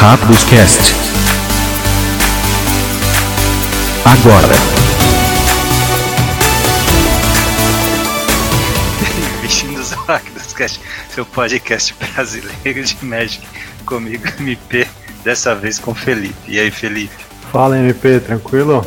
Rápidos Cast. Agora. Bem-vindos ao Rápidos Cast, seu podcast brasileiro de Magic. Comigo, MP, dessa vez com Felipe. E aí, Felipe? Fala, MP, tranquilo?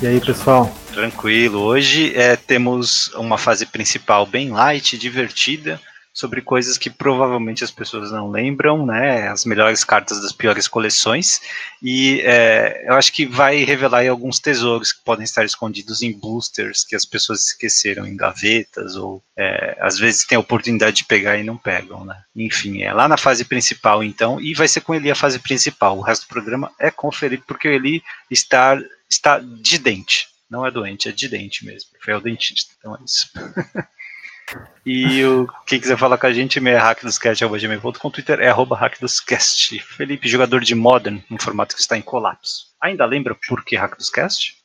E aí, pessoal? Tranquilo. Hoje é, temos uma fase principal bem light, divertida sobre coisas que provavelmente as pessoas não lembram, né? As melhores cartas das piores coleções. E é, eu acho que vai revelar alguns tesouros que podem estar escondidos em boosters que as pessoas esqueceram em gavetas, ou é, às vezes tem a oportunidade de pegar e não pegam, né? Enfim, é lá na fase principal, então, e vai ser com ele a fase principal. O resto do programa é conferir, porque ele está, está de dente. Não é doente, é de dente mesmo. Foi ao dentista, então é isso. E o, quem quiser falar com a gente, é hackdoscast.gmail.com, Twitter é arroba hackdoscast. Felipe, jogador de Modern, um formato que está em colapso. Ainda lembra por que Hackdoscast?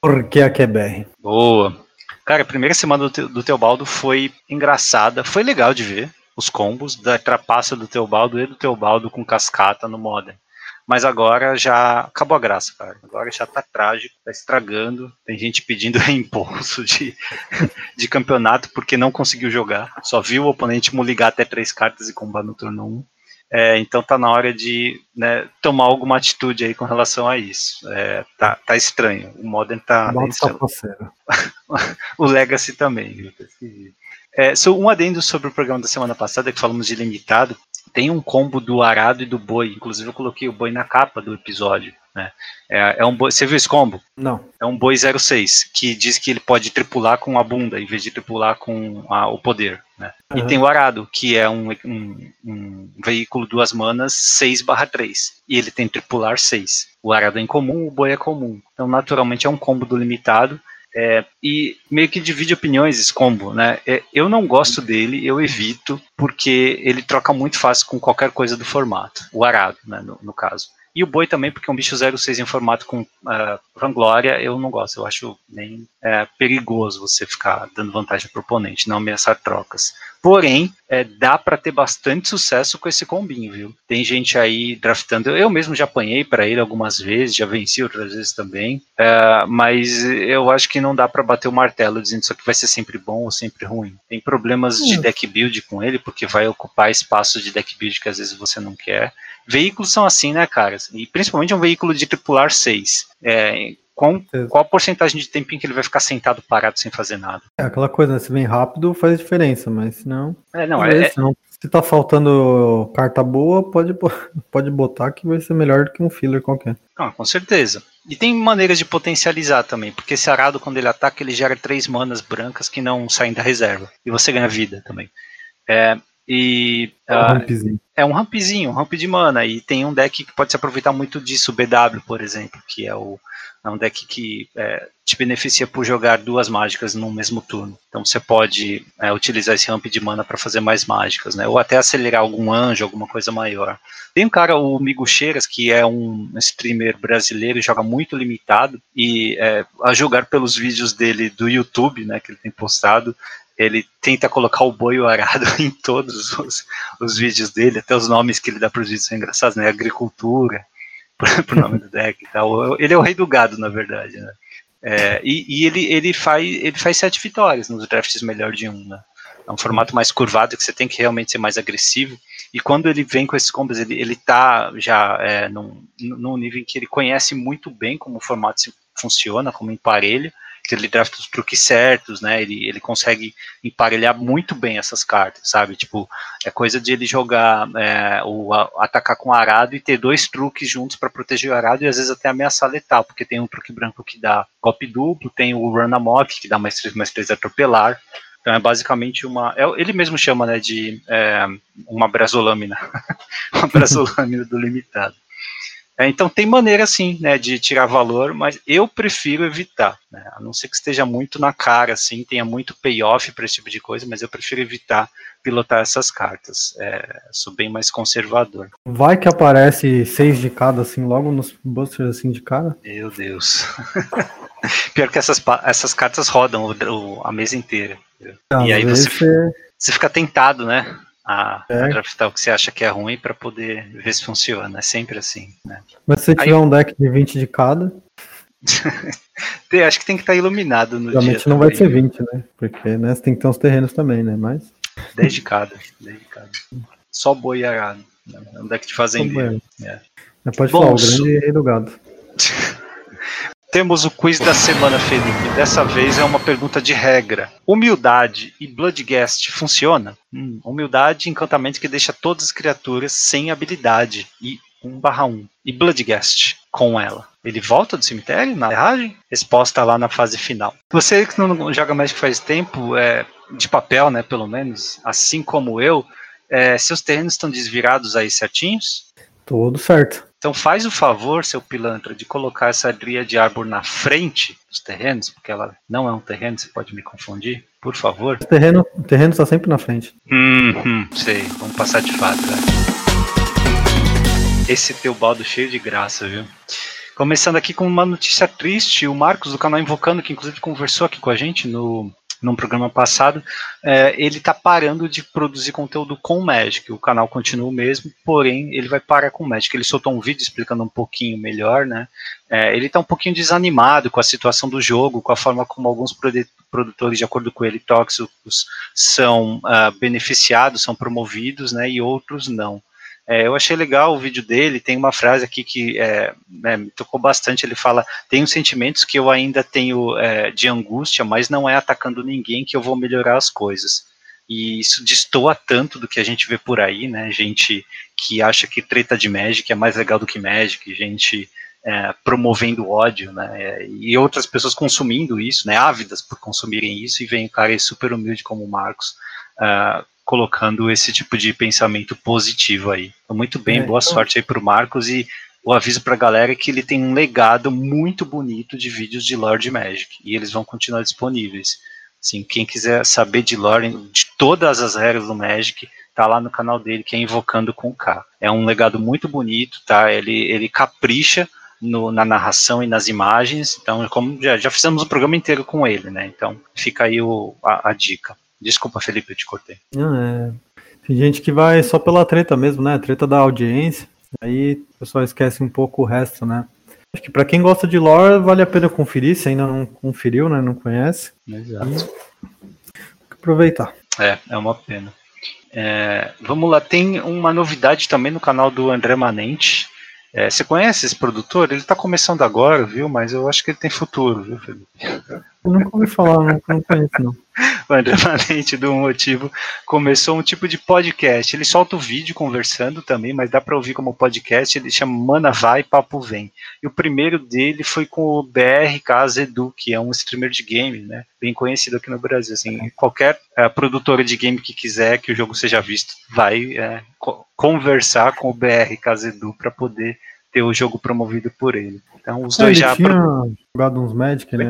Porque a QBR. Boa. Cara, a primeira semana do, te, do Teobaldo foi engraçada, foi legal de ver os combos da trapaça do Teobaldo e do Teobaldo com cascata no Modern. Mas agora já acabou a graça, cara. Agora já tá trágico, tá estragando. Tem gente pedindo reembolso de, de campeonato porque não conseguiu jogar. Só viu o oponente ligar até três cartas e combar no turno 1. É, então tá na hora de né, tomar alguma atitude aí com relação a isso. É, tá, tá estranho. O Modern tá. o Legacy também, viu? É, so, um adendo sobre o programa da semana passada, que falamos de limitado tem um combo do arado e do boi. Inclusive, eu coloquei o boi na capa do episódio. Né? É, é um boi, você viu esse combo? Não. É um boi 06, que diz que ele pode tripular com a bunda, em vez de tripular com a, o poder. Né? Uhum. E tem o arado, que é um, um, um veículo duas manas 6 3. E ele tem tripular 6. O arado é incomum, o boi é comum. Então, naturalmente, é um combo do limitado. É, e meio que divide opiniões esse combo, né? É, eu não gosto dele, eu evito, porque ele troca muito fácil com qualquer coisa do formato. O arado, né, no, no caso. E o boi também, porque é um bicho 06 em formato com uh, vanglória, eu não gosto. Eu acho bem é, perigoso você ficar dando vantagem para o oponente, não ameaçar trocas. Porém, é, dá para ter bastante sucesso com esse combinho, viu? Tem gente aí draftando. Eu mesmo já apanhei para ele algumas vezes, já venci outras vezes também. É, mas eu acho que não dá para bater o martelo dizendo isso aqui vai ser sempre bom ou sempre ruim. Tem problemas de hum. deck build com ele, porque vai ocupar espaço de deck build que às vezes você não quer. Veículos são assim, né, cara? E principalmente um veículo de tripular 6. É, qual, qual a porcentagem de tempo em que ele vai ficar sentado parado sem fazer nada? É aquela coisa, né? Se vem rápido faz diferença, mas se não. É, não, é, se, não se tá faltando carta boa, pode, pode botar que vai ser melhor do que um filler qualquer. Ah, com certeza. E tem maneiras de potencializar também, porque esse arado, quando ele ataca, ele gera três manas brancas que não saem da reserva. E você ganha vida também. É, e é um, uh, rampzinho. é um rampzinho, um ramp de mana. E tem um deck que pode se aproveitar muito disso, o BW, por exemplo, que é, o, é um deck que é, te beneficia por jogar duas mágicas no mesmo turno. Então você pode é, utilizar esse ramp de mana para fazer mais mágicas, né? Ou até acelerar algum anjo, alguma coisa maior. Tem um cara, o Migo Cheiras, que é um streamer brasileiro, joga muito limitado, e é, a jogar pelos vídeos dele do YouTube, né, que ele tem postado, ele tenta colocar o boi o arado em todos os, os vídeos dele, até os nomes que ele dá para os vídeos são engraçados, né? Agricultura, pro nome do deck e tal. Ele é o rei do gado, na verdade, né? É, e, e ele, ele, faz, ele faz sete vitórias nos drafts melhor de um, né? É um formato mais curvado que você tem que realmente ser mais agressivo. E quando ele vem com esses combos, ele, ele tá já é, num, num nível em que ele conhece muito bem como o formato funciona, como emparelho, que ele drafta os truques certos, né? Ele, ele consegue emparelhar muito bem essas cartas, sabe? Tipo, é coisa de ele jogar é, o a, atacar com arado e ter dois truques juntos para proteger o arado e às vezes até ameaçar letal, porque tem um truque branco que dá golpe duplo, tem o run amok que dá mais três mais três atropelar. Então é basicamente uma. É, ele mesmo chama né, de é, uma brasolâmina. uma brasolâmina do limitado. É, então tem maneira sim, né, de tirar valor, mas eu prefiro evitar, né, a não ser que esteja muito na cara, assim, tenha muito payoff para esse tipo de coisa, mas eu prefiro evitar pilotar essas cartas. É, sou bem mais conservador. Vai que aparece seis de cada, assim, logo nos busters, assim, de cara? Meu Deus. Pior que essas, essas cartas rodam o, o, a mesa inteira. e aí você, você fica tentado, né? A, É. a draftar o que você acha que é ruim pra poder ver se funciona. É sempre assim, né? Mas se você Aí- tiver um deck de 20 de cada, acho que tem que estar iluminado no dia. realmente não vai também, ser 20, né? Porque né, você tem que ter uns terrenos também, né? Mas. 10 de cada. 10 de cada. Só boi e arado. né? É um deck de fazendeiro. É. Mas pode Bom, falar, o grande rei do gado. Temos o quiz da semana, Felipe. Dessa vez é uma pergunta de regra. Humildade e Bloodgast funciona? Hum, humildade, encantamento que deixa todas as criaturas sem habilidade. E 1/1. E Bloodgast com ela. Ele volta do cemitério na erragem? Resposta lá na fase final. Você que não joga Magic faz tempo, é, de papel, né, pelo menos, assim como eu, é, seus terrenos estão desvirados aí certinhos? Tudo certo. Então faz o favor, seu pilantra, de colocar essa de Arbor na frente dos terrenos, porque ela não é um terreno, você pode me confundir, por favor. O terreno, o terreno está sempre na frente. Hum, sei, vamos passar de fato. né? Esse teu baldo cheio de graça, viu? Começando aqui com uma notícia triste, o Marcos do canal Invocando, que inclusive conversou aqui com a gente no num programa passado, é, ele tá parando de produzir conteúdo com Magic. O canal continua o mesmo, porém ele vai parar com Magic. Ele soltou um vídeo explicando um pouquinho melhor, né? É, ele tá um pouquinho desanimado com a situação do jogo, com a forma como alguns produ- produtores, de acordo com ele, tóxicos são ah, beneficiados, são promovidos, né? E outros não. É, eu achei legal o vídeo dele, tem uma frase aqui que é, né, me tocou bastante, ele fala, tenho sentimentos que eu ainda tenho é, de angústia, mas não é atacando ninguém que eu vou melhorar as coisas. E isso destoa tanto do que a gente vê por aí, né, gente que acha que treta de Magic é mais legal do que Magic, gente é, promovendo ódio, né, é, e outras pessoas consumindo isso, né, ávidas por consumirem isso, e vem um cara super humilde como o Marcos, ah, colocando esse tipo de pensamento positivo aí. Então, muito bem, É, boa então- sorte aí pro Marcos e o aviso pra galera é que ele tem um legado muito bonito de vídeos de Lord Magic e eles vão continuar disponíveis. Assim, quem quiser saber de lore, de todas as regras do Magic, tá lá no canal dele, que é Invocando com K. É um legado muito bonito, tá? Ele, ele capricha no- na narração e nas imagens, então como já, já fizemos um programa inteiro com ele, né? Então fica aí o, a, a dica. Desculpa, Felipe, eu te cortei. Não, é... Tem gente que vai só pela treta mesmo, né? Treta da audiência. Aí o pessoal esquece um pouco o resto, né? Acho que pra quem gosta de lore, vale a pena conferir, se ainda não conferiu, né? Não conhece. Exato. Aproveitar. É, é uma pena. É, vamos lá, tem uma novidade também no canal do André Manente. É, você conhece esse produtor? Ele está começando agora, viu? Mas eu acho que ele tem futuro, viu, Felipe? Eu nunca ouvi falar, não, não conheço, não. O André Manente, do motivo, começou um tipo de podcast. Ele solta o vídeo conversando também, mas dá para ouvir como podcast. Ele chama Mana Vai, Papo Vem. E o primeiro dele foi com o BRK Edu, que é um streamer de game, né? Bem conhecido aqui no Brasil. Assim, qualquer eh, produtora de game que quiser que o jogo seja visto, vai eh, co- conversar com o BRK Edu para poder ter o jogo promovido por ele. Então, os É, dois ele já. tinha pro- jogado uns Magic, né?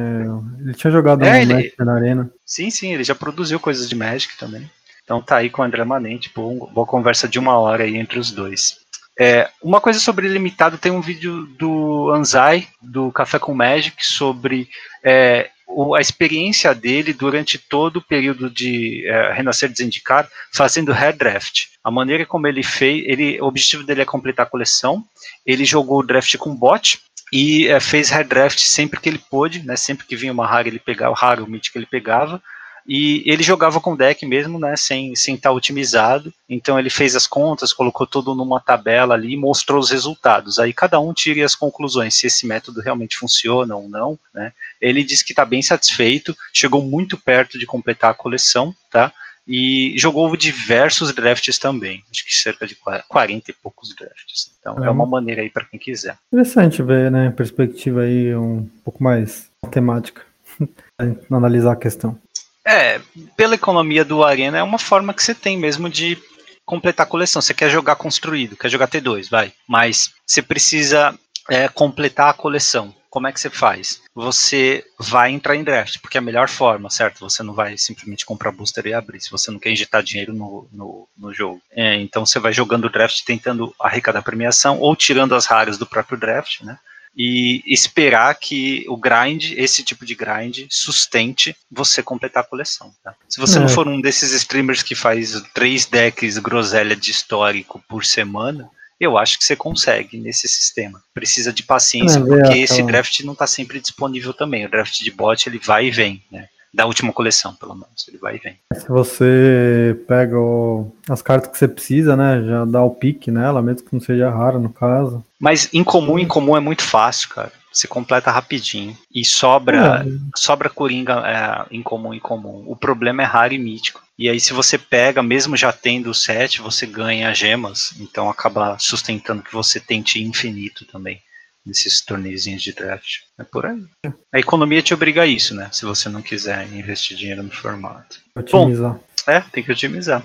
Ele tinha jogado É, um ele- Magic na arena. Sim, sim, ele já produziu coisas de Magic também. Então tá aí com o André Manente, pô, uma boa conversa de uma hora aí entre os dois. É, uma coisa sobre limitado, tem um vídeo do Anzai, do Café com Magic, sobre é, o- a experiência dele durante todo o período de é, Renascer Desindicar, fazendo Hair Draft. A maneira como ele fez, ele, o objetivo dele é completar a coleção, ele jogou o draft com bot, e é, fez hair draft sempre que ele pôde, né? Sempre que vinha uma rara ele pegava, raro, o mítico ele pegava. E ele jogava com deck mesmo, né? Sem estar sem otimizado. Então ele fez as contas, colocou tudo numa tabela ali e mostrou os resultados. Aí cada um tire as conclusões, se esse método realmente funciona ou não, né? Ele disse que está bem satisfeito, chegou muito perto de completar a coleção, tá? E jogou diversos drafts também, acho que cerca de 40 e poucos drafts. Então é, É. uma maneira aí para quem quiser. Interessante ver, né? Perspectiva aí um pouco mais matemática. analisar a questão. É, pela economia do Arena é uma forma que você tem mesmo de completar a coleção. Você quer jogar construído, quer jogar T2, vai. Mas você precisa é, completar a coleção. Como é que você faz? Você vai entrar em draft, porque é a melhor forma, certo? Você não vai simplesmente comprar booster e abrir, se você não quer injetar dinheiro no, no, no jogo. É, então você vai jogando o draft tentando arrecadar premiação ou tirando as raras do próprio draft, né? e esperar que o grind, esse tipo de grind, sustente você completar a coleção. Tá? Se você é. não for um desses streamers que faz três decks groselha de histórico por semana, eu acho que você consegue nesse sistema. Precisa de paciência, é, porque esse draft não está sempre disponível também. O draft de bot ele vai e vem, né? da última coleção, pelo menos. Ele vai e vem. Se você pega o, as cartas que você precisa, né? Já dá o pique nela, mesmo que não seja raro no caso. Mas em comum, em comum é muito fácil, cara. Você completa rapidinho. E sobra, é. sobra coringa é, em comum, em comum. O problema é raro e mítico. E aí, se você pega, mesmo já tendo o set, você ganha gemas. Então acaba sustentando que você tente infinito também nesses torneios de draft. É por aí. A economia te obriga a isso, né? Se você não quiser investir dinheiro no formato. Otimizar. Bom, é, tem que otimizar.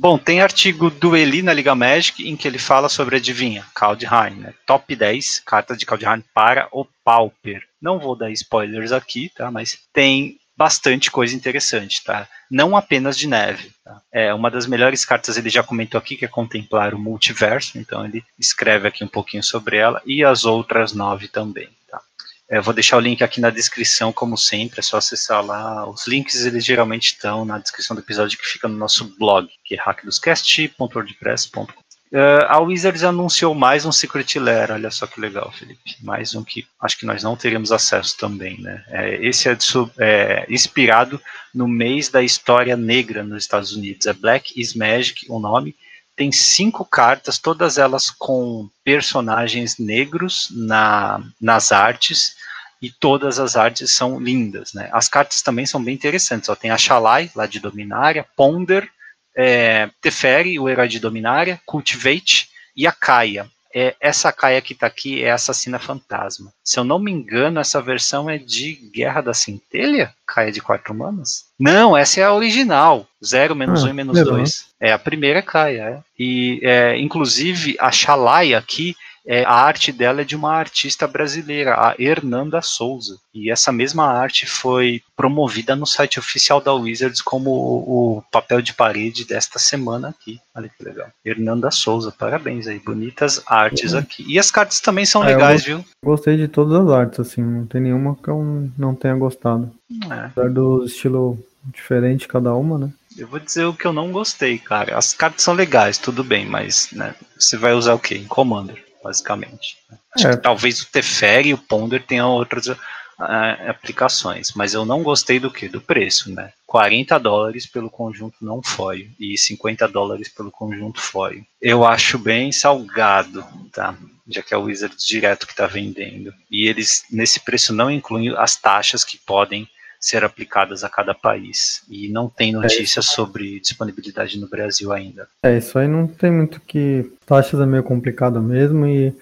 Bom, tem artigo do Eli na Liga Magic em que ele fala sobre, adivinha, Kaldheim, né? Top 10 cartas de Kaldheim para o Pauper. Não vou dar spoilers aqui, tá? Mas tem bastante coisa interessante, tá? Não apenas de neve. Tá? É uma das melhores cartas ele já comentou aqui que é contemplar o multiverso, então ele escreve aqui um pouquinho sobre ela e as outras nove também. Tá? É, eu vou deixar o link aqui na descrição, como sempre, é só acessar lá. Os links eles geralmente estão na descrição do episódio que fica no nosso blog, que é hackdoscast.wordpress.com. Uh, a Wizards anunciou mais um Secret Lair, olha só que legal, Felipe. Mais um que acho que nós não teríamos acesso também, né? É, esse é, de, é, inspirado no mês da história negra nos Estados Unidos. É Black is Magic, o nome. Tem cinco cartas, todas elas com personagens negros na, nas artes e todas as artes são lindas, né? As cartas também são bem interessantes. Ó, tem a Shalai, lá de Dominária, Ponder, é, Teferi, o herói de Dominária, Cultivate e a Kaia. É, essa Kaia que está aqui é Assassina Fantasma. Se eu não me engano, essa versão é de Guerra da Centelha? Kaia de quatro manas? Não, essa é a original. 0, menos 1 ah, um e menos 2. É a primeira Kaia. É. E, é, inclusive, a Shalai aqui é, a arte dela é de uma artista brasileira, a Hernanda Souza. E essa mesma arte foi promovida no site oficial da Wizards como o, o papel de parede desta semana aqui. Olha que legal. Hernanda Souza, parabéns aí. Bonitas artes uhum. aqui. E as cartas também são é, legais, viu? Gostei de todas as artes, assim. Não tem nenhuma que eu não tenha gostado. É. Apesar do estilo diferente cada uma, né? Eu vou dizer o que eu não gostei, cara. As cartas são legais, tudo bem, mas né, você vai usar o quê? Em Commander basicamente. É. talvez o Teferi e o Ponder tenham outras uh, aplicações, mas eu não gostei do que? Do preço, né? 40 dólares pelo conjunto não foil e 50 dólares pelo conjunto foil. Eu acho bem salgado, tá? Já que é o Wizards direto que está vendendo. E eles, nesse preço, não incluem as taxas que podem ser aplicadas a cada país. E não tem notícia é sobre disponibilidade no Brasil ainda. É, isso aí não tem muito que. Taxas é meio complicado mesmo, e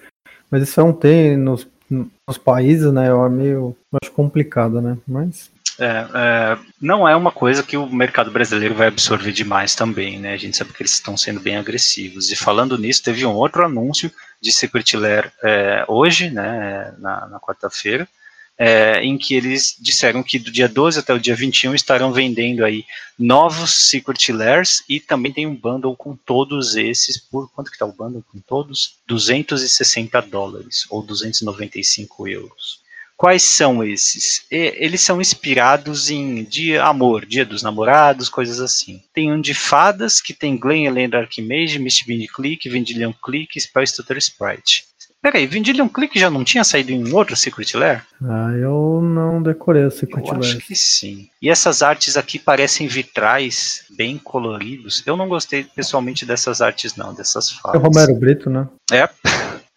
mas isso não tem nos, nos países, né? É meio. Acho complicado, né? Mas. É, é, não é uma coisa que o mercado brasileiro vai absorver demais também, né? A gente sabe que eles estão sendo bem agressivos. E falando nisso, teve um outro anúncio de Secret Lair é, hoje, né? Na, na quarta-feira, é, em que eles disseram que do dia 12 até o dia 21 estarão vendendo aí novos Secret Lairs e também tem um bundle com todos esses por quanto que tá o bundle com todos? 260 dólares ou 295 euros. Quais são esses? Eles são inspirados em dia amor, dia dos namorados, coisas assim. Tem um de fadas que tem Glen Elendar Archimage, Mistbind Click, Vendilion Click, Spell Stutter Sprite. Peraí, Vendilion Click já não tinha saído em outro Secret Lair? Ah, eu não decorei o Secret eu Lair. acho que sim. E essas artes aqui parecem vitrais, bem coloridos. Eu não gostei pessoalmente dessas artes não, dessas falas. É o Romero Brito, né? É.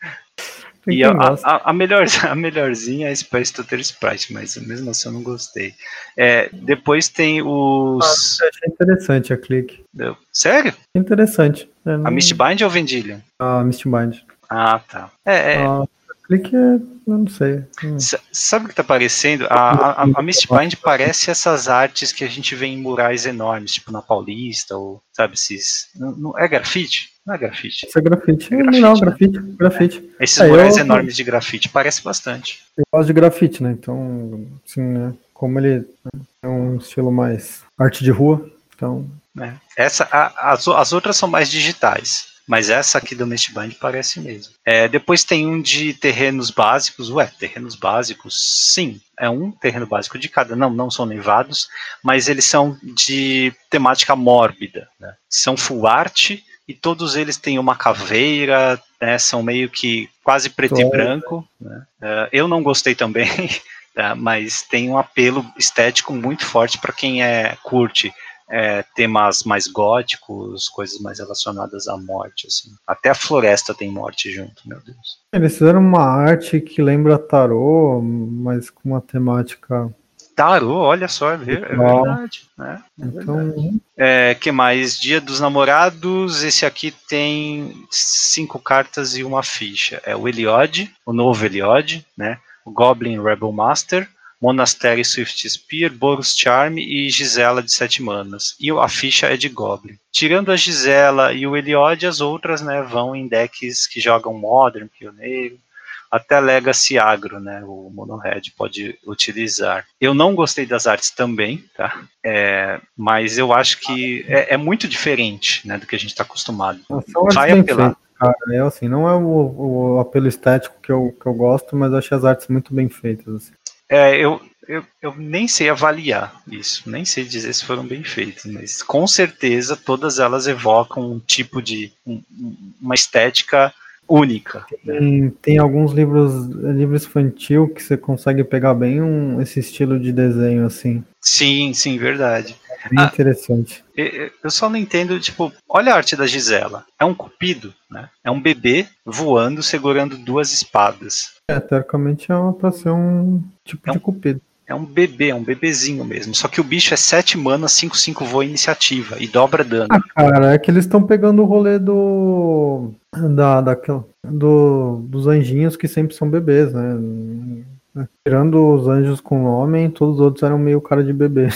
E a, a, a, melhor, a melhorzinha é Space Tutor Sprite, mas mesmo assim eu não gostei. É, depois tem os. Ah, achei interessante a clique. Sério? Interessante. É, não... A Mistbind ou Vendilion? A Mistbind. Ah, tá. É, é... Ah, clique é. Eu não sei. Hum. Sabe o que tá parecendo? A, a, a Mistbind parece essas artes que a gente vê em murais enormes, tipo na Paulista, ou sabe, esses. Não, não, é grafite? Não é grafite. Isso é grafite. É grafite não, né? grafite. grafite. É, esses é, murais eu, enormes de grafite, parece bastante. Eu gosto de grafite, né? Então, assim, né? Como ele é um estilo mais arte de rua, então. É. Essa, a, as, as outras são mais digitais. Mas essa aqui do Mistbind parece mesmo. É, depois tem um de terrenos básicos. Ué, terrenos básicos? Sim, é um terreno básico de cada. Não, não são nevados, mas eles são de temática mórbida. Né? São full art e todos eles têm uma caveira, né? são meio que quase preto e branco. Né? Uh, eu não gostei também, tá? mas tem um apelo estético muito forte para quem é curte é, temas mais góticos, coisas mais relacionadas à morte, assim. Até a floresta tem morte junto, meu Deus. Eles fizeram uma arte que lembra tarô, mas com uma temática tarô, olha só, é, verdade. Né? É então... É, que mais? Dia dos Namorados, esse aqui tem cinco cartas e uma ficha. É o Eliod, o novo Eliod, né? O Goblin Rebel Master, Monastério Swift Spear, Boros Charm e Gisela de Sete Manas. E a ficha é de Goblin. Tirando a Gisela e o Eliod, as outras né, vão em decks que jogam Modern, Pioneiro, até Legacy Agro, né, o Monohead pode utilizar. Eu não gostei das artes também, tá? É, mas eu acho que é, é, muito diferente né, do que a gente está acostumado. Vai apelar. Cara, é assim, não é o, o, apelo estético que eu, que eu gosto, mas achei as artes muito bem feitas. Assim. É, eu, eu, eu nem sei avaliar isso, nem sei dizer se foram bem feitas, mas com certeza todas elas evocam um tipo de. Um, uma estética única. Tem, né? tem, alguns livros, livros infantil que você consegue pegar bem um, esse estilo de desenho assim. Sim, sim, verdade. Bem ah, interessante. Eu só não entendo, tipo, olha a arte da Gisela. É um cupido, né? É um bebê voando, segurando duas espadas. É, teoricamente é pra ser um tipo é um, de cupido. É um bebê, é um bebezinho mesmo. Só que o bicho é 7 mana, 5-5 voa iniciativa e dobra dano. Ah, cara, é que eles estão pegando o rolê do. Da, daquela, do, dos anjinhos que sempre são bebês, né? Tirando os anjos com homem, todos os outros eram meio cara de bebê.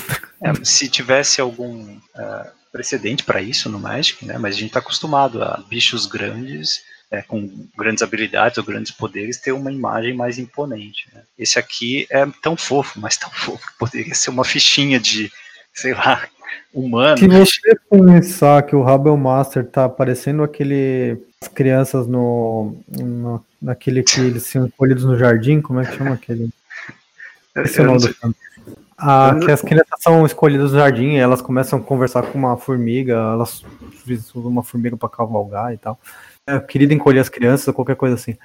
É, se tivesse algum uh, precedente para isso no Magic, né? Mas a gente está acostumado a bichos grandes, é, com grandes habilidades ou grandes poderes, ter uma imagem mais imponente. Né? Esse aqui é tão fofo, mas tão fofo que poderia ser uma fichinha de, sei lá, humano. Se você pensar que o Rabel Master tá parecendo aquele as crianças no, no naquele que eles são colhidos no jardim, como é que chama aquele? Esse é o nome do filme. Ah, que as crianças são escolhidas no jardim e elas começam a conversar com uma formiga, elas usam uma formiga para cavalgar e tal. É, querido encolher as crianças, ou qualquer coisa assim.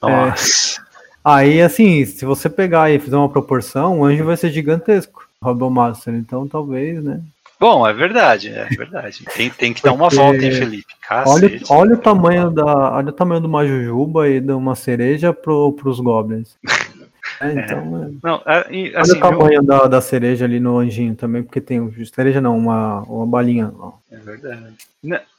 Nossa. É, aí, assim, se você pegar e fizer uma proporção, o anjo vai ser gigantesco, Robin Master, então talvez, né? Bom, é verdade, é verdade. Tem, tem que Porque... dar uma volta, hein, Felipe? Olha, olha o tamanho da, olha o tamanho de uma jujuba e de uma cereja pro, pros goblins. É, então, é. Não, é, assim, olha o tamanho eu... da, da cereja ali no anjinho também, porque tem cereja não, uma, uma balinha. Ó. É verdade.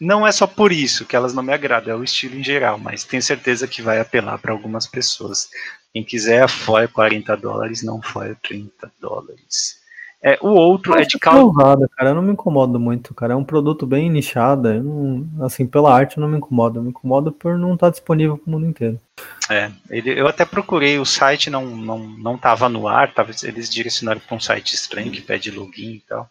Não é só por isso que elas não me agradam, é o estilo em geral, mas tenho certeza que vai apelar para algumas pessoas. Quem quiser, foi 40 dólares, não foi 30 dólares. É, o outro é de caldo. cara, eu não me incomodo muito, cara. É um produto bem nichado. Não, assim, pela arte não me incomoda. Me incomoda por não estar disponível para o mundo inteiro. É, ele, eu até procurei, o site não não não estava no ar, tava, eles direcionaram para um site estranho que pede login e tal.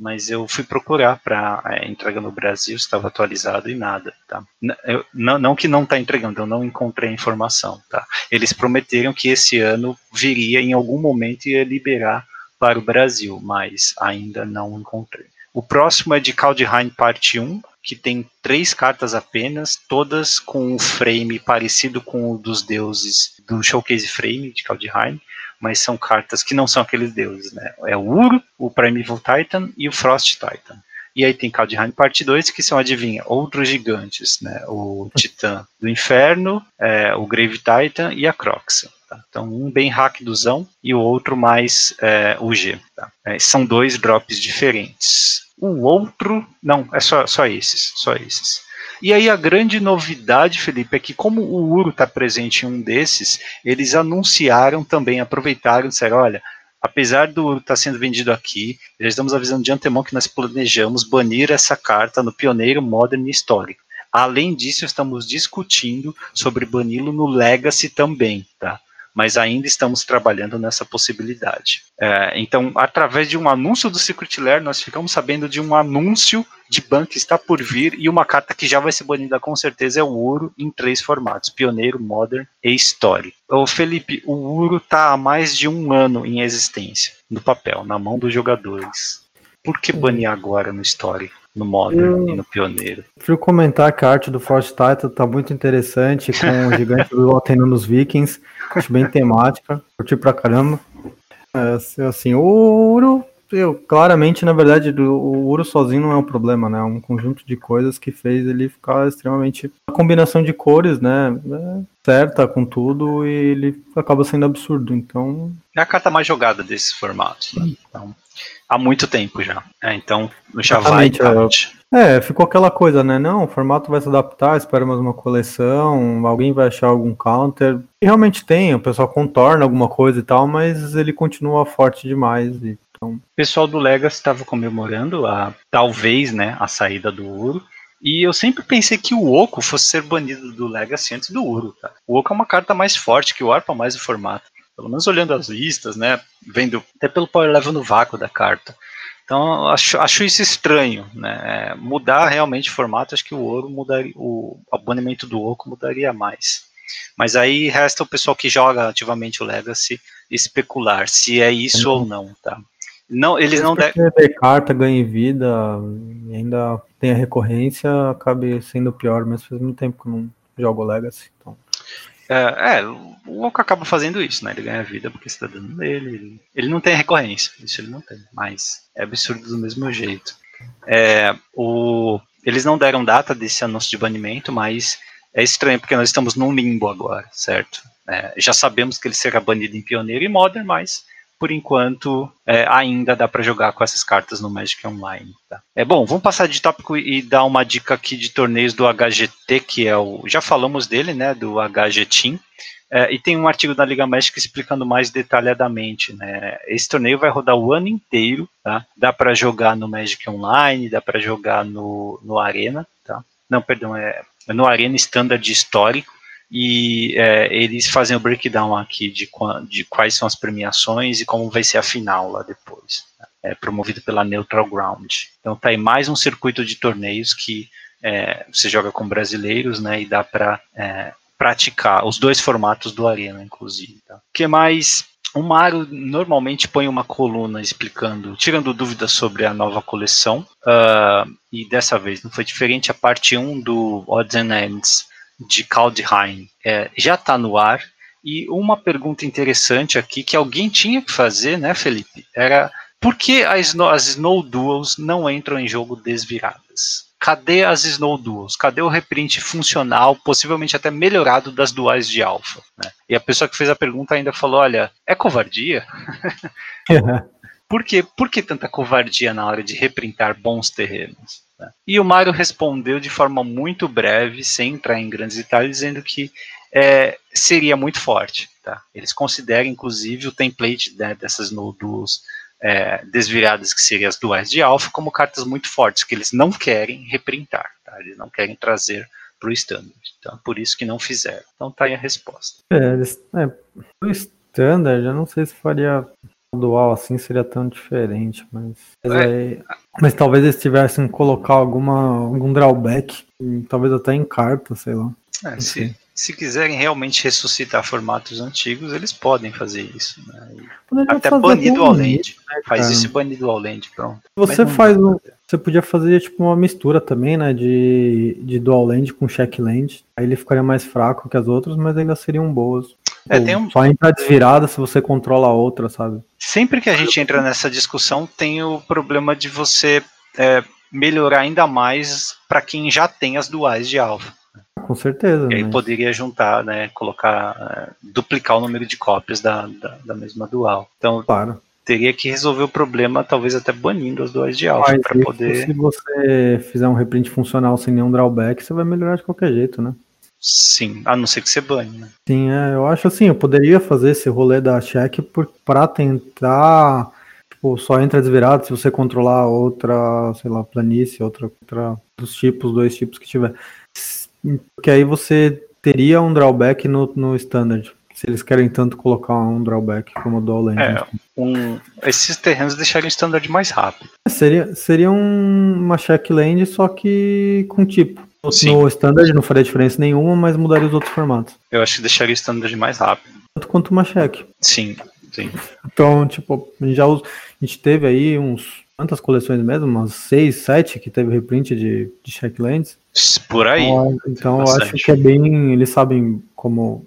Mas eu fui procurar para é, entrega no Brasil, estava atualizado e nada, tá? Eu, não, não que não está entregando, eu não encontrei a informação, tá? Eles prometeram que esse ano viria em algum momento e ia liberar para o Brasil, mas ainda não encontrei. O próximo é de Kaldheim Parte 1, que tem três cartas apenas, todas com um frame parecido com o dos deuses do Showcase Frame de Kaldheim, mas são cartas que não são aqueles deuses, né? É o Uro, o Primeval Titan e o Frost Titan. E aí tem Kaldheim Parte 2, que são, adivinha, outros gigantes, né? O Titã do Inferno, é, o Grave Titan e a Croxa. Tá? Então, um bem hackdozão e o outro mais é, UG. Tá? É, são dois drops diferentes. O outro, não, é só, só esses, só esses. E aí a grande novidade, Felipe, é que como o Uro está presente em um desses, eles anunciaram também, aproveitaram e disseram, olha, apesar do Uro estar tá sendo vendido aqui, já estamos avisando de antemão que nós planejamos banir essa carta no Pioneiro Modern Histórico. Além disso, estamos discutindo sobre bani-lo no Legacy também, tá? Mas ainda estamos trabalhando nessa possibilidade. É, então, através de um anúncio do Secret Lair, nós ficamos sabendo de um anúncio de ban que está por vir e uma carta que já vai ser banida com certeza é o Uro em três formatos: Pioneiro, Modern e Story. Ô Felipe, o Uro está há mais de um ano em existência, no papel, na mão dos jogadores. Por que banir agora no Story? No Modern eu, e no Pioneiro. Prefiro comentar que a arte do Force Titan tá muito interessante, com o gigante do Loteno nos Vikings, acho bem temática, curti pra caramba. É, assim, o Uro, eu, claramente, na verdade, o Uro sozinho não é um problema, né? É um conjunto de coisas que fez ele ficar extremamente. A combinação de cores, né? É certa com tudo e ele acaba sendo absurdo, então. É a carta mais jogada desses formatos, né? Então há muito tempo já. É, então já Exatamente, vai tarde. É, ficou aquela coisa, né? Não, o formato vai se adaptar, espera mais uma coleção, alguém vai achar algum counter. E realmente tem, o pessoal contorna alguma coisa e tal, mas ele continua forte demais. Então... O pessoal do Legacy estava comemorando a talvez, né, a saída do Uro. E eu sempre pensei que o Oco fosse ser banido do Legacy antes do Uro, tá? O Oco é uma carta mais forte que o Arpa mais o formato pelo menos olhando as listas, né, vendo até pelo power level no vácuo da carta. Então acho, acho isso estranho, né? É, mudar realmente o formato, acho que o ouro mudaria, o abonamento do oco mudaria mais. Mas aí resta o pessoal que joga ativamente o Legacy especular se é isso ou não, tá? Não, eles não devem. carta ganha vida e ainda tem a recorrência, acabe sendo pior, mas faz muito tempo que eu não jogo Legacy, então. É, é, o Oco acaba fazendo isso, né? Ele ganha vida porque você tá dando nele. Ele, ele não tem recorrência, isso ele não tem, mas é absurdo do mesmo jeito. É, o, eles não deram data desse anúncio de banimento, mas é estranho porque nós estamos num limbo agora, certo? É, já sabemos que ele será banido em Pioneiro e Modern, mas por enquanto, é, ainda dá para jogar com essas cartas no Magic Online. Tá? É bom, vamos passar de tópico e dar uma dica aqui de torneios do HGT, que é o. Já falamos dele, né? Do HG Team. É, e tem um artigo da Liga Magic explicando mais detalhadamente. Né? Esse torneio vai rodar o ano inteiro, tá? Dá para jogar no Magic Online, dá para jogar no, no Arena, tá? Não, perdão, é no Arena Standard histórico e é, eles fazem o breakdown aqui de, de, quais são as premiações e como vai ser a final lá depois. Né? É promovido pela Neutral Ground. Então tá aí mais um circuito de torneios que é, você joga com brasileiros, né, e dá para é, praticar os dois formatos do Arena, inclusive. Tá? O que mais? O Mário normalmente põe uma coluna explicando, tirando dúvidas sobre a nova coleção, uh, e dessa vez não foi diferente. A parte 1 do Odds and Ends de Kaldheim é, já está no ar. E uma pergunta interessante aqui que alguém tinha que fazer, né, Felipe? Era por que as, as Snow Duels não entram em jogo desviradas? Cadê as Snow Duels? Cadê o reprint funcional, possivelmente até melhorado das duais de alfa? Né? E a pessoa que fez a pergunta ainda falou: olha, é covardia? Por, que, por que tanta covardia na hora de reprintar bons terrenos? Né? E o Mário respondeu de forma muito breve, sem entrar em grandes detalhes, dizendo que é, seria muito forte. Tá? Eles consideram, inclusive, o template né, dessas nodules é, desviradas, que seriam as duais de alfa, como cartas muito fortes, que eles não querem reprintar, tá? eles não querem trazer para o standard. Então, por isso que não fizeram. Então tá aí a resposta. É, é, o standard, eu não sei se faria dual assim seria tão diferente, mas. Mas, é. aí, mas talvez eles tivessem colocar alguma, algum drawback, talvez até em carta, sei lá. É, se, se quiserem realmente ressuscitar formatos antigos, eles podem fazer isso. Né? Até banir do Land. Né, faz isso e banir do Land, pronto. Você faz um, Você podia fazer tipo uma mistura também, né? De, de Dual Land com Check Land. Aí ele ficaria mais fraco que as outras, mas ainda seriam boas. É, tem um... Só entra desvirada se você controla a outra, sabe? Sempre que a gente entra nessa discussão, tem o problema de você é, melhorar ainda mais para quem já tem as duais de alfa. Com certeza. E aí poderia juntar, né, colocar, é, duplicar o número de cópias da, da, da mesma dual. Então, claro. teria que resolver o problema, talvez até banindo as duais de alfa para poder. Se você fizer um reprint funcional sem nenhum drawback, você vai melhorar de qualquer jeito, né? Sim, a não ser que você bane, né? Sim, é, eu acho assim, eu poderia fazer esse rolê da check para tentar, tipo, só entra desvirado se você controlar outra, sei lá, planície, outra, outra dos tipos, dois tipos que tiver. Porque aí você teria um drawback no, no standard, se eles querem tanto colocar um drawback como o do All É, um, esses terrenos deixariam o standard mais rápido. Seria, seria um, uma checkland, só que com tipo. Sim. No standard não faria diferença nenhuma, mas mudaria os outros formatos. Eu acho que deixaria o standard mais rápido. Tanto quanto uma check. Sim, sim. Então, tipo, a gente já usa, a gente teve aí uns quantas coleções mesmo? Umas seis, sete que teve reprint de, de checklands. Por aí. Então, então eu acho que é bem. Eles sabem como,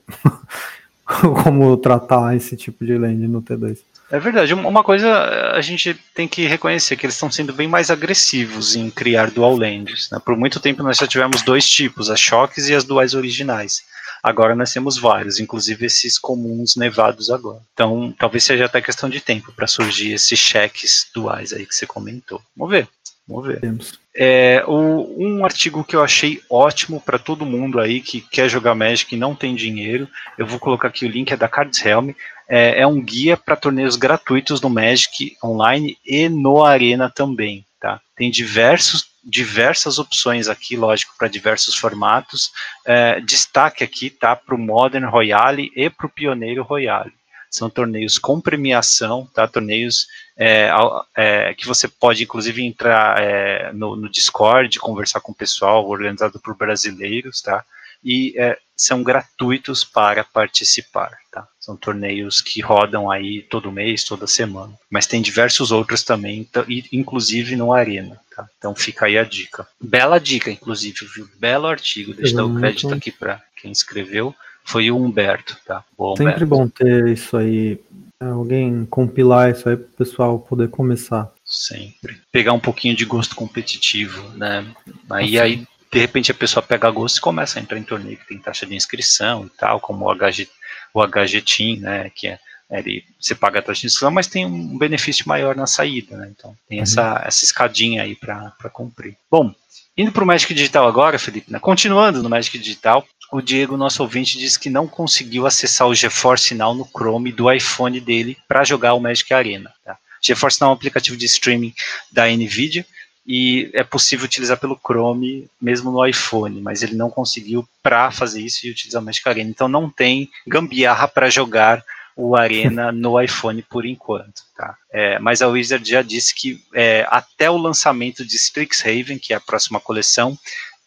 como tratar esse tipo de land no T2. É verdade. Um- Uma coisa a gente tem que reconhecer que eles estão sendo bem mais agressivos em criar dual lands. né? Por muito tempo nós só tivemos dois tipos, as choques e as duais originais. Agora nós temos vários, inclusive esses comuns nevados agora. Então talvez seja até questão de tempo para surgir esses cheques duais aí que você comentou. Vamos ver. Vamos ver. Temos. É, o- um artigo que eu achei ótimo para todo mundo aí que quer jogar Magic e não tem dinheiro, eu vou colocar aqui o link, é da Cards Helm. É, é um guia para torneios gratuitos no Magic online e no Arena também. Tá? Tem diversos, diversas opções aqui, lógico, para diversos formatos. É, destaque aqui tá, para o Modern Royale e para o Pioneiro Royale. São torneios com premiação, tá? torneios é, é, que você pode inclusive entrar é, no, no Discord, conversar com o pessoal, organizado por brasileiros, tá? E é, são gratuitos para participar, tá? São torneios que rodam aí todo mês, toda semana. Mas tem diversos outros também, inclusive no Arena, tá? Então fica aí a dica. Bela dica, inclusive, viu? Belo artigo. Deixa eu dar o crédito aqui para quem escreveu. Foi o Humberto, tá? Sempre Humberto. bom ter isso aí. Alguém compilar isso aí pro pessoal poder começar. Sempre. Pegar um pouquinho de gosto competitivo, né? Aí, aí de repente a pessoa pega gosto e começa a entrar em torneio que tem taxa de inscrição e tal, como o HG, o HG Team, né? Que é ele, você paga a taxa de inscrição, mas tem um benefício maior na saída, né? Então tem Uhum. essa, essa escadinha aí para cumprir. Bom, indo para o Magic Digital agora, Felipe, né? continuando no Magic Digital, o Diego, nosso ouvinte, disse que não conseguiu acessar o GeForce Now no Chrome do iPhone dele para jogar o Magic Arena. Tá? GeForce Now é um aplicativo de streaming da NVIDIA e é possível utilizar pelo Chrome mesmo no iPhone, mas ele não conseguiu para fazer isso e utilizar o Magic Arena. Então não tem gambiarra para jogar o Arena no iPhone por enquanto. Tá? É, mas a Wizard já disse que é, até o lançamento de Strixhaven, que é a próxima coleção,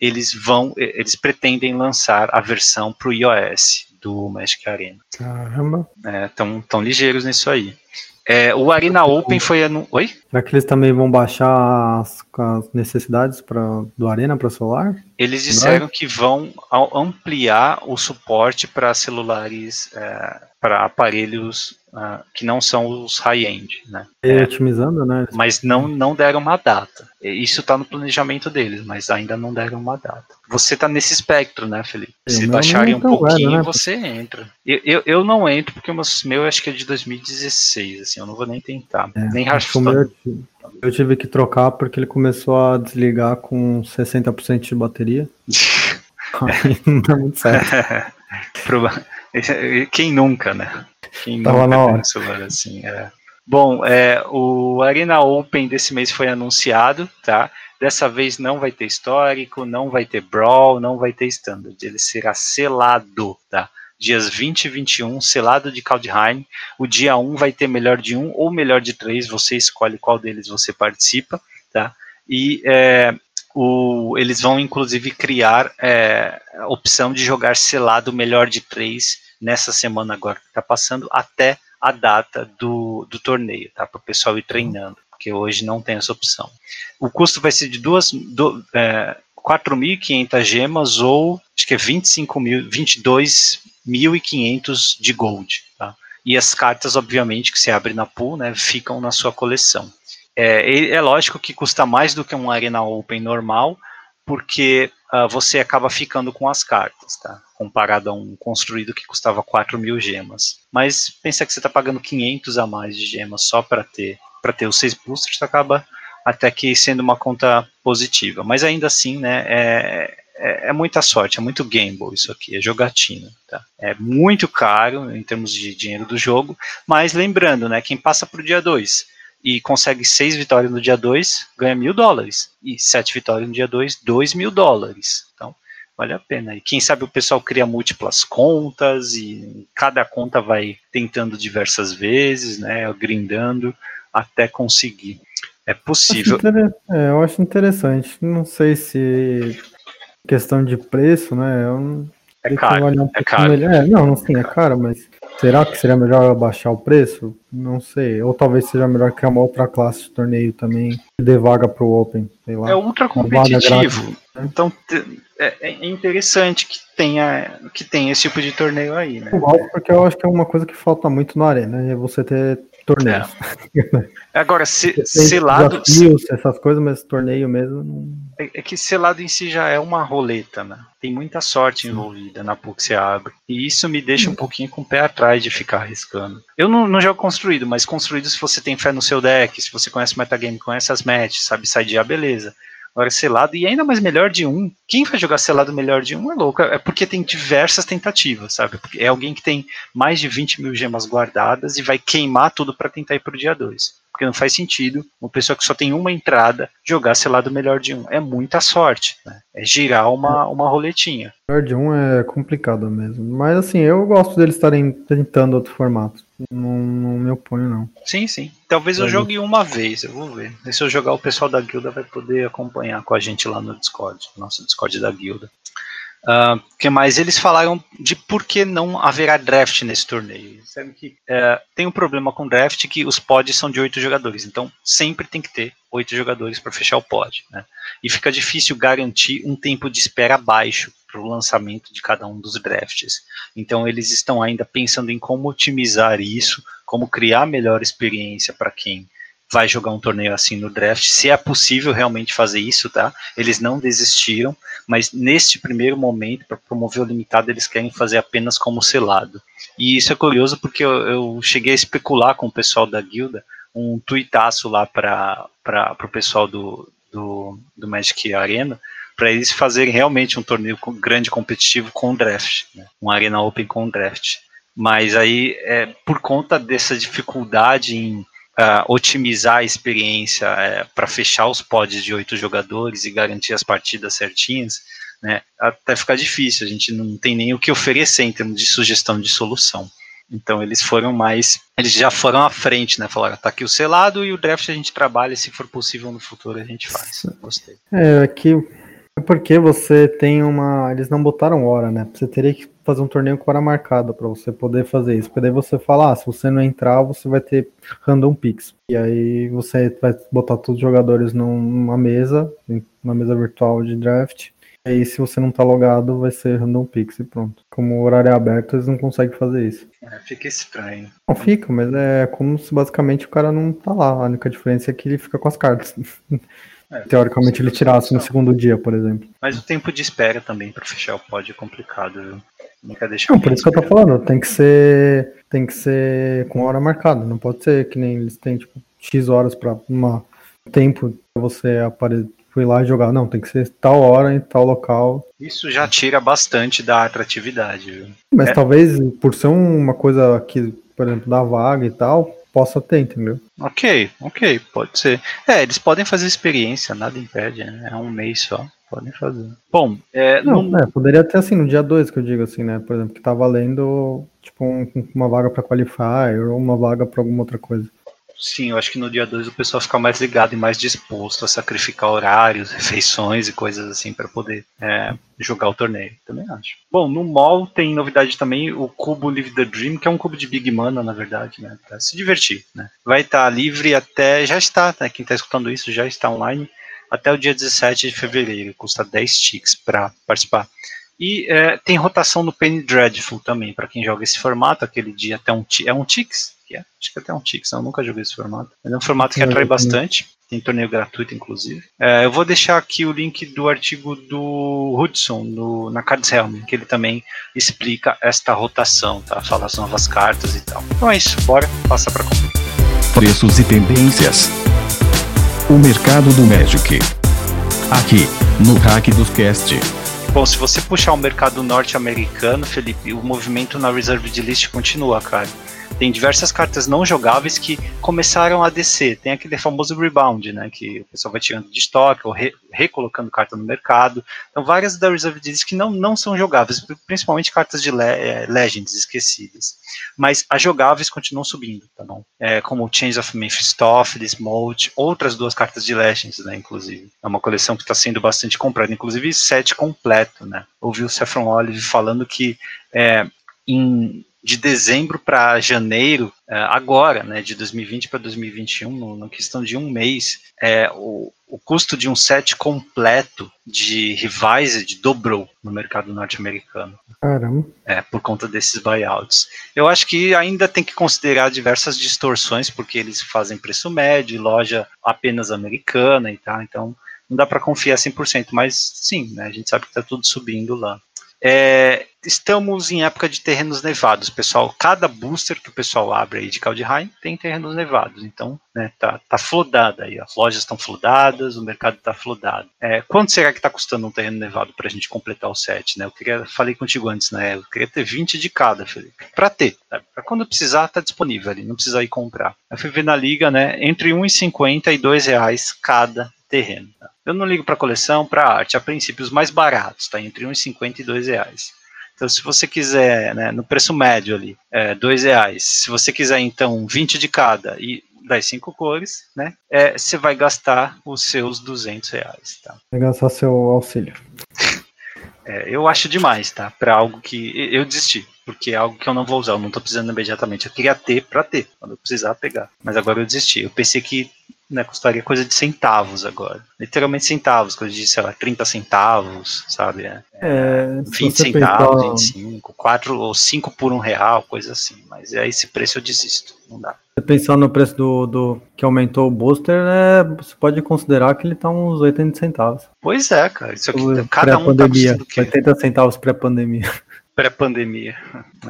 eles vão, eles pretendem lançar a versão para o iOS do Magic Arena. Caramba. É, tão, tão ligeiros nisso aí. É, o Arena Open foi anu... Oi? Será que eles também vão baixar as, as necessidades pra, do Arena para celular? Eles disseram que vão ampliar o suporte para celulares, é, para aparelhos ah, que não são os high-end, né? E otimizando, né? Mas não, não deram uma data. Isso está no planejamento deles, mas ainda não deram uma data. Você está nesse espectro, né, Felipe? É, Se baixarem um é tão pouquinho, velho, né? você entra. Eu, eu, eu não entro porque o meu, meu acho que é de 2016, assim, eu não vou nem tentar. É, nem acho eu tive- que trocar porque ele começou a desligar com 60% de bateria. Aí não dá muito certo. Proba- Quem nunca, né? Quem Tava nunca na hora. assim, é. Bom, é, o Arena Open desse mês foi anunciado, tá? Dessa vez não vai ter histórico, não vai ter Brawl, não vai ter Standard. Ele será selado, tá? Dias 20 e 21, selado de Kaldheim. O dia 1 vai ter melhor de um ou melhor de três, você escolhe qual deles você participa, tá? E é, o, eles vão inclusive criar é, a opção de jogar selado melhor de três nessa semana agora que está passando até a data do, do torneio, tá? Para o pessoal ir treinando, porque hoje não tem essa opção. O custo vai ser de duas, do, é, 4.500 gemas ou acho que é 25 mil, 22.500 de gold, tá? E as cartas, obviamente, que você abre na pool, né, ficam na sua coleção. É, é lógico que custa mais do que um Arena Open normal, porque ah, você acaba ficando com as cartas, tá? Comparado a um construído que custava 4 mil gemas. Mas pensa que você está pagando 500 a mais de gemas só para ter para ter os seis boosters, acaba até que sendo uma conta positiva. Mas ainda assim, né, é, é, é muita sorte, é muito gamble isso aqui, é jogatina. Tá? É muito caro em termos de dinheiro do jogo, mas lembrando, né, quem passa para o dia 2 e consegue seis vitórias no dia 2, ganha mil dólares. E sete vitórias no dia 2, dois mil dólares. Então, vale a pena. E quem sabe o pessoal cria múltiplas contas e cada conta vai tentando diversas vezes, né, grindando até conseguir. É possível. Acho é, eu acho interessante. Não sei se questão de preço, né? Eu é caro. Um é caro. É, não, sim, é caro, mas será que seria melhor abaixar o preço? Não sei. Ou talvez seja melhor criar uma outra classe de torneio também que dê vaga pro Open. Sei lá. É ultra competitivo. Né? Então é, é, interessante que tenha, que tenha esse tipo de torneio aí, né? Eu gosto porque eu acho que é uma coisa que falta muito na arena, é você ter torneios. É. Agora, se, selado. Desafios, essas coisas, mas torneio mesmo. Não... É, é, que selado em si já é uma roleta, né? Tem muita sorte envolvida na PUC se abre. E isso me deixa um pouquinho com o pé atrás de ficar arriscando. Eu não, não jogo construído, mas construído se você tem fé no seu deck, se você conhece o metagame, conhece as matches, sabe sidear, beleza. Agora, selado, e ainda mais melhor de um. Quem vai jogar selado melhor de um é louco. É porque tem diversas tentativas, sabe? É alguém que tem mais de 20 mil gemas guardadas e vai queimar tudo para tentar ir pro dia 2. Porque não faz sentido uma pessoa que só tem uma entrada jogar selado melhor de um. É muita sorte, né? É girar uma, uma roletinha. Melhor de um é complicado mesmo. Mas assim, eu gosto deles estarem tentando outro formato. Não, não me oponho, não. Sim, sim. Talvez eu jogue uma vez, eu vou ver. E se eu jogar, o pessoal da guilda vai poder acompanhar com a gente lá no Discord, nosso Discord da guilda. Uh, que mais? Eles falaram de por que não haverá draft nesse torneio. Sabe que uh, tem um problema com draft que os pods são de oito jogadores, então sempre tem que ter oito jogadores para fechar o pod. Né? E fica difícil garantir um tempo de espera baixo para o lançamento de cada um dos drafts. Então eles estão ainda pensando em como otimizar isso, como criar melhor experiência para quem vai jogar um torneio assim no draft, se é possível realmente fazer isso, tá? Eles não desistiram, mas neste primeiro momento, para promover o limitado, eles querem fazer apenas como selado. E isso é curioso porque eu, eu cheguei a especular com o pessoal da guilda um tuitaço lá para o pessoal do, do, do Magic Arena, para eles fazerem realmente um torneio grande competitivo com draft, né? um Arena Open com draft. Mas aí, é, por conta dessa dificuldade em uh, otimizar a experiência uh, para fechar os pods de oito jogadores e garantir as partidas certinhas, né, até ficar difícil. A gente não tem nem o que oferecer em termos de sugestão de solução. Então eles foram mais, eles já foram à frente, né? Falaram, tá aqui o selado e o draft a gente trabalha, se for possível no futuro a gente faz. Gostei. É, aqui é porque você tem uma. Eles não botaram hora, né? Você teria que fazer um torneio com hora marcada para você poder fazer isso. Porque daí você fala, ah, se você não entrar, você vai ter random picks. E aí você vai botar todos os jogadores numa mesa, uma mesa virtual de draft. E aí, se você não tá logado, vai ser random picks e pronto. Como o horário é aberto, eles não conseguem fazer isso. É, fica estranho. Não fica, mas é como se basicamente o cara não tá lá. A única diferença é que ele fica com as cartas. É, Teoricamente ele tirasse no segundo dia, por exemplo. Mas o tempo de espera também para fechar o pod é complicado, viu? Nunca deixa Não, por isso que eu tô falando, tem que ser. Tem que ser com hora marcada. Não pode ser que nem eles têm, tipo, X horas para uma tempo pra você aparecer. Fui lá jogar. Não, tem que ser tal hora em tal local. Isso já tira bastante da atratividade, viu? Mas é. talvez por ser uma coisa que, por exemplo, da vaga e tal, possa ter, entendeu? Ok, ok, pode ser. É, eles podem fazer experiência, nada impede, né? É um mês só. Podem fazer. Bom, é, não, no... é, poderia ter assim no dia 2 que eu digo assim, né? Por exemplo, que tá valendo tipo um, uma vaga para qualifier ou uma vaga para alguma outra coisa. Sim, eu acho que no dia 2 o pessoal fica mais ligado e mais disposto a sacrificar horários, refeições e coisas assim para poder é, jogar o torneio. Também acho. Bom, no mall tem novidade também o cubo Live the Dream, que é um cubo de Big Mana, na verdade, né? Pra se divertir, né? Vai estar tá livre até. Já está, né? Quem está escutando isso já está online até o dia 17 de fevereiro. Custa 10 ticks para participar. E é, tem rotação no Penny Dreadful também, para quem joga esse formato, aquele dia até um é um Tix, é, acho que até um Tix, eu nunca joguei esse formato. Mas é um formato que atrai bastante, tem torneio gratuito, inclusive. É, eu vou deixar aqui o link do artigo do Hudson no, na Cards Helm, que ele também explica esta rotação, tá? Fala as novas cartas e tal. Então é isso, bora, passa para comprar. Preços e tendências. O mercado do Magic. Aqui, no Hack dos Cast. Bom, se você puxar o mercado norte-americano, Felipe, o movimento na Reserved List continua, cara. Tem diversas cartas não jogáveis que começaram a descer. Tem aquele famoso rebound, né? Que o pessoal vai tirando de estoque ou re, recolocando carta no mercado. Então, várias da Reserve Deals que não, não são jogáveis, principalmente cartas de le, é, Legends esquecidas. Mas as jogáveis continuam subindo, tá bom? É, como Chains of Mephistopheles, Molt, outras duas cartas de Legends, né? Inclusive. É uma coleção que está sendo bastante comprada, inclusive set completo, né? Ouvi o Saffron Olive falando que é, em de dezembro para janeiro, é, agora, né, de 2020 para 2021, na questão de um mês, é, o, o custo de um set completo de Revised dobrou no mercado norte-americano. Caramba. É, por conta desses buyouts. Eu acho que ainda tem que considerar diversas distorções, porque eles fazem preço médio, loja apenas americana e tal, então não dá para confiar 100%, mas sim, né, a gente sabe que está tudo subindo lá. É, estamos em época de terrenos nevados, pessoal. Cada booster que o pessoal abre aí de Kaldheim tem terrenos nevados. Então, né, tá, tá flodada aí. As lojas estão flodadas, o mercado está flodado. É, quanto será que está custando um terreno nevado para a gente completar o set? Né? Eu queria, falei contigo antes, né? Eu queria ter 20 de cada, Felipe. Para ter, para quando precisar, tá disponível ali, não precisa ir comprar. Eu fui ver na liga, né? Entre 1,50 e 2 reais cada terreno. Tá? Eu não ligo para coleção, para arte. A princípio, os mais baratos, tá? Entre 1,50 e 2 reais. Então, se você quiser, né, no preço médio ali, é, dois reais. Se você quiser, então, 20 de cada e das cinco cores, né, é, você vai gastar os seus 200 reais, tá? Vai gastar seu auxílio. É, eu acho demais, tá? Para algo que eu desisti, porque é algo que eu não vou usar, eu não tô precisando imediatamente. Eu queria ter para ter, quando eu precisar pegar. Mas agora eu desisti. Eu pensei que né, custaria coisa de centavos agora. Literalmente centavos, coisa de, sei lá, 30 centavos, sabe? É, é 20 centavos, pensar... 25, 4 ou 5 por um real, coisa assim. Mas é esse preço eu desisto, não dá. Pensando no preço do, do que aumentou o booster, né, você pode considerar que ele tá uns 80 centavos. Pois é, cara. Isso aqui, cada um tá 80 centavos pré-pandemia pré-pandemia.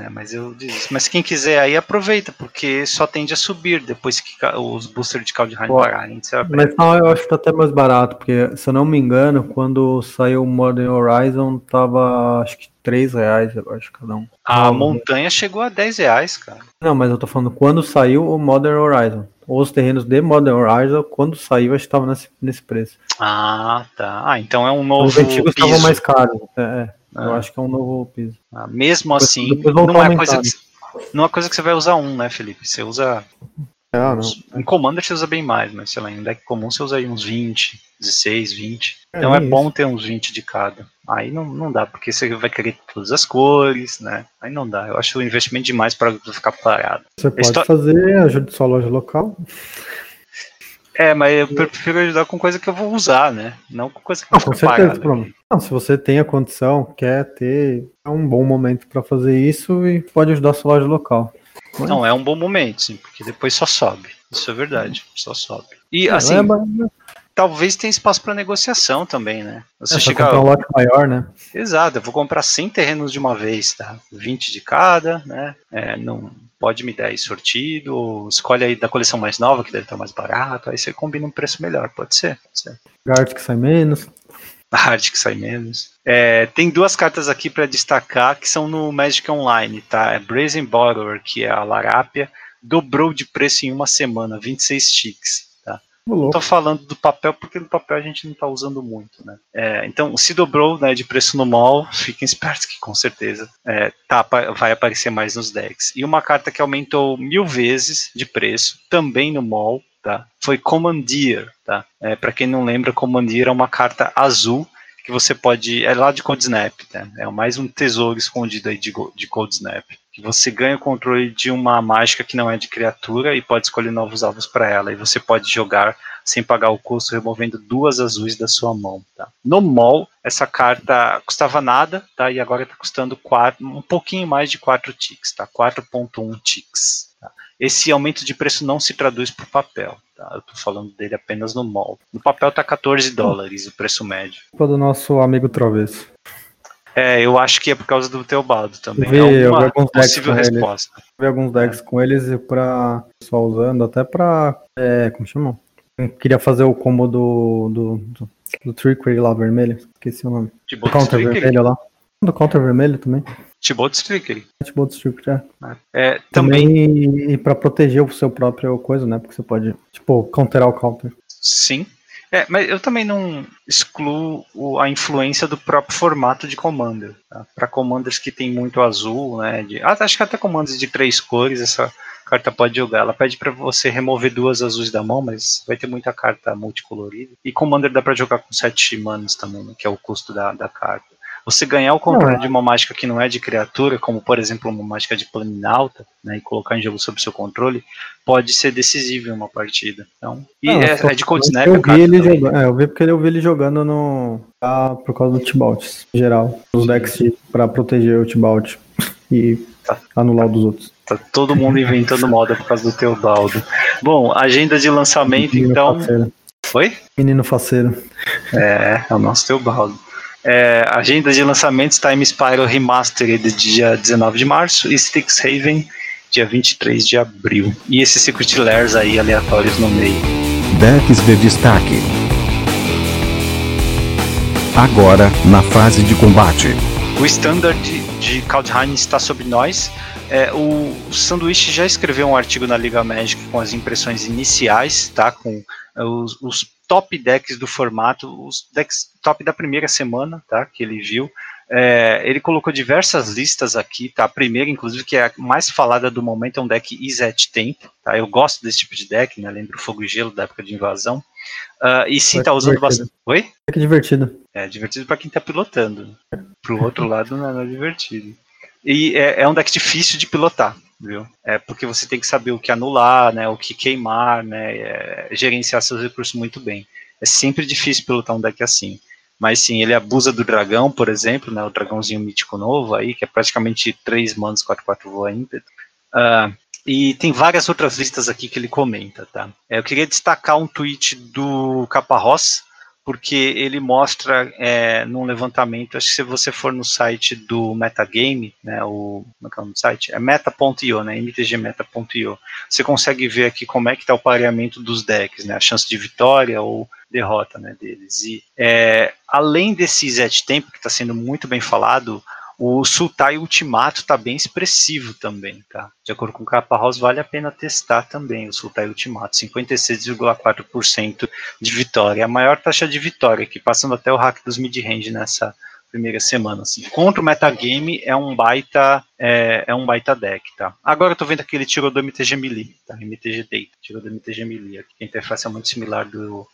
É, mas eu desisto. Mas quem quiser aí aproveita, porque só tende a subir depois que os boosters de Kaldheim pararem. Mas não, eu acho que tá até mais barato, porque se eu não me engano, quando saiu o Modern Horizon, tava acho que 3 reais, eu acho, cada um. A montanha chegou a 10 reais, cara. Não, mas eu tô falando quando saiu o Modern Horizon. Os terrenos de Modern Horizon, quando saiu, acho que tava nesse, nesse preço. Ah, tá. Ah, então é um novo. Os antigos estavam mais caros. É, é. Eu ah. acho que é um novo piso. Ah, mesmo depois, assim, depois não, é coisa que, não é coisa que você vai usar um, né, Felipe? Você usa. Ah, não. Em Commander você usa bem mais, mas sei lá, em deck comum você usa aí uns 20, 16, 20. É então é, bom ter uns 20 de cada. Aí não, não dá, porque você vai querer todas as cores, né? Aí não dá. Eu acho o investimento demais para ficar parado. Você pode fazer, ajude sua loja local. É, mas eu prefiro ajudar com coisa que eu vou usar, né? Não com coisa que eu vou Com certeza, Não, se você tem a condição, quer ter, é um bom momento para fazer isso e pode ajudar a sua loja local. Mas... Não, é um bom momento, sim, porque depois só sobe. Isso é verdade, só sobe. E é, assim, é, talvez tenha espaço para negociação também, né? Você é, chegar um lote maior, né? Exato, eu vou comprar 100 terrenos de uma vez, tá? 20 de cada, né? É, não pode me dar aí sortido, escolhe aí da coleção mais nova, que deve estar mais barato, aí você combina um preço melhor, pode ser. Pode ser. arte que sai menos. Arte que sai menos. É, tem duas cartas aqui para destacar que são no Magic Online, tá? É Brazen Borrower, que é a Larápia, dobrou de preço em uma semana, 26 ticks. Estou falando do papel porque no papel a gente não está usando muito, né? É, então, se dobrou né, de preço no mall, fiquem espertos que com certeza é, tá, vai aparecer mais nos decks. E uma carta que aumentou mil vezes de preço, também no mall, tá? Foi Commandeer, tá? É, Para quem não lembra, Commandeer é uma carta azul que você pode. É lá de Code Snap, né? É mais um tesouro escondido aí de, de Snap você ganha o controle de uma mágica que não é de criatura e pode escolher novos alvos para ela. E você pode jogar sem pagar o custo, removendo duas azuis da sua mão. Tá? No mall, essa carta custava nada, tá? E agora está custando quatro, um pouquinho mais de 4 ticks, tá? 4.1 ticks. Tá? Esse aumento de preço não se traduz por papel. Tá? Eu estou falando dele apenas no mall. No papel está 14 dólares o preço médio. do nosso amigo Trovesso. É, eu acho que é por causa do Teobaldo também. Vi, é uma alguns possível resposta. Ele. Vi alguns decks com eles e pra só usando, até pra. É, como chama? Eu queria fazer o combo do. do, do, do Trickery lá vermelho. Esqueci o nome. Tipo, do counter vermelho lá. Do counter vermelho também. Tibalt Stricker. Tibalt Stricker, é. é também... também e para proteger o seu próprio coisa, né? Porque você pode, tipo, counterar o counter. Sim. É, mas eu também não excluo a influência do próprio formato de Commander. Tá? Para Commanders que tem muito azul, né? De, ah, acho que até Commanders de três cores, essa carta pode jogar. Ela pede para você remover duas azuis da mão, mas vai ter muita carta multicolorida. E Commander dá para jogar com sete manas também, né, que é o custo da, da carta. Você ganhar o controle não, de uma mágica que não é de criatura, como por exemplo uma mágica de alta, né, e colocar em jogo sob seu controle, pode ser decisivo em uma partida. Então, e não, é, é, de Cold Snap. Eu vi, ele jogando, é, eu vi porque eu vi ele jogando no. Ah, por causa do Tibalt, em geral. Os decks para proteger o Tibalt e tá. anular o dos outros. Tá todo mundo inventando moda por causa do Teobaldo. Bom, agenda de lançamento, Menino então. Faceiro. Foi? Menino faceiro. É, é o nosso Teobaldo. É, agenda de lançamentos Time Spiral Remastered dia 19 de março e Strixhaven dia 23 de abril. E esses Secret Lairs aí aleatórios no meio. Decks de destaque. Agora, na fase de combate. O standard de Kaldheim está sob nós. É, o Sanduíche já escreveu um artigo na Liga Magic com as impressões iniciais, tá? Com é, os, os top decks do formato, os decks top da primeira semana, tá? Que ele viu. É, ele colocou diversas listas aqui, tá? A primeira, inclusive, que é a mais falada do momento, é um deck Iset Tempo, tá? Eu gosto desse tipo de deck, né? Lembro Fogo e Gelo da época de invasão. Uh, e sim, tá usando bastante. Oi? É que divertido. É divertido para quem tá pilotando. Pro outro lado não é divertido. E é, é um deck difícil de pilotar, viu? É porque você tem que saber o que anular, né, o que queimar, né, é, gerenciar seus recursos muito bem. É sempre difícil pilotar um deck assim. Mas sim, ele abusa do dragão, por exemplo, né, o dragãozinho mítico novo aí, que é praticamente 3 manos, 4, 4 voa ímpeto. Uh, e tem várias outras listas aqui que ele comenta, tá? É, eu queria destacar um tweet do Caparrós, porque ele mostra é, num levantamento, acho que se você for no site do Metagame, né, o, como é que é o site? É meta.io, né, mtgmeta.io, você consegue ver aqui como é que está o pareamento dos decks, né, a chance de vitória ou derrota né, deles. E é, além desse Zet Tempo, que está sendo muito bem falado, o Sultai Ultimato está bem expressivo também, tá? De acordo com o Caparrós, vale a pena testar também o Sultai Ultimato, 56,4% de vitória, a maior taxa de vitória, aqui, passando até o hack dos mid-range nessa primeira semana. Assim. Contra o metagame é um baita é, é um baita deck, tá? Agora eu tô vendo que ele tirou do MTG Melee, tá? MTG Data, tirou do MTG Melee, a interface é muito similar do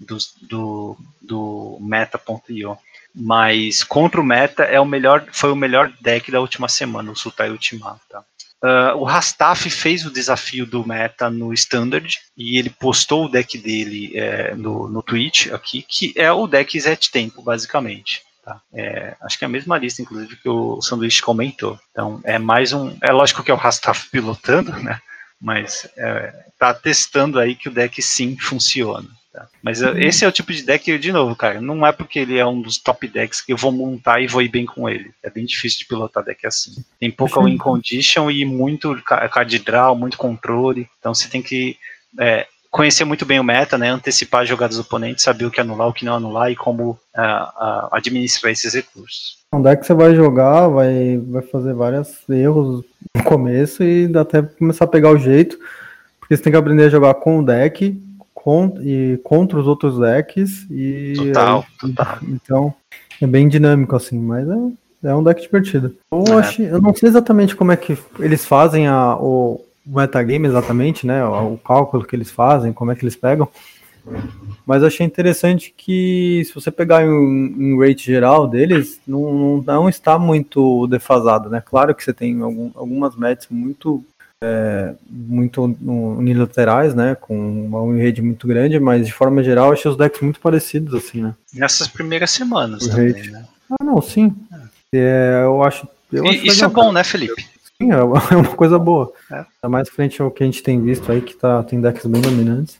do, do, do meta.io mas contra o meta é o melhor, foi o melhor deck da última semana, o Sultai Ultimato. Tá? Uh, o Rastaf fez o desafio do meta no Standard e ele postou o deck dele é, no, no Twitch aqui, que é o deck Zet Tempo, basicamente. Tá? É, acho que é a mesma lista, inclusive, que o Sanduíche comentou. Então, é mais um. É lógico que é o Rastaf pilotando, né? Mas é, tá testando aí que o deck sim funciona. Tá? Mas uhum. esse é o tipo de deck, de novo, cara, não é porque ele é um dos top decks que eu vou montar e vou ir bem com ele. É bem difícil de pilotar deck assim. Tem pouca win condition e muito card draw, muito controle. Então você tem que é, conhecer muito bem o meta, né, antecipar as jogadas dos oponentes, saber o que anular, o que não anular e como uh, uh, administrar esses recursos. Um deck que você vai jogar, vai, vai fazer vários erros no começo e até começar a pegar o jeito, porque você tem que aprender a jogar com o deck contra, e contra os outros decks. E total, total. Então, é bem dinâmico assim, mas é, é um deck divertido. Eu, é. achei, eu não sei exatamente como é que eles fazem a, o, metagame exatamente, né? O, o, cálculo que eles fazem, como é que eles pegam. Mas achei interessante que se você pegar em, rate geral deles, não, não, não, está muito defasado, né? Claro que você tem algum, algumas metas muito é, muito unilaterais, né? Com uma rede muito grande, mas de forma geral achei os decks muito parecidos, assim, né? Nessas primeiras semanas o também, né? Ah, não, sim. É, eu acho. Eu e, acho isso é bom, né, Felipe? Sim, é, é uma coisa boa. É. Mais frente ao que a gente tem visto aí, que tá, tem decks bem dominantes.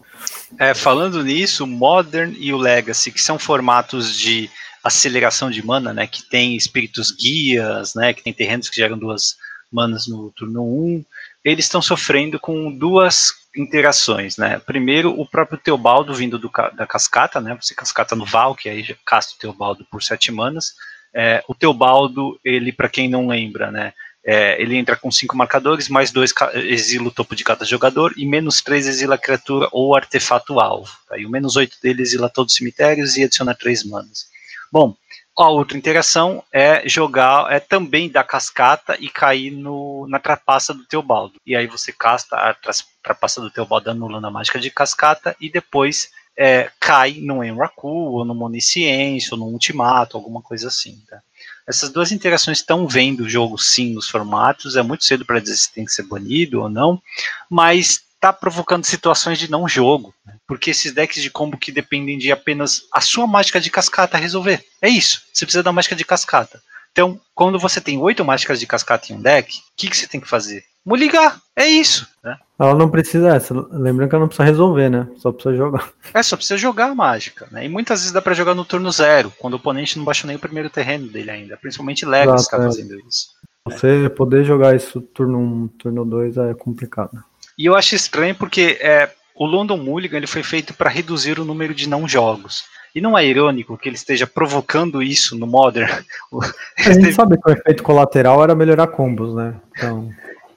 É, falando nisso, o Modern e o Legacy, que são formatos de aceleração de mana, né? Que tem espíritos guias, né? Que tem terrenos que geram duas manas no turno 1 eles estão sofrendo com duas interações, né? Primeiro, o próprio Teobaldo vindo do, da cascata, né? Você cascata no Val, que aí casta o Teobaldo por sete manas, É, o Teobaldo, ele, para quem não lembra, né? É, ele entra com cinco marcadores, mais dois exila o topo de cada jogador e menos três exila a criatura ou artefato alvo. Tá? E o menos oito dele exila todos os cemitérios e adiciona três manas. Bom, a outra interação é jogar, é também dar cascata e cair no, na trapaça do Teobaldo. E aí você casta a trapaça do Teobaldo anulando a mágica de cascata e depois é, cai no Enraku, ou no Monisciência, ou no Ultimato, alguma coisa assim. Tá? Essas duas interações estão vendo o jogo sim nos formatos, é muito cedo para dizer se tem que ser banido ou não, mas está provocando situações de não jogo, né? porque esses decks de combo que dependem de apenas a sua mágica de cascata resolver. É isso, você precisa da mágica de cascata. Então, quando você tem oito mágicas de cascata em um deck, o que, que você tem que fazer? Ligar, é isso. Né? Ela não precisa, essa. lembrando que ela não precisa resolver, né? Só precisa jogar. É, só precisa jogar a mágica, né? E muitas vezes dá pra jogar no turno zero, quando o oponente não baixou nem o primeiro terreno dele ainda. Principalmente Legos está é. fazendo isso. Você poder jogar isso turno 1, um, turno 2 é complicado. E eu acho estranho porque é, o London Mulligan ele foi feito para reduzir o número de não jogos. E não é irônico que ele esteja provocando isso no Modern? A gente sabe que o efeito colateral era melhorar combos, né? Então...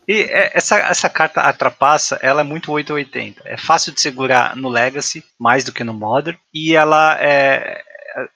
E é, essa, essa carta atrapassa, ela é muito 880. É fácil de segurar no Legacy, mais do que no Modern. E ela é.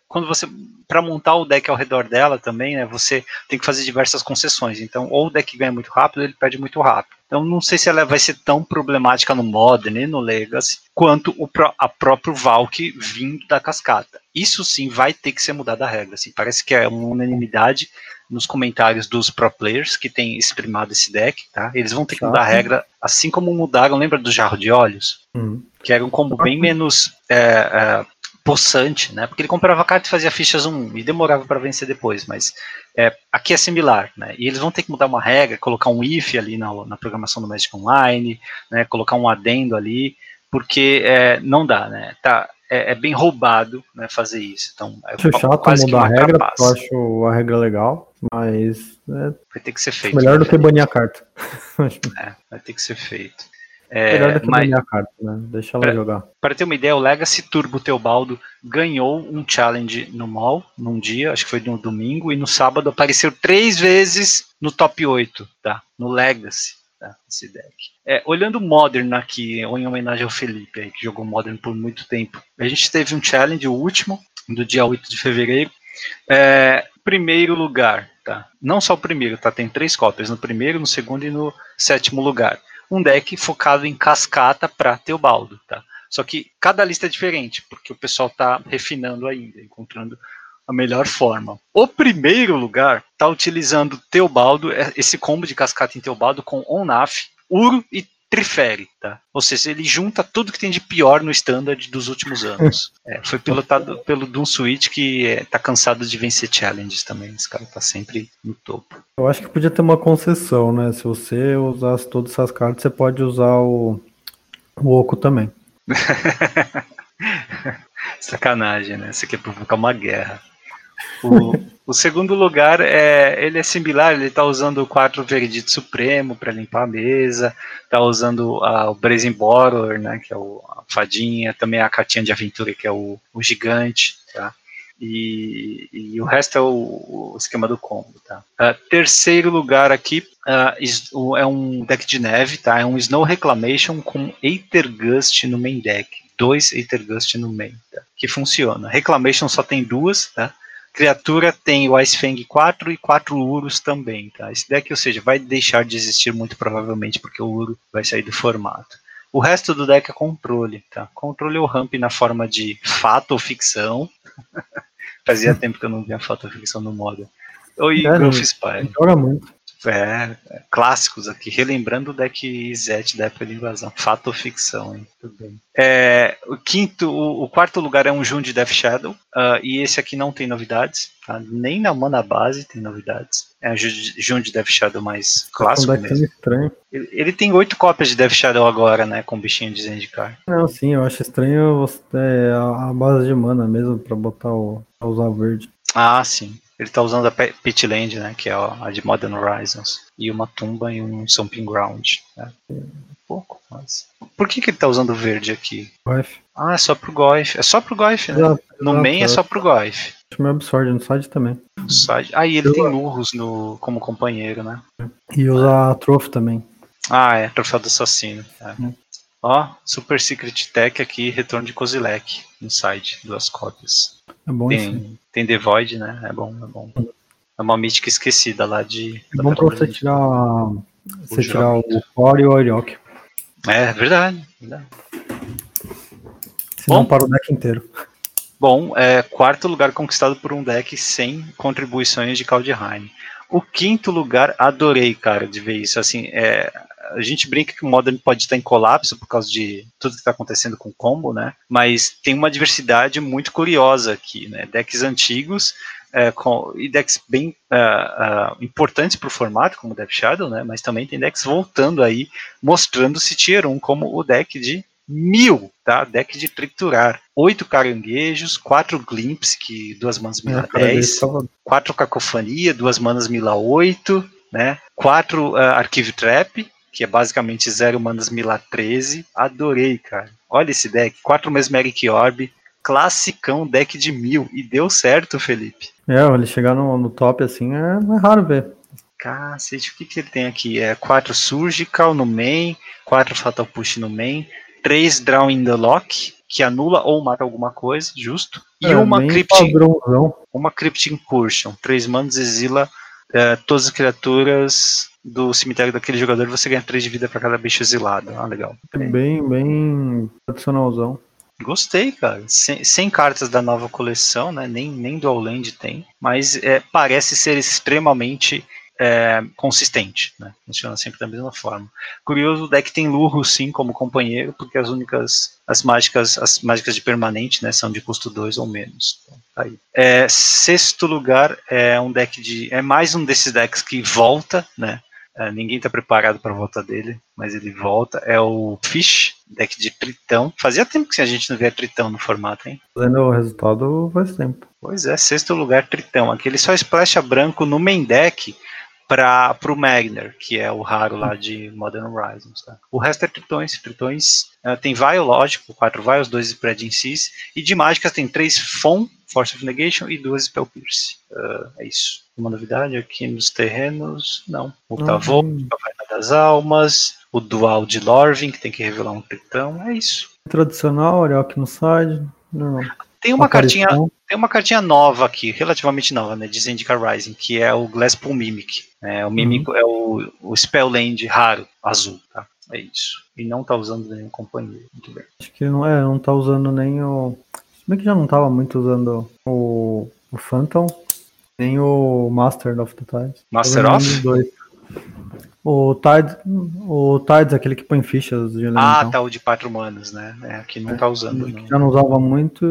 Quando você. Para montar o deck ao redor dela também, né, você tem que fazer diversas concessões. Então, ou o deck ganha muito rápido, ou ele perde muito rápido. Então, não sei se ela vai ser tão problemática no Modern e no Legacy quanto o a próprio Valk vindo da cascata. Isso sim vai ter que ser mudada a regra. Assim, parece que é uma unanimidade nos comentários dos pro players que têm exprimado esse deck, tá? Eles vão ter que mudar a regra, assim como mudaram, lembra do Jarro de Olhos? Uhum. Que era um combo bem menos é, é, possante, né? Porque ele comprava carta e fazia fichas 1 e demorava para vencer depois, mas é, aqui é similar, né? E eles vão ter que mudar uma regra, colocar um if ali na, na programação do Magic Online, né? Colocar um adendo ali, porque é, não dá, né? Tá, é, é, bem roubado né, fazer isso. Então, é acho chato mudar a regra, eu acho a regra legal, mas é, vai ter que ser feito. Melhor do que banir a carta. é, vai ter que ser feito. É, melhor do que mas, a carta, né? Deixa ela pra, jogar. Para ter uma ideia, o Legacy Turbo Teobaldo ganhou um challenge no mall num dia, acho que foi no domingo, e no sábado apareceu três vezes no top 8, tá? No Legacy tá? esse deck. É, olhando Modern aqui, em homenagem ao Felipe, aí, que jogou Modern por muito tempo, a gente teve um challenge, o último, do dia 8 de fevereiro. É, primeiro lugar, tá? Não só o primeiro, tá? Tem três cópias, no primeiro, no segundo e no sétimo lugar. Um deck focado em cascata para Teobaldo, tá? Só que cada lista é diferente, porque o pessoal tá refinando ainda, encontrando a melhor forma. O primeiro lugar está utilizando Teobaldo, é, esse combo de cascata em Teobaldo com Onaf, Uro e Trifere, tá? Ou seja, ele junta tudo que tem de pior no standard dos últimos anos. É, foi pilotado pelo Doom Switch que é, tá cansado de vencer challenges também. Esse cara tá sempre no topo. Eu acho que podia ter uma concessão, né? Se você usasse todas essas cartas, você pode usar o, o Oco também. Sacanagem, né? Você quer provocar uma guerra. O, o, segundo lugar é ele é similar, ele está usando o 4 Veredito Supremo para limpar a mesa, está usando a, o Brazen Borrower, né, que é o, a fadinha, também a cartinha de aventura, que é o, o gigante, tá? E, e, o resto é o, o, esquema do combo, tá? Uh, terceiro lugar aqui uh, é um deck de neve, tá? É um Snow Reclamation com Aether Gust no main deck. Dois Aether Gust no main, tá? Que funciona. Reclamation só tem duas, tá? Criatura tem o Ice Fang 4 e 4 Urus também, tá? Esse deck, ou seja, vai deixar de existir muito provavelmente, porque o Uro vai sair do formato. O resto do deck é controle, tá? Controle ou ramp na forma de fato ou ficção. Fazia tempo que eu não via fato ou ficção no modo. Oi, é, Growth Spire. Joga muito. É, é, clássicos aqui, relembrando o deck Zet da época de invasão. Fato ou ficção, hein? Tudo bem. É, o quinto, o, o, quarto lugar é um Jun de Death Shadow, uh, e esse aqui não tem novidades, tá? Nem na mana base tem novidades. É um Jun de Death Shadow mais clássico um mesmo. Estranho. Ele, ele, tem oito cópias de Death Shadow agora, né? Com bichinho de Zendikar. Não, sim, eu acho estranho é, a, a base de mana mesmo, pra botar o. Pra usar verde. Ah, sim. Ele tá usando a Pitland, né? Que é a de Modern Horizons. E uma tumba e um Stomping Ground. Né? Um pouco, mas. Por que, que ele tá usando verde aqui? Goif. Ah, é só pro Goif. É só pro Goif, né? Exato, no main é só pro Goif. Acho meio absurdo no site também. Side. Ah, e ele tem Lurros no, como companheiro, né? E usa a Trophy também. Ah, é, Troféu do Assassino. É. Ó, Super Secret Tech aqui, retorno de Kozilek no site, duas cópias. É bom isso. Tem, tem The Void, né? É bom, é bom. É uma mítica esquecida lá de. É bom pra você tirar, você jogo. tirar o Core e o Oriok. É verdade. verdade. Não Bom. para o deck inteiro. Bom, é, quarto lugar conquistado por um deck sem contribuições de Kaldheim. O quinto lugar, adorei, cara, de ver isso. Assim, é, a gente brinca que o Modern pode estar em colapso por causa de tudo que está acontecendo com o combo, né? Mas tem uma diversidade muito curiosa aqui, né? Decks antigos é, com, e decks bem ah, ah, importantes para o formato, como o Death Shadow, né? Mas também tem decks voltando aí, mostrando-se Tier 1 como o deck de mil, tá? Deck de triturar. Oito caranguejos, quatro glimpse, que duas manas mila ele 10, tava- quatro cacofonia, duas manas mila 8, né? Quatro ah, arquivo trap, que é basicamente zero manas mila 13. Adorei, cara. Olha esse deck, quatro Mesmeric Orb, classicão deck de mil. E deu certo, Felipe. É, ele chegar no, no top assim é, é raro ver. Cacete, o que, que ele tem aqui? É 4 Surgical no main, 4 Fatal Push no main, 3 Draw in the Lock, que anula ou mata alguma coisa, justo. E é, uma Crypt, uma Crypt Incursion. 3 manas exila é, todas as criaturas do cemitério daquele jogador você ganha 3 de vida para cada bicho exilado. Ah, legal. Bem, bem tradicionalzão. Gostei, cara. Sem, sem cartas da nova coleção, né? Nem, nem Dual Land tem. Mas é, parece ser extremamente é, consistente, né? Funciona sempre da mesma forma. Curioso, o deck tem Lurro sim como companheiro, porque as únicas as mágicas, as mágicas de permanente, né, são de custo 2 ou menos. Então, tá aí. É, sexto lugar é um deck de é mais um desses decks que volta, né? É, ninguém está preparado para a volta dele, mas ele volta. É o Fish, deck de Tritão. Fazia tempo que a gente não via Tritão no formato, hein? Fazendo o resultado faz tempo. Pois é, sexto lugar Tritão. Aqui ele só splasha branco no main deck para o Magner, que é o raro lá de Modern Horizons. Tá? O resto é Tritões. Tritões uh, tem Vial, lógico, quatro Vials, dois Spread in Seas. E de mágicas tem três Fon, Force of Negation e duas Spell Pierce. Uh, é isso. Uma novidade aqui nos terrenos? Não. O Tavô, Uhum. a das Almas, o Dual de Lorvin, que tem que revelar um Tritão. É isso. Tradicional, Oriok no side. Normal. Tem uma cartinha. Tem uma cartinha nova aqui, relativamente nova, né, de Zendikar Rising, que é o Glasspool Mimic. É, o Mimic é o, o Spellland raro, azul, tá? É isso. E não tá usando nenhum companheiro. Muito bem. Acho que não é, não tá usando nem o. Se bem que já não tava muito usando o, o Phantom, nem o Master of the Tides. Master of? dois. O Tides, o Tides, aquele que põe fichas de Ah, elemental. tá o de quatro manos, né? É, aqui não tá usando. Que Não. já não usava muito,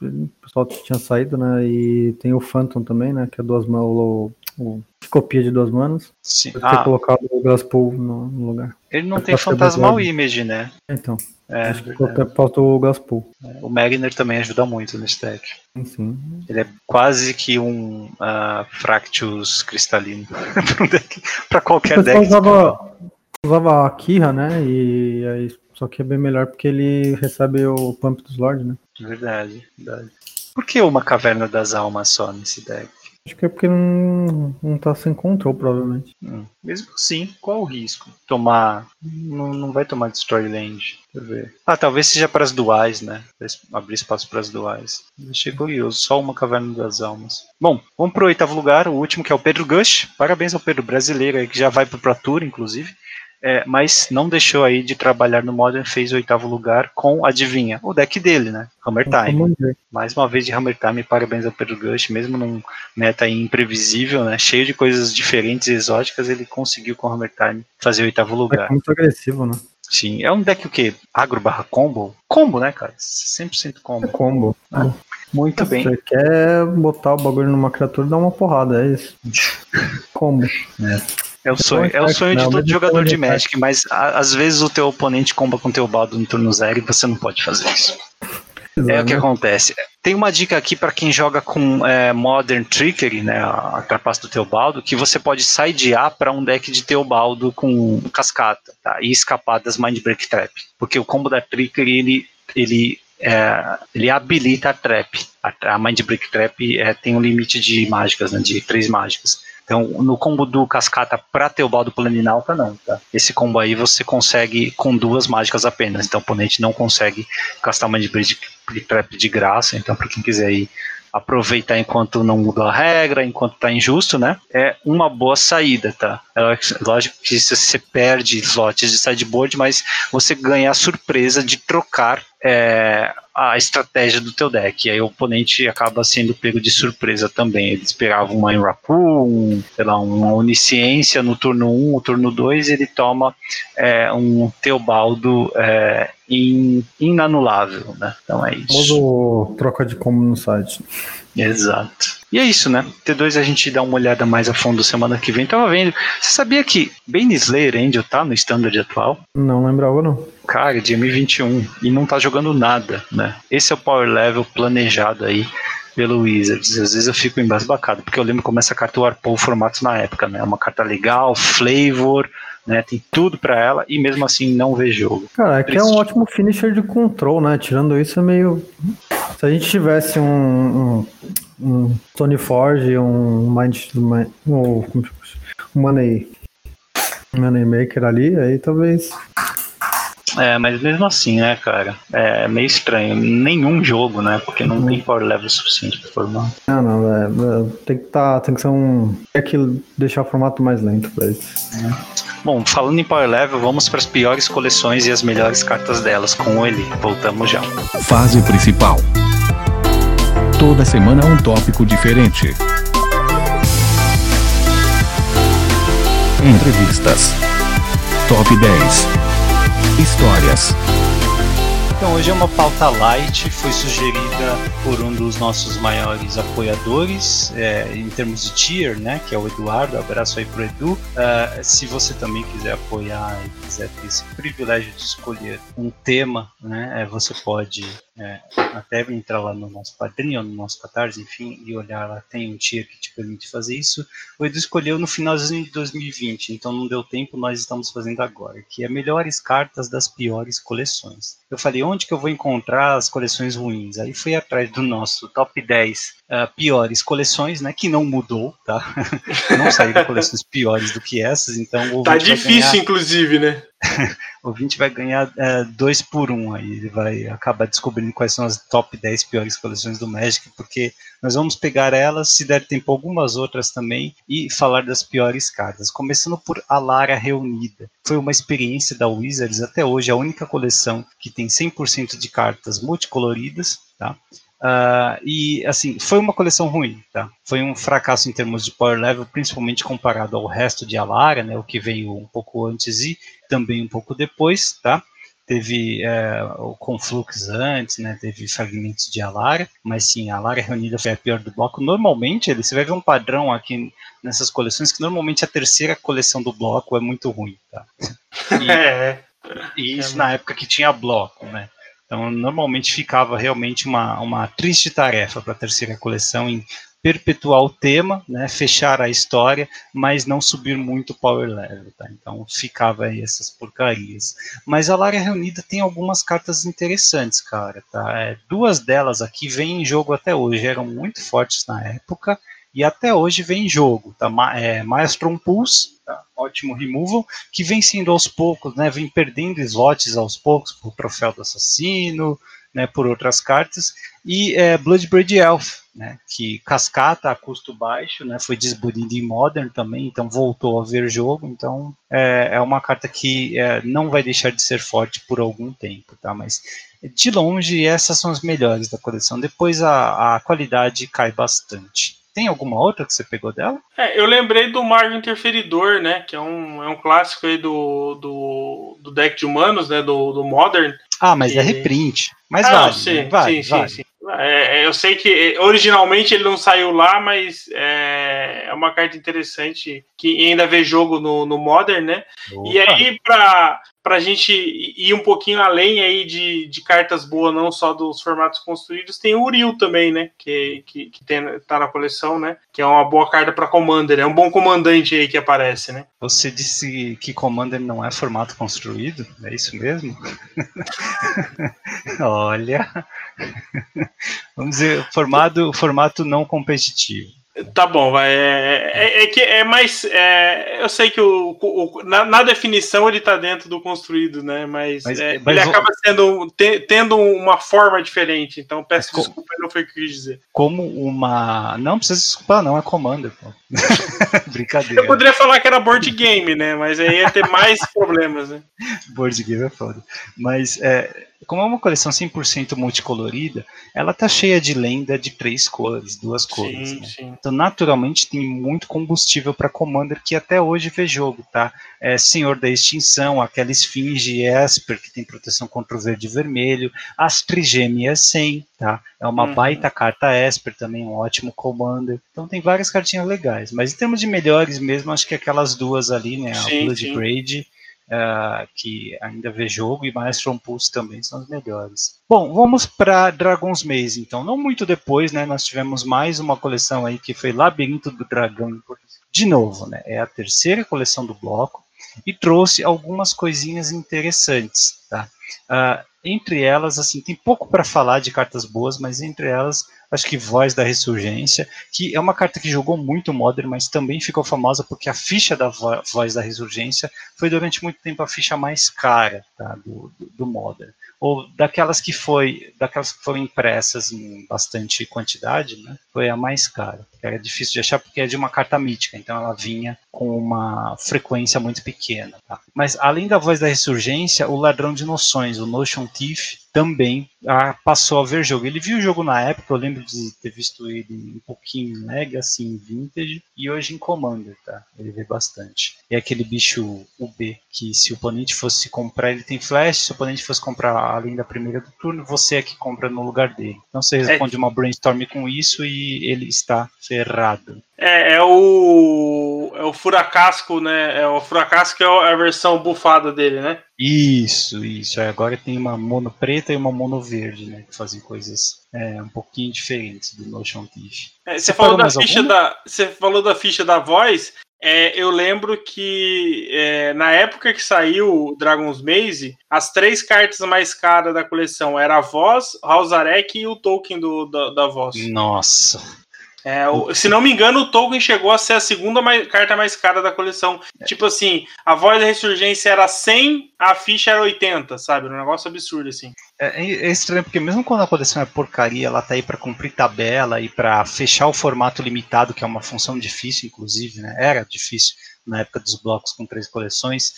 o pessoal tinha saído, né? E tem o Phantom também, né? Que é duas mãos, o, o copia de duas manos. Sim. Deve ter Ah, colocado o Gaspool no, no lugar. ele não tem é Fantasmal. Image, né? Então, É, acho que verdade. falta o Gaspool. o Magner também ajuda muito nesse deck. Sim. Ele é quase que um ah, Fractus cristalino O qualquer deck. usava, usava a Kira, né? E aí, só que é bem melhor porque ele recebe o Pump dos Lords, né? Verdade, verdade. Por que uma caverna das almas só nesse deck? Acho que é porque não, não tá sem control, provavelmente. Hum, Mesmo assim, qual o risco? Tomar. Não, não vai tomar Destroy Land. Deixa eu ver. Ah, talvez seja para as duais, né? Abrir espaço para as duais. Achei curioso, só uma caverna das almas. Bom, vamos pro oitavo lugar, o último que é o Pedro Gush. Parabéns ao Pedro brasileiro aí, que já vai pro Pro Tour, inclusive. É, mas não deixou aí de trabalhar no Modern, fez o oitavo lugar com, adivinha, o deck dele, né? Hammer Time. Mais uma vez de Hammer Time, parabéns ao Pedro Gush, mesmo num meta imprevisível, né? Cheio de coisas diferentes e exóticas, ele conseguiu com o Hammer Time fazer o oitavo É lugar. muito agressivo, né? Sim, é um deck o quê? Agro barra combo? Combo, né, cara? 100% É combo. combo. Muito bem. Você quer botar o bagulho numa criatura e dar uma porrada, é isso. Combo. É o sonho, é o sonho de todo jogador de Magic, mas a- às vezes o teu oponente comba com o teu baldo no turno zero e você não pode fazer isso. É o que acontece. Tem uma dica aqui para quem joga com é, Modern Trickery, né, a trapaça do Teobaldo, que você pode sidear para um deck de Teobaldo com cascata, tá? E escapar das Mindbreak Trap. Porque o combo da Trickery, ele, ele é, ele habilita a trap. A, a Mind Break Trap é, tem um limite de mágicas, né, de três mágicas. Então, no combo do Cascata pra Teobaldo Planinalta, não, tá? Esse combo aí você consegue com duas mágicas apenas. Então, o oponente não consegue gastar uma de Trap de graça. Então, para quem quiser aí aproveitar enquanto não mudou a regra, enquanto tá injusto, né? É uma boa saída, tá? É lógico que você perde slots de sideboard, mas você ganha a surpresa de trocar é, a estratégia do teu deck. E aí o oponente acaba sendo pego de surpresa também. Ele esperava uma Enraku, um, sei lá, uma Onisciência no turno 1, no turno 2, ele toma é, um Teobaldo é, in, inanulável, né? Então é isso. Modo troca de como no site. Exato. E é isso, né? T2 a gente dá uma olhada mais a fundo semana que vem. Tava vendo. Você sabia que Bane Slayer Angel tá no standard atual? Não lembrava, não. Cara, de M21. E não tá jogando nada, né? Esse é o power level planejado aí pelo Wizards. Às vezes eu fico embasbacado, porque eu lembro como essa carta warpou o formato na época, né? É uma carta legal, flavor, né? Tem tudo para ela e mesmo assim não vê jogo. Cara, é que é um ótimo finisher de control, né? Tirando isso é meio. Se a gente tivesse um, um, um Tony Forge, um Mind. Um, um Money. Money Maker ali, aí talvez é, mas mesmo assim, né, cara? É meio estranho. Nenhum jogo, né? Porque não tem power level suficiente pra formar. Não, não, é, é, tem que tá, tem que ser um. É que deixar o formato mais lento pra isso. É. Bom, falando em power level, vamos para as piores coleções e as melhores cartas delas com ele. Voltamos já. Fase principal. Toda semana um tópico diferente. Entrevistas. Top 10. Histórias. Então, hoje é uma pauta light, foi sugerida por um dos nossos maiores apoiadores, é, em termos de tier, né, que é o Eduardo, abraço aí pro Edu. Uh, se você também quiser apoiar e quiser ter esse privilégio de escolher um tema, né, é, você pode é, até entrar lá no nosso Patreon, no nosso Catarse, enfim, e olhar lá, tem um tier que te permite fazer isso. O Edu escolheu no finalzinho de 2020, então não deu tempo, nós estamos fazendo agora, que é melhores cartas das piores coleções. Eu falei, onde que eu vou encontrar as coleções ruins? Aí fui atrás do nosso top 10 uh, ah, piores coleções, né, que não mudou, tá? não saíram coleções piores do que essas, então... Tá difícil, inclusive, né? o 20 vai ganhar é, dois por um aí. Ele vai acabar descobrindo quais são as top 10 piores coleções do Magic, porque nós vamos pegar elas, se der tempo, algumas outras também, e falar das piores cartas. Começando por Alara Reunida. Foi uma experiência da Wizards até hoje, a única coleção que tem 100% de cartas multicoloridas. Tá? Uh, e assim, foi uma coleção ruim, tá? Foi um fracasso em termos de power level, principalmente comparado ao resto de Alara, né? O que veio um pouco antes e também um pouco depois, tá? Teve é, o Conflux antes, né? Teve fragmentos de Alara, mas sim, a Alara reunida foi a pior do bloco. Normalmente, você vai ver um padrão aqui nessas coleções que normalmente a terceira coleção do bloco é muito ruim, tá? E, é. e isso na época que tinha bloco, né? Então, normalmente ficava realmente uma, uma triste tarefa para a terceira coleção em perpetuar o tema, né, fechar a história, mas não subir muito o power level, tá? Então ficava aí essas porcarias. Mas a Lara Reunida tem algumas cartas interessantes, cara, tá? É, duas delas aqui vêm em jogo até hoje, eram muito fortes na época e até hoje vem em jogo, tá? É, Maelstrom Pulse, tá? ótimo removal, que vem sendo aos poucos, né? Vem perdendo slots aos poucos por Troféu do Assassino, né? Por outras cartas e é, Elf, né? Que cascata a custo baixo, né? Foi desbanido em Modern também, então voltou a ver jogo, então é, é uma carta que é, não vai deixar de ser forte por algum tempo, tá? Mas de longe essas são as melhores da coleção. Depois a, a qualidade cai bastante. Tem alguma outra que você pegou dela? É, eu lembrei do Mago Interferidor, né? Que é um, é um clássico aí do, do, do deck de humanos, né? Do, do Modern. Ah, mas é e... é reprint. Mas ah, vale, sim, vale, sim, vale. sim, sim. É, é, eu sei que originalmente ele não saiu lá, mas é, é uma carta interessante que ainda vê jogo no, no Modern, né? Opa. E aí, para para a gente ir um pouquinho além aí de, de cartas boas, não só dos formatos construídos, tem o Uriel também, né? Que, que, que tem, tá na coleção, né? Que é uma boa carta para Commander, é um bom comandante aí que aparece, né? Você disse que Commander não é formato construído? É isso mesmo? Olha. Vamos dizer, formato, formato não competitivo. Tá bom, vai. É, é, é, que é mais. É, eu sei que o, o na, na, definição ele tá dentro do construído, né? Mas, mas, é, mas ele acaba sendo te, tendo uma forma diferente. Então peço mas desculpa, não foi o que eu quis dizer. Como uma. Não precisa desculpar, não, é Commander, pô. Brincadeira. Eu poderia falar que era board game, né? Mas aí ia ter mais problemas, né? Board game é foda. Mas é, como é uma coleção 100% multicolorida, ela tá cheia de lenda de três cores, duas cores. Sim, né? sim. Então, naturalmente, tem muito combustível para Commander que até hoje vê jogo, tá? É Senhor da Extinção, aquela Esfinge Esper, que tem proteção contra o verde e vermelho, as Trigêmeas 100, tá? É uma uhum. baita carta Esper também, um ótimo Commander. Então, tem várias cartinhas legais. Mas em termos de melhores mesmo, acho que aquelas duas ali, né? Sim, a Blood Braid uh, que ainda vê jogo, e Maelstrom Pulse também são os melhores. Bom, vamos para Dragon's Maze, então. Não muito depois, né, nós tivemos mais uma coleção aí que foi Labirinto do Dragão. De novo, né, é a terceira coleção do bloco e trouxe algumas coisinhas interessantes, tá? Uh, entre elas, assim, tem pouco para falar de cartas boas, mas entre elas acho que Voz da Ressurgência, que é uma carta que jogou muito Modern, mas também ficou famosa porque a ficha da Voz da Ressurgência foi durante muito tempo a ficha mais cara tá, do, do, do Modern ou daquelas que foi, daquelas que foram impressas em bastante quantidade, né, foi a mais cara. Era difícil de achar porque é de uma carta mítica, então ela vinha com uma frequência muito pequena. Tá? Mas além da voz da ressurgência, o ladrão de noções, o Notion Thief, também ah, passou a ver jogo. Ele viu o jogo na época, eu lembro de ter visto ele um pouquinho em Legacy, em Vintage, e hoje em Commander, tá? Ele vê bastante. É aquele bicho UB, que se o oponente fosse comprar, ele tem flash, se o oponente fosse comprar além da primeira do turno, você é que compra no lugar dele. Então você responde é. uma brainstorm com isso e ele está ferrado. É, é o. É o Furacasco, né? É o Furacasco é a versão bufada dele, né? Isso, isso. Agora tem uma mono preta e uma mono verde, né? Que fazem coisas é, um pouquinho diferentes do Notion Thief. É, você, falou da ficha da, você falou da ficha da voz. É, eu lembro que é, na época que saiu Dragon's Maze, as três cartas mais caras da coleção eram a voz, Halzarek e o token do, da, da voz. Nossa. É, o, se não me engano, o Tolkien chegou a ser a segunda mais, carta mais cara da coleção. É. Tipo assim, a voz da ressurgência era 100, a ficha era 80, sabe? Um negócio absurdo, assim. É, é, é estranho, porque mesmo quando a coleção é porcaria, ela tá aí para cumprir tabela e para fechar o formato limitado, que é uma função difícil, inclusive, né? Era difícil na época dos blocos com três coleções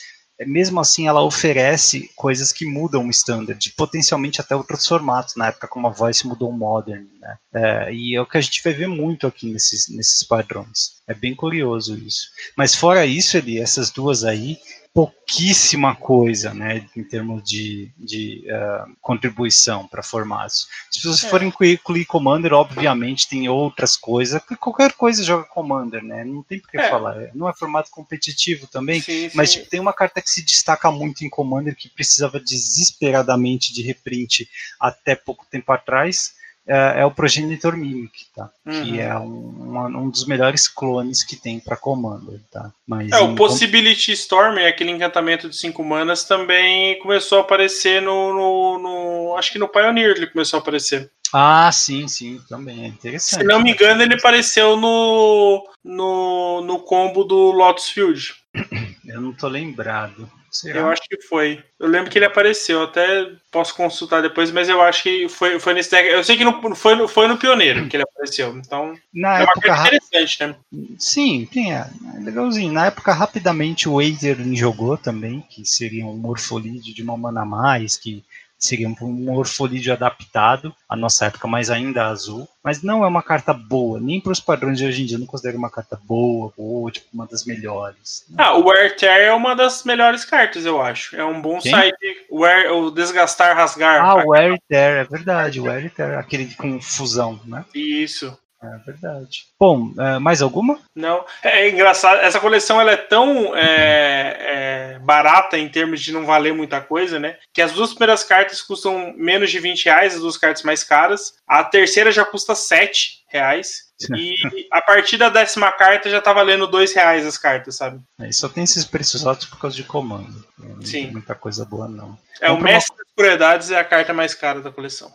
mesmo assim ela oferece coisas que mudam o standard, potencialmente até outros formatos, na época como a Voice mudou o Modern, né? É, e é o que a gente vai ver muito aqui nesses, nesses padrões. É bem curioso isso. Mas fora isso, ele, essas duas aí, pouquíssima coisa, né, em termos de, de uh, contribuição para formatos. Se você é. for incluir Commander, obviamente tem outras coisas, qualquer coisa joga Commander, né, não tem por que é. falar, não é formato competitivo também, sim, mas sim. Tipo, tem uma carta que se destaca muito em Commander que precisava desesperadamente de reprint até pouco tempo atrás, é, é o Progenitor Mimic, tá? Uhum. Que é um, um, dos melhores clones que tem para Commander, tá? Mas é, o Possibility Storm, aquele encantamento de 5 manas, também começou a aparecer no, no, no, Acho que no Pioneer ele começou a aparecer. Ah, sim, sim, também é interessante. Se não me engano, ele apareceu no, no, no combo do Lotus Field. Eu não tô lembrado. Será? Eu acho que foi. Eu lembro que ele apareceu, até posso consultar depois, mas eu acho que foi, foi nesse deck. Eu sei que não foi, foi no Pioneiro que ele apareceu. Então, Na é época, uma interessante, né? Sim, sim, é, é legalzinho. Na época, rapidamente, o Wazer jogou também, que seria um Morfolide de uma mana a mais, que seria um morfolídeo adaptado à nossa época, mas ainda azul. Mas não é uma carta boa, nem para os padrões de hoje em dia. Eu não considero uma carta boa, ou tipo, uma das melhores. Ah, o Wear Tear é uma das melhores cartas, eu acho. É um bom Quem? site. o, air, o desgastar, rasgar. Ah, o Air Tear, é verdade, o Air Tear, aquele com fusão, né? Isso. É verdade. Bom, é, mais alguma? Não. É, é, engraçado, essa coleção ela é tão é, é, barata em termos de não valer muita coisa, né? Que as duas primeiras cartas custam menos de 20 reais, as duas cartas mais caras. A terceira já custa 7 reais. E a partir da décima carta já tá valendo dois reais as cartas, sabe? É, só tem esses preços altos por causa de comando. Não Sim. tem muita coisa boa, não. É, Vamos o Mestre das Crueldades é a carta mais cara da coleção.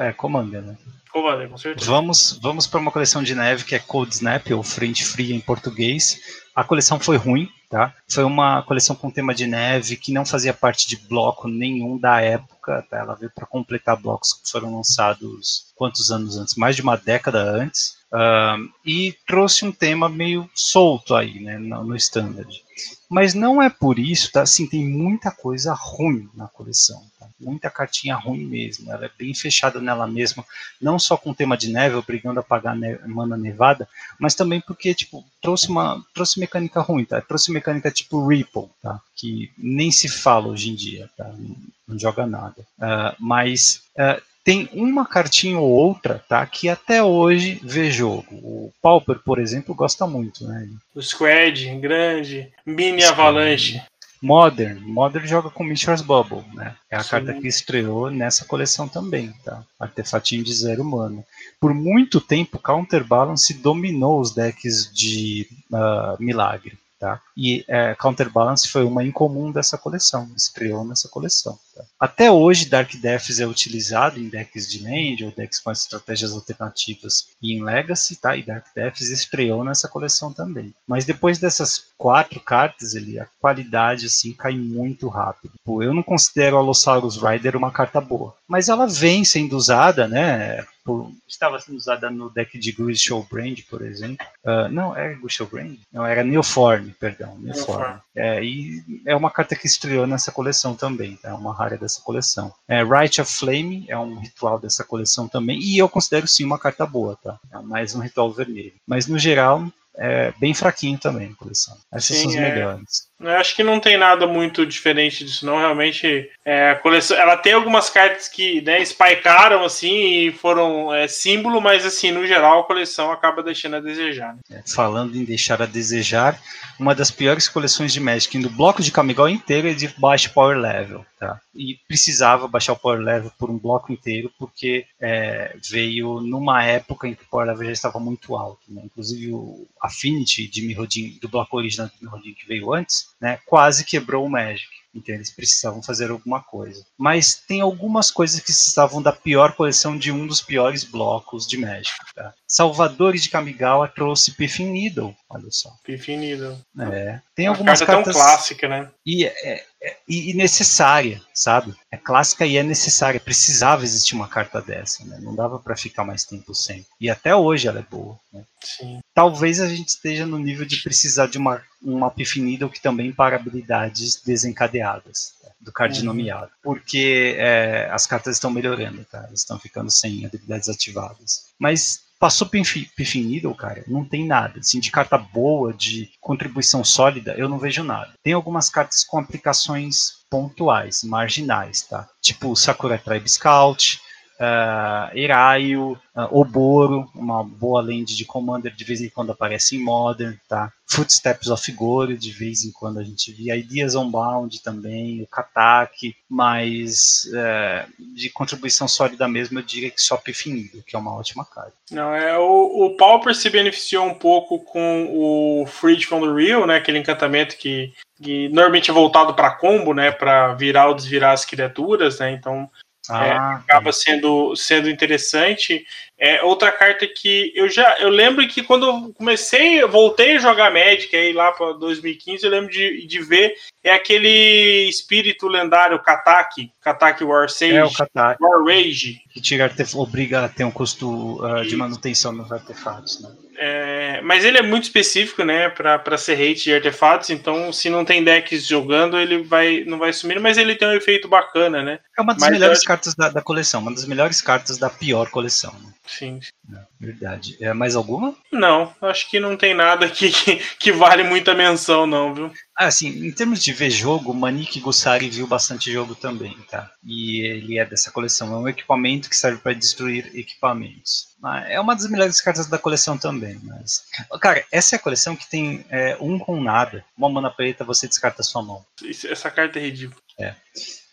É, comando, né? Commander, com certeza. Vamos, vamos para uma coleção de neve que é Cold Snap, ou Frente Fria em português. A coleção foi ruim, tá? Foi uma coleção com tema de neve que não fazia parte de bloco nenhum da época, tá? Ela veio para completar blocos que foram lançados quantos anos antes? Mais de uma década antes. Ahn, e trouxe um tema meio solto aí, né, no, standard. Mas não é por isso, tá? Assim, tem muita coisa ruim na coleção, tá? Muita cartinha ruim mesmo. Ela é bem fechada nela mesma, não só com tema de neve, obrigando a pagar ne mana nevada, mas também porque, tipo, trouxe uma trouxe mecânica ruim, tá? Trouxe mecânica tipo Ripple, tá? Que nem se fala hoje em dia, tá? Não, não joga nada. Ah, mas ah, tem uma cartinha ou outra, tá? Que até hoje vê jogo. O Pauper, por exemplo, gosta muito, né? O Squad, grande, Mini Squad. Avalanche. Modern, Modern joga com Mishra's Bubble, né? É a Sim. carta que estreou nessa coleção também, tá? Artefatinho de zero mana. Por muito tempo, Counterbalance dominou os decks de ah, Milagre, tá? E eh, Counterbalance foi uma incomum dessa coleção, estreou nessa coleção. tá? Até hoje, Dark Deaths é utilizado em decks de land ou decks com estratégias alternativas e em Legacy, tá? E Dark Deaths estreou nessa coleção também. Mas depois dessas quatro cartas, ele, a qualidade assim cai muito rápido. Eu não considero a Allosaurus Rider uma carta boa, mas ela vem sendo usada, né? Por- estava sendo usada no deck de Grease Showbrand, por exemplo. Ah, não, era Grease Showbrand? Não, era Neoform, perdão, Neoform. Neoform. É, e é uma carta que estreou nessa coleção também, tá? É uma rara dessa coleção. É, Right of Flame é um ritual dessa coleção também, e eu considero sim uma carta boa, tá? É mais um ritual vermelho. Mas no geral, é bem fraquinho também a coleção. Essas Sim, são as é. melhores. Eu acho que não tem nada muito diferente disso, não. Realmente, é, a coleção. Ela tem algumas cartas que né, spikearam assim e foram é, símbolo, mas assim, no geral, a coleção acaba deixando a desejar. né? É, falando em deixar a desejar, uma das piores coleções de Magic no bloco de Kamigawa inteiro é de baixo power level, tá? E precisava baixar o power level por um bloco inteiro porque é, veio numa época em que o power level já estava muito alto, né? Inclusive o Affinity de Mirrodin, do bloco original de Mirrodin que veio antes, né? Quase quebrou o Magic. Então eles precisavam fazer alguma coisa. Mas tem algumas coisas que estavam da pior coleção de um dos piores blocos de Magic. Tá? Salvadores de Kamigawa trouxe Piffin Needle, olha só. Definido. É, tem Uma algumas carta cartas tão clássica, né? e, é- é- e- e necessária, sabe? É clássica e é necessária. Precisava existir uma carta dessa, né? Não dava para ficar mais tempo sem. E até hoje ela é boa. Né? Sim. Talvez a gente esteja no nível de precisar de uma uma Piffin Needle que também para habilidades desencadeadas tá? do card Uhum. nomeado, porque é, as cartas estão melhorando, tá? Elas estão ficando sem habilidades ativadas. Mas passou Piffin Needle, cara, não tem nada. Assim, de carta boa, de contribuição sólida, eu não vejo nada. Tem algumas cartas com aplicações pontuais, marginais, tá? Tipo Sakura Tribe Scout, uh, Eraio, uh, Oboro, uma boa land de Commander, de vez em quando aparece em Modern, tá? Footsteps of Gore, de vez em quando a gente via, Ideas Unbound também, o Katak, mas eh, de contribuição sólida mesmo, eu diria que só Pifinido, que é uma ótima carta. Não, é o, o Pauper se beneficiou um pouco com o Freed from the Real, né? Aquele encantamento que, que normalmente é voltado para combo, né? Para virar ou desvirar as criaturas, né? Então Ah, acaba sendo, sendo interessante. É outra carta que eu já eu lembro que quando eu comecei, eu voltei a jogar Magic aí lá para 2015, eu lembro de, de ver é aquele espírito lendário Katak, Katak War Sage, é o Katak, War Rage. que tira artef- obriga a ter um custo ah, de manutenção nos artefatos, né? É, mas ele é muito específico, né, para ser hate de artefatos, então se não tem decks jogando, ele vai não vai sumir, mas ele tem um efeito bacana, né? É uma das Mas melhores eu- cartas da, da coleção, uma das melhores cartas da pior coleção. né? Sim. É, verdade. É mais alguma? Não, acho que não tem nada aqui que, que vale muita menção, não, viu? Ah, assim, em termos de ver jogo, Manik Gussari viu bastante jogo também, tá? E ele é dessa coleção. É um equipamento que serve para destruir equipamentos. Ah, é uma das melhores cartas da coleção também, mas... Cara, essa é a coleção que tem é, um com nada. Uma mana preta, você descarta a sua mão. Essa carta é ridícula. É.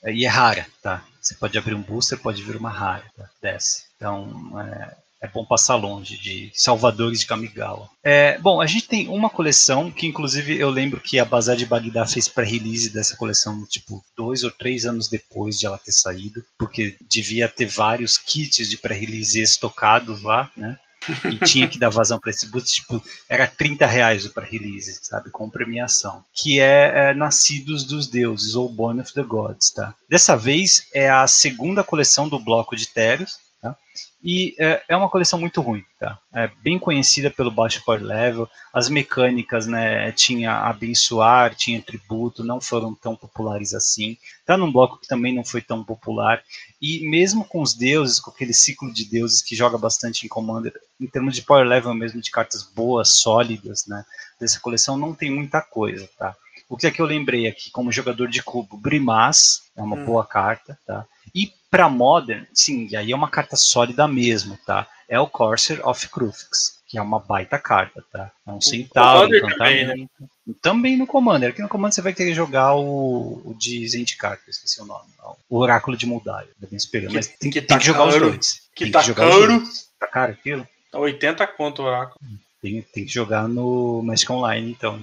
E é rara, tá? Você pode abrir um booster, pode vir uma rara, tá? desce. Então, é, é bom passar longe de Salvadores de Kamigawa. É, bom, a gente tem uma coleção que, inclusive, eu lembro que a Bazar de Bagdá fez pré-release dessa coleção, tipo, dois ou três anos depois de ela ter saído, porque devia ter vários kits de pré-release estocados lá, né? E tinha que dar vazão para esse boost, tipo, era 30 reais o para release, sabe, com premiação, que é, é, Nascidos dos Deuses, ou Born of the Gods, tá? Dessa vez é a segunda coleção do bloco de Teros, tá? E é, é, uma coleção muito ruim, tá? É bem conhecida pelo baixo power level. As mecânicas, né? Tinha abençoar, tinha tributo, não foram tão populares assim. Tá num bloco que também não foi tão popular. E mesmo com os deuses, com aquele ciclo de deuses que joga bastante em Commander, em termos de power level mesmo, de cartas boas, sólidas, né? Dessa coleção, não tem muita coisa, tá? O que é que eu lembrei aqui, como jogador de cubo? Brimas é uma hum. boa carta, tá? E para Modern, sim, e aí é uma carta sólida mesmo, tá? É o Corsair of Crufix, que é uma baita carta, tá? É um centavo, também, né? também no Commander. Aqui no Commander você vai querer jogar o, o de Zendikar, que eu esqueci o nome. O Oráculo de Mudaio, bem esperando. Mas tem que, tem que jogar caro, os dois. Que tem tá que jogar caro. Tá caro aquilo? Tá 80 conto o Oráculo. Tem, tem que jogar no Magic Online, então.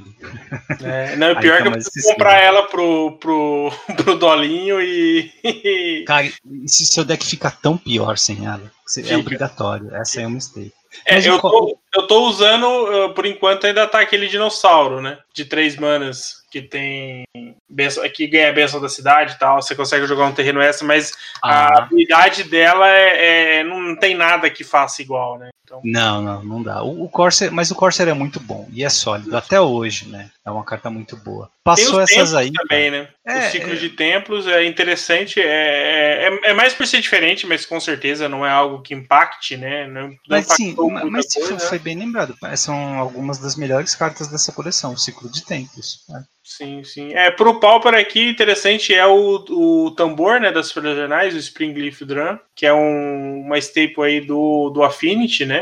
É, não, o pior é que eu preciso comprar ela pro, pro, pro Dolinho e. Cara, se seu deck ficar tão pior sem ela, é obrigatório. Essa é uma mistake. É, eu, tô, eu tô usando, por enquanto ainda tá aquele dinossauro, né? De três manas, que tem. Benção, que ganha a benção da cidade e tal. Você consegue jogar um terreno extra, mas ah. a habilidade dela é, é, não tem nada que faça igual, né? Então... Não, não, não dá. O, o Corsair, mas o Corsair é muito bom e é sólido até hoje, né? É uma carta muito boa. Passou essas aí. Também, né? É, o ciclo é... de templos é interessante. É, é, é, é, mais por ser diferente, mas com certeza não é algo que impacte, né? Não, não mas sim, mas coisa, foi, foi, bem lembrado. São algumas das melhores cartas dessa coleção, o ciclo de templos. Né? Sim, sim. É, pro Pauper aqui, interessante é o, o tambor, né, das jornais, o Springleaf Drum, que é um, uma staple aí do, do Affinity, né?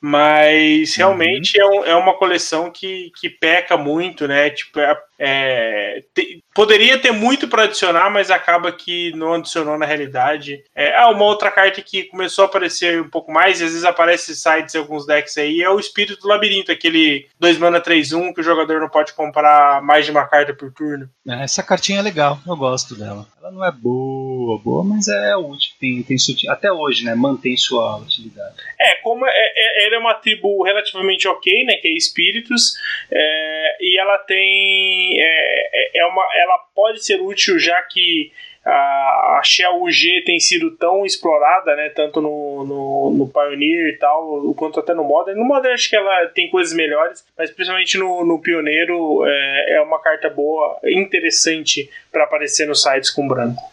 Mas realmente uhum. é, é uma coleção que, que peca muito, né? Tipo, é, é, te, poderia ter muito para adicionar, mas acaba que não adicionou na realidade. É, é uma outra carta que começou a aparecer um pouco mais, e às vezes aparece sites em alguns decks aí, é o Espírito do Labirinto, aquele 2 mana 3-1 que o jogador não pode comprar mais de uma carta por turno. É, essa cartinha é legal, eu gosto dela. Ela não é boa, boa, mas é útil, tem, tem até hoje, né? Mantém sua utilidade. É, como é, é, ela é uma tribo relativamente ok, né? Que é espíritos, é, e ela tem. É, é, é uma, ela pode ser útil já que a, a Shell UG tem sido tão explorada, né? Tanto no, no, no Pioneer e tal, quanto até no Modern. No Modern acho que ela tem coisas melhores, mas principalmente no, no Pioneiro é, é uma carta boa, interessante para aparecer nos sites com branco.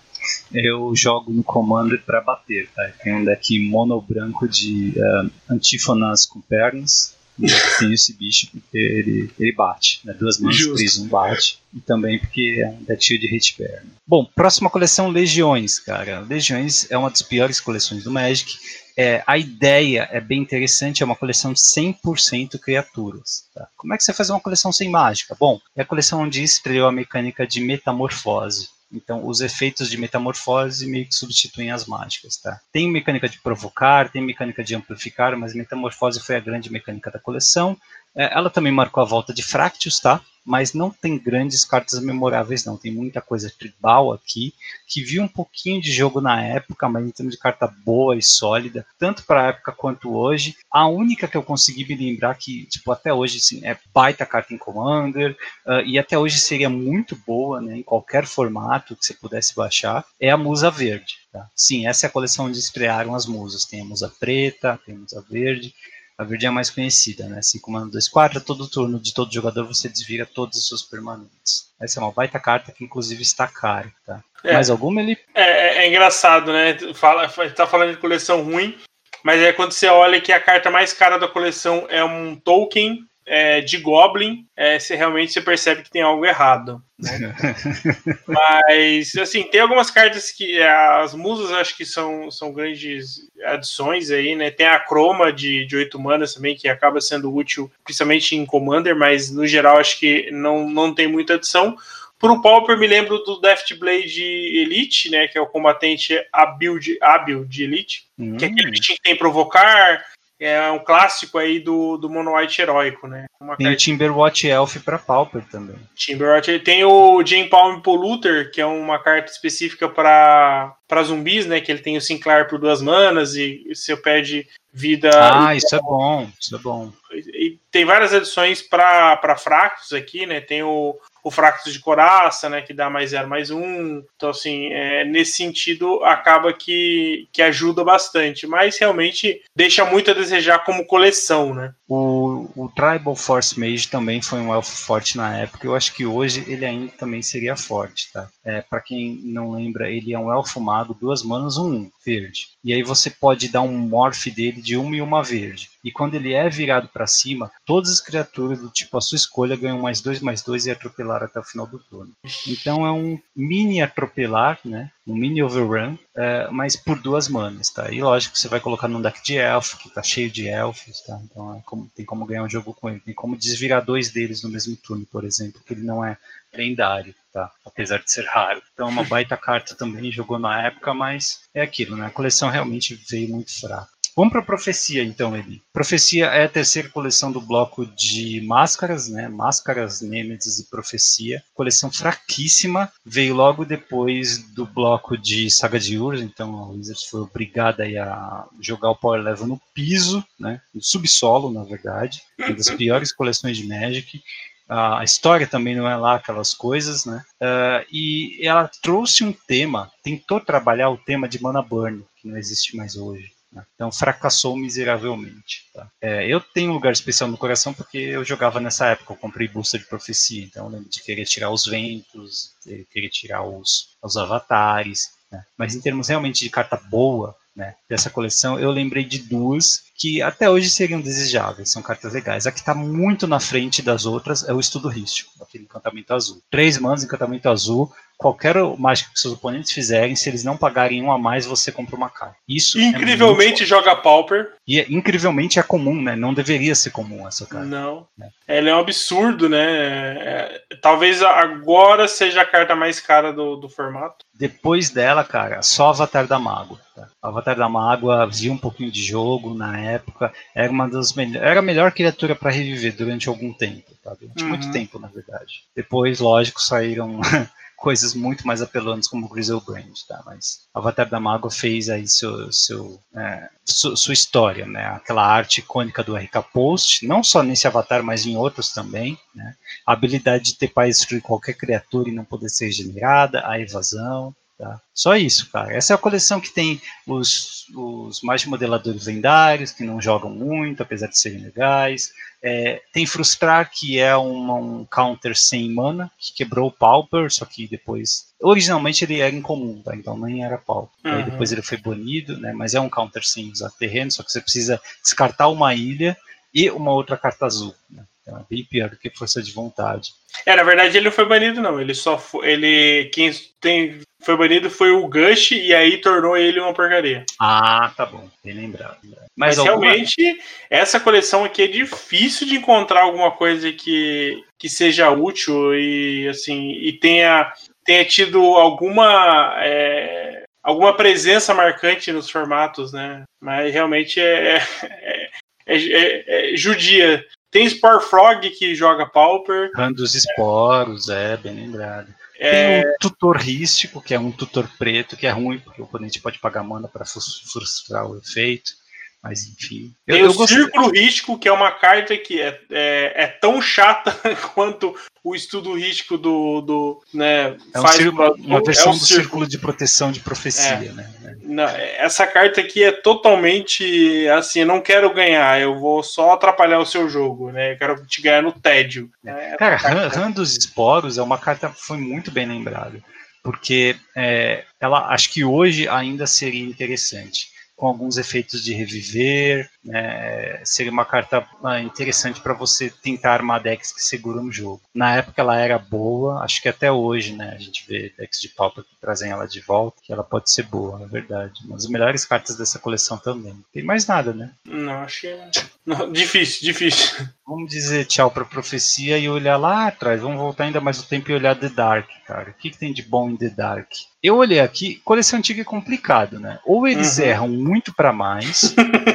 Eu jogo no Commander para bater, tá? Tem um deck mono branco de uh, antífonas com pernas. E tem esse bicho porque ele, ele bate, né? Duas mãos, três, um bate. E também porque é um deck de hit perna. Bom, próxima coleção Legiões, cara. Legiões é uma das piores coleções do Magic. É, a ideia é bem interessante, é uma coleção 100% criaturas. Tá? Como é que você faz uma coleção sem mágica? Bom, é a coleção onde estreou a mecânica de metamorfose. Então, os efeitos de metamorfose meio que substituem as mágicas, tá? Tem mecânica de provocar, tem mecânica de amplificar, mas metamorfose foi a grande mecânica da coleção. É, ela também marcou a volta de Fractus, tá? mas não tem grandes cartas memoráveis, não. Tem muita coisa tribal aqui, que vi um pouquinho de jogo na época, mas em termos de carta boa e sólida, tanto para a época quanto hoje. A única que eu consegui me lembrar que, tipo, até hoje, assim, é baita carta em Commander, uh, e até hoje seria muito boa, né, em qualquer formato que você pudesse baixar, é a Musa Verde. Tá? Sim, essa é a coleção onde estrearam as musas. Tem a Musa Preta, tem a Musa Verde, a verde é a mais conhecida, né? 5 mana 2 4, todo turno de todo jogador você desvira todos os seus permanentes. Essa é uma baita carta que inclusive está cara, tá? É, Mais alguma ele? É, é, é, engraçado, né? Fala, tá falando de coleção ruim. Mas é quando você olha que a carta mais cara da coleção é um token é, de Goblin, é, você realmente você percebe que tem algo errado. Né? Mas, assim, tem algumas cartas que é, as musas acho que são, são grandes adições aí, né? Tem a Chroma de, de 8 manas também, que acaba sendo útil, principalmente em Commander, mas no geral acho que não, não tem muita adição. Pro Pauper, me lembro do Death Blade Elite, né? Que é o combatente hábil de, hábil de Elite. Hum. Que é aquele que tem provocar, é um clássico aí do, do Mono White heróico, né? Uma tem o Timberwatch Elf para Pauper também. Timberwatch, tem o Jane Palm Polluter, que é uma carta específica para zumbis, né? Que ele tem o Sinclair por duas manas e você perde vida. Ah, isso é bom, isso é bom. E tem várias edições para fracos aqui, né? Tem o, o Fractus de Coraça, né, que dá mais zero, mais um. Então, assim, é, nesse sentido, acaba que, que ajuda bastante, mas realmente deixa muito a desejar como coleção, né? O, o Tribal Force Mage também foi um elfo forte na época, eu acho que hoje ele ainda também seria forte, tá? É, para quem não lembra, ele é um elfo mago, duas manas, um verde. E aí você pode dar um morph dele de uma e uma verde. E quando ele é virado para cima, todas as criaturas do tipo a sua escolha ganham mais dois, mais dois e atropelar até o final do turno. Então é um mini atropelar, né? Um mini overrun, é, mas por duas manas, tá? E lógico que você vai colocar num deck de elfo, que tá cheio de elfos, tá? Então é como, tem como ganhar um jogo com ele. Tem como desvirar dois deles no mesmo turno, por exemplo, que ele não é lendário, tá? Apesar de ser raro. Então é uma baita carta também, jogou na época, mas é aquilo, né? A coleção realmente veio muito fraca. Vamos para Profecia, então, Eli. Profecia é a terceira coleção do bloco de máscaras, né? Máscaras, Nêmesis e Profecia. Coleção fraquíssima. Veio logo depois do bloco de Saga de Urs, então a Wizards foi obrigada a jogar o Power Level no piso, né? No subsolo, na verdade. Uma das piores coleções de Magic a história também não é lá aquelas coisas, né? Uh, e ela trouxe um tema, tentou trabalhar o tema de Mana Burn, que não existe mais hoje. Né? Então fracassou miseravelmente. Tá? É, eu tenho um lugar especial no coração porque eu jogava nessa época, eu comprei Booster de Profecia, então eu lembro de querer tirar os ventos, querer tirar os, os avatares, né? mas em termos realmente de carta boa, né, dessa coleção, eu lembrei de duas que até hoje seriam desejáveis, são cartas legais. A que está muito na frente das outras é o Estudo Rístico, aquele encantamento azul. Três manos, encantamento azul, qualquer mágica que seus oponentes fizerem, se eles não pagarem um a mais, você compra uma carta. Isso é incrivelmente é joga Pauper. E é, incrivelmente é comum, né? Não deveria ser comum essa carta. Não. É. Ela é um absurdo, né? É, talvez agora seja a carta mais cara do, do formato. Depois dela, cara, só Avatar da Mago. Tá? Avatar da Mago havia um pouquinho de jogo na época. Era uma das melhores. Era a melhor criatura para reviver durante algum tempo. Tá? Durante uhum. muito tempo, na verdade. Depois, lógico, saíram coisas muito mais apelantes como o Grizzlebrand, tá? Mas Avatar da Mágoa fez aí seu, seu é, su, sua história, né? Aquela arte icônica do RK Post, não só nesse Avatar, mas em outros também, né? A habilidade de ter para destruir qualquer criatura e não poder ser regenerada, a evasão, Tá? Só isso, cara. Essa é a coleção que tem os, os mais modeladores lendários, que não jogam muito, apesar de serem legais. É, tem Frustrar, que é uma, um counter sem mana, que quebrou o Pauper, só que depois. Originalmente ele era incomum, tá? então nem era Pauper. Uhum. Aí depois ele foi banido, né? mas é um counter sem usar terreno, só que você precisa descartar uma ilha e uma outra carta azul. Né? Então é bem pior do que força de vontade. É, na verdade ele não foi banido, não. Ele só foi. Ele. Quem tem foi banido foi o Gush e aí tornou ele uma porcaria. Ah, tá bom. Bem lembrado. Mas, Mas alguma... realmente, essa coleção aqui é difícil de encontrar alguma coisa que, que seja útil e assim, e tenha, tenha tido alguma. É, alguma presença marcante nos formatos, né? Mas realmente é, é, é, é, é judia. Tem Spore Frog que joga Pauper. Run dos esporos, é, bem lembrado. É... Tem o tutor rístico, que é um tutor preto, que é ruim, porque o oponente pode pagar mana para frustrar o efeito. Mas enfim. Eu, Tem eu o gostei. Círculo Rístico, que é uma carta que é, é, é, tão chata quanto o estudo rístico do. do né, é um faz círculo, uma versão é do círculo. círculo de proteção de profecia, é. né? Não, essa carta aqui é totalmente assim, eu não quero ganhar, eu vou só atrapalhar o seu jogo, né? Eu quero te ganhar no tédio. Né? Cara, Ran dos Esporos é uma carta que foi muito bem lembrada, porque é, ela acho que hoje ainda seria interessante com alguns efeitos de reviver. Né? Seria uma carta ah, interessante para você tentar armar decks que seguram o jogo. Na época ela era boa, acho que até hoje, né? A gente vê decks de pauper que trazem ela de volta, que ela pode ser boa, é verdade. Uma das melhores cartas dessa coleção também. Tem mais nada, né? Não, acho que. Não, difícil, difícil. Vamos dizer tchau pra profecia e olhar lá atrás. Vamos voltar ainda mais o tempo e olhar The Dark, cara. O que, que tem de bom em The Dark? Eu olhei aqui, coleção antiga é complicado, né? Ou eles uhum. erram muito para mais,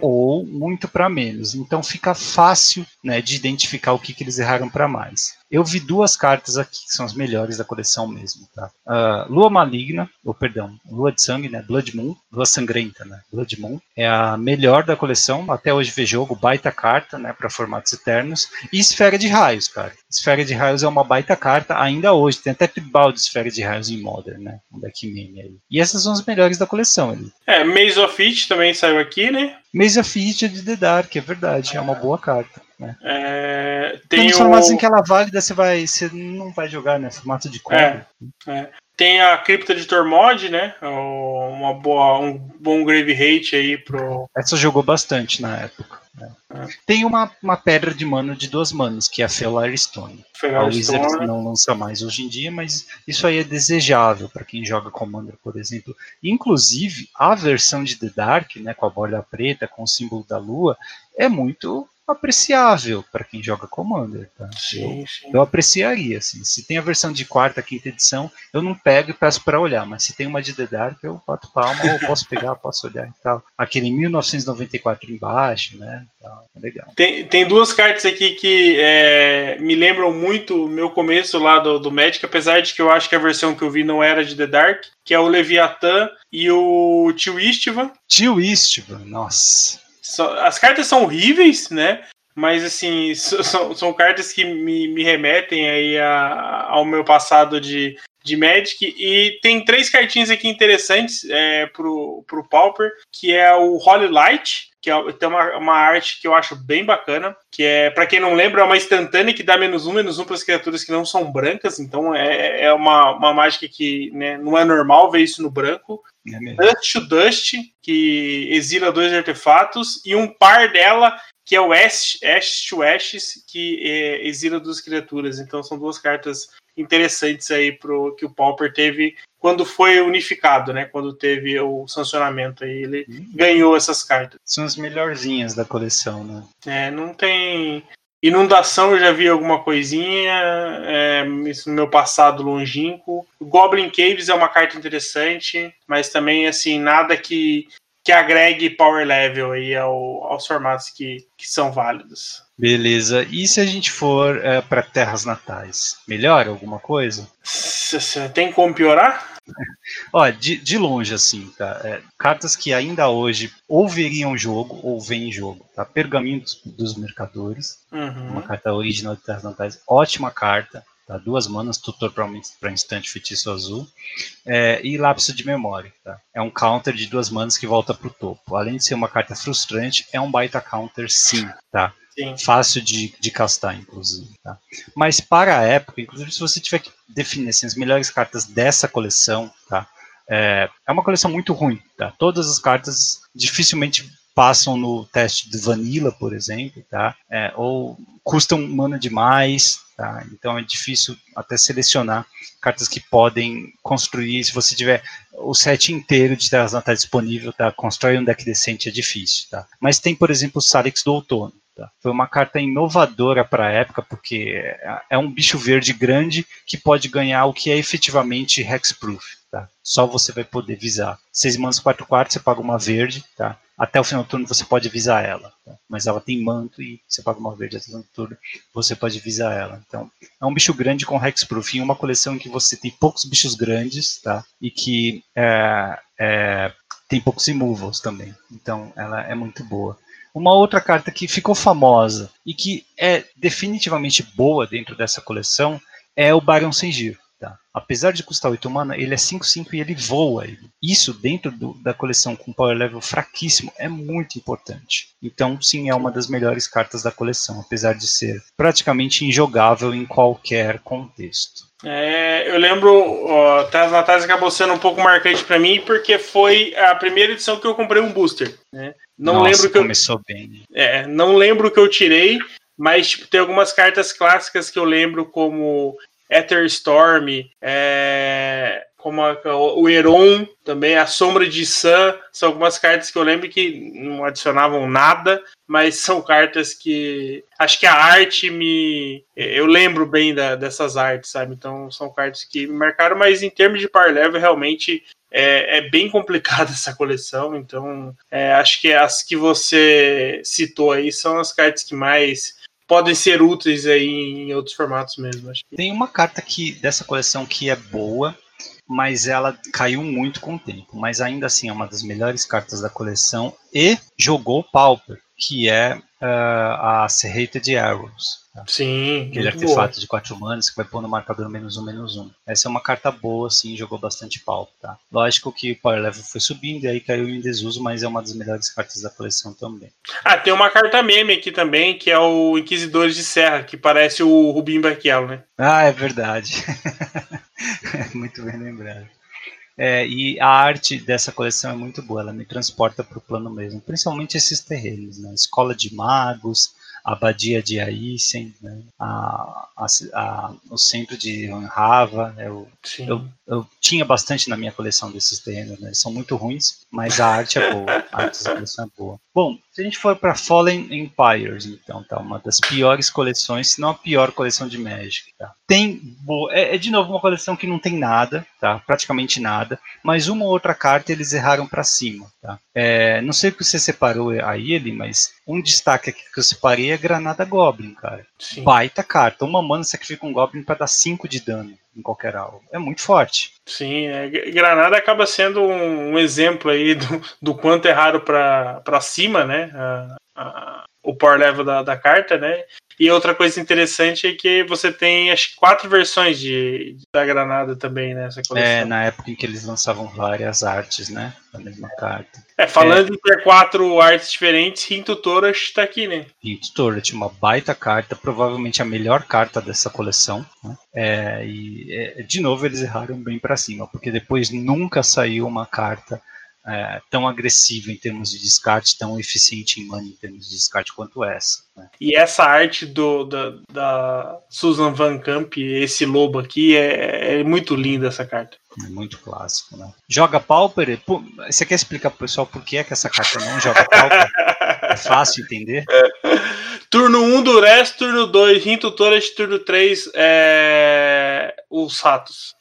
ou muito para menos. Então fica fácil né, de identificar o que, que eles erraram para mais. Eu vi duas cartas aqui que são as melhores da coleção mesmo. Tá? Uh, Lua Maligna, ou perdão, Lua de Sangue, né? Blood Moon, Lua Sangrenta, né? Blood Moon é a melhor da coleção. Até hoje vê jogo, baita carta, né? Para formatos eternos. E Esfera de Raios, cara. Esfera de Raios é uma baita carta ainda hoje. Tem até tribal de Esfera de Raios em Modern, né? Um deck meme aí. E essas são as melhores da coleção ali. É, Maze of It também saiu aqui, né? Maze of It é de The Dark, é verdade. É uma boa carta. Né? É, tem, tem formatos o... em que ela é válida, você vai. Você não vai jogar, né? Formato de combo. É, é. Tem a cripta de Tormod, né? Uma boa, um bom grave rate aí pro. Essa jogou bastante na época. Tem uma, uma pedra de mana de duas manas, que é a Felar Stone. Felar a Wizard Stone. não lança mais hoje em dia, mas isso aí é desejável para quem joga Commander, por exemplo. Inclusive, a versão de The Dark, né, com a borda preta, com o símbolo da lua, é muito apreciável para quem joga Commander. Tá? Sim, eu, sim. eu apreciaria. Assim. Se tem a versão de quarta, quinta edição, eu não pego e peço para olhar, mas se tem uma de The Dark, eu bato palma, ou posso pegar, posso olhar e tal. Aquele 1994 embaixo, né? Então, é legal. Tem, tem duas cartas aqui que é, me lembram muito o meu começo lá do, do Magic, apesar de que eu acho que a versão que eu vi não era de The Dark, que é o Leviathan e o Tio Istvan. Tio Istvan, nossa as cartas são horríveis, né? Mas assim, são, são cartas que me, me remetem aí a, ao meu passado de, de Magic. E tem três cartinhas aqui interessantes é, pro, pro Pauper, que é o Holy Light, que é, tem uma, uma arte que eu acho bem bacana, que é, para quem não lembra, é uma instantânea que dá menos um, menos um para as criaturas que não são brancas, então é, é uma, uma mágica que né, não é normal ver isso no branco. É Dust to Dust, que exila dois artefatos, e um par dela, que é o Ash, Ash to Ashes, que é, exila duas criaturas. Então são duas cartas interessantes aí pro, que o Pauper teve quando foi unificado, né? Quando teve o sancionamento aí, ele hum. ganhou essas cartas. São as melhorzinhas da coleção, né? É, não tem Inundação eu já vi alguma coisinha, é, isso no meu passado longínquo. Goblin Caves é uma carta interessante, mas também assim nada que, que agregue power level aí ao, aos formatos que, que são válidos. Beleza. E se a gente for é, para terras natais? Melhora alguma coisa? Tem como piorar? Olha, de, de longe, assim, tá? É, cartas que ainda hoje ou veriam jogo ou vêm jogo, tá? Pergaminho dos, dos Mercadores, uhum. uma carta original de Terras Natais, ótima carta, tá? Duas manas, tutor para instante feitiço azul, é, e Lápis de Memória, tá? É um counter de duas manas que volta pro topo. Além de ser uma carta frustrante, é um baita counter sim, tá? Sim. Fácil de, de castar, inclusive. Tá? Mas para a época, inclusive se você tiver que definir assim, as melhores cartas dessa coleção, tá? É, é uma coleção muito ruim. Tá? Todas as cartas dificilmente passam no teste de Vanilla, por exemplo, tá? É, ou custam mana demais, tá? Então é difícil até selecionar cartas que podem construir. Se você tiver o set inteiro de terras natais disponível, tá? Constrói um deck decente é difícil, tá? Mas tem, por exemplo, o Salix do Outono. Tá? Foi uma carta inovadora para a época, porque é um bicho verde grande que pode ganhar o que é efetivamente hexproof. Tá? Só você vai poder visar. 6 manas 4 quartos, você paga uma verde, tá? Até o final do turno você pode visar ela. Tá? Mas ela tem manto e você paga uma verde até o final do turno, você pode visar ela. Então, é um bicho grande com hexproof. Em uma coleção em que você tem poucos bichos grandes, tá? E que é, é, tem poucos removals também. Então, ela é muito boa. Uma outra carta que ficou famosa e que é definitivamente boa dentro dessa coleção é o Barão Sem Giro. Tá? Apesar de custar 8 mana, ele é 5-5 e ele voa. Isso dentro do, da coleção com power level fraquíssimo é muito importante. Então, sim, é uma das melhores cartas da coleção, apesar de ser praticamente injogável em qualquer contexto. É, eu lembro, ó, Terras Natais acabou sendo um pouco marcante para mim porque foi a primeira edição que eu comprei um booster. Né? Não Nossa, lembro que começou eu, bem. Né? É, não lembro que eu tirei, mas tipo, tem algumas cartas clássicas que eu lembro como Ether Storm, é, como a, o Heron também, a Sombra de Sun, são algumas cartas que eu lembro que não adicionavam nada, mas são cartas que acho que a arte me. Eu lembro bem da, dessas artes, sabe? Então são cartas que me marcaram, mas em termos de par level, realmente é, é, bem complicada essa coleção, então é, acho que as que você citou aí são as cartas que mais podem ser úteis aí em outros formatos mesmo. Acho. Tem uma carta que dessa coleção que é boa, mas ela caiu muito com o tempo. Mas ainda assim é uma das melhores cartas da coleção e jogou Pauper, que é uh, a Serrated Arrows. Tá? Sim. Aquele artefato boa. de 4 manas que vai pôr no marcador menos um, menos um. Essa é uma carta boa, sim, jogou bastante pau, tá? Lógico que o Power Level foi subindo e aí caiu em desuso, mas é uma das melhores cartas da coleção também. Ah, tem uma carta meme aqui também, que é o Inquisidores de Serra, que parece o Rubim Barrichello, né? Ah, é verdade. muito bem lembrado. É, e a arte dessa coleção é muito boa, ela me transporta para o plano mesmo, principalmente esses terrenos, né? Escola de Magos, Abadia de Aisen, né? a, a, a, o centro de Rava. Eu, eu, eu, tinha bastante na minha coleção desses terrenos, né? Eles são muito ruins, mas a arte é boa, a arte da coleção é boa. Bom, se a gente for para Fallen Empires, então, tá? Uma das piores coleções, se não a pior coleção de Magic, tá? Tem, é, é de novo uma coleção que não tem nada, tá? Praticamente nada, mas uma ou outra carta eles erraram para cima, tá? É, não sei o que você separou aí, ele, mas um destaque aqui que eu separei é Granada Goblin, cara. Sim. Baita carta. Uma mana sacrifica um Goblin para dar 5 de dano em qualquer alvo. É muito forte. Sim, é, Granada acaba sendo um, um, exemplo aí do, do quanto é raro para cima, né? A, a, o power level da, da carta, né? E outra coisa interessante é que você tem acho que quatro versões de, da Granada também nessa né, coleção. É, na época em que eles lançavam várias artes, né? Da mesma carta. É, falando é. em ter quatro artes diferentes, Rinto Toras está aqui, né? Rinto Toras, uma baita carta, provavelmente a melhor carta dessa coleção. Né? É, e é, de novo eles erraram bem para cima, porque depois nunca saiu uma carta é, tão agressiva em termos de descarte, tão eficiente em mana em termos de descarte quanto essa. Né? E essa arte do, da, da, Susan Van Camp, esse lobo aqui, é, é, muito linda essa carta. É muito clássico, né? Joga Pauper? Pô, você quer explicar pro pessoal por que, é que essa carta não joga Pauper? é fácil entender? Turno 1 um, Durez, turno 2 Rinto Torres, turno 3 é... os ratos.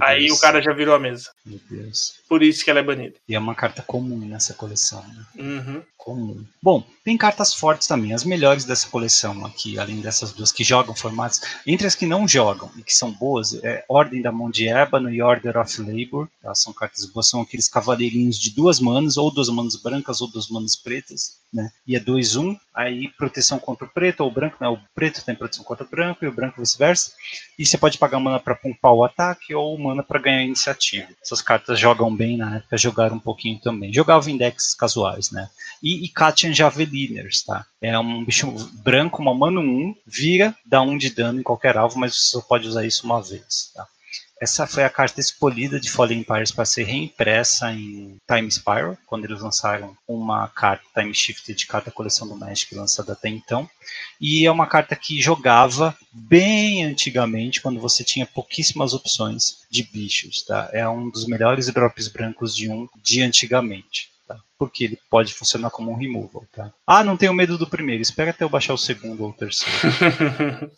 Aí o cara já virou a mesa. Meu Deus. Por isso que ela é banida. E é uma carta comum nessa coleção, né? Uhum. Comum. Bom, tem cartas fortes também, as melhores dessa coleção aqui, além dessas duas que jogam formatos. Entre as que não jogam e que são boas, é Ordem da Mão de Ébano e Order of Labor. Tá? São cartas boas, são aqueles cavaleirinhos de duas manas, ou duas manas brancas ou duas manas pretas, né? E é 2-1, um, aí proteção contra o preto ou o branco, né? O preto tem proteção contra o branco e o branco vice-versa. E você pode pagar mana para pumpar o ataque ou mana para ganhar iniciativa. Essas cartas jogam bem na época, jogaram um pouquinho também. Jogavam em decks casuais, né? E, e Katian Javeliners, tá? É um bicho branco, uma mano 1, vira, dá 1 um de dano em qualquer alvo, mas você só pode usar isso uma vez, tá? Essa foi a carta escolhida de Fallen Empires para ser reimpressa em Time Spiral, quando eles lançaram uma carta Time Shift de cada coleção do Magic lançada até então. E é uma carta que jogava bem antigamente, quando você tinha pouquíssimas opções de bichos. Tá? É um dos melhores drops brancos de um de antigamente. Tá? Porque ele pode funcionar como um removal. Tá? Ah, não tenho medo do primeiro, espera até eu baixar o segundo ou o terceiro.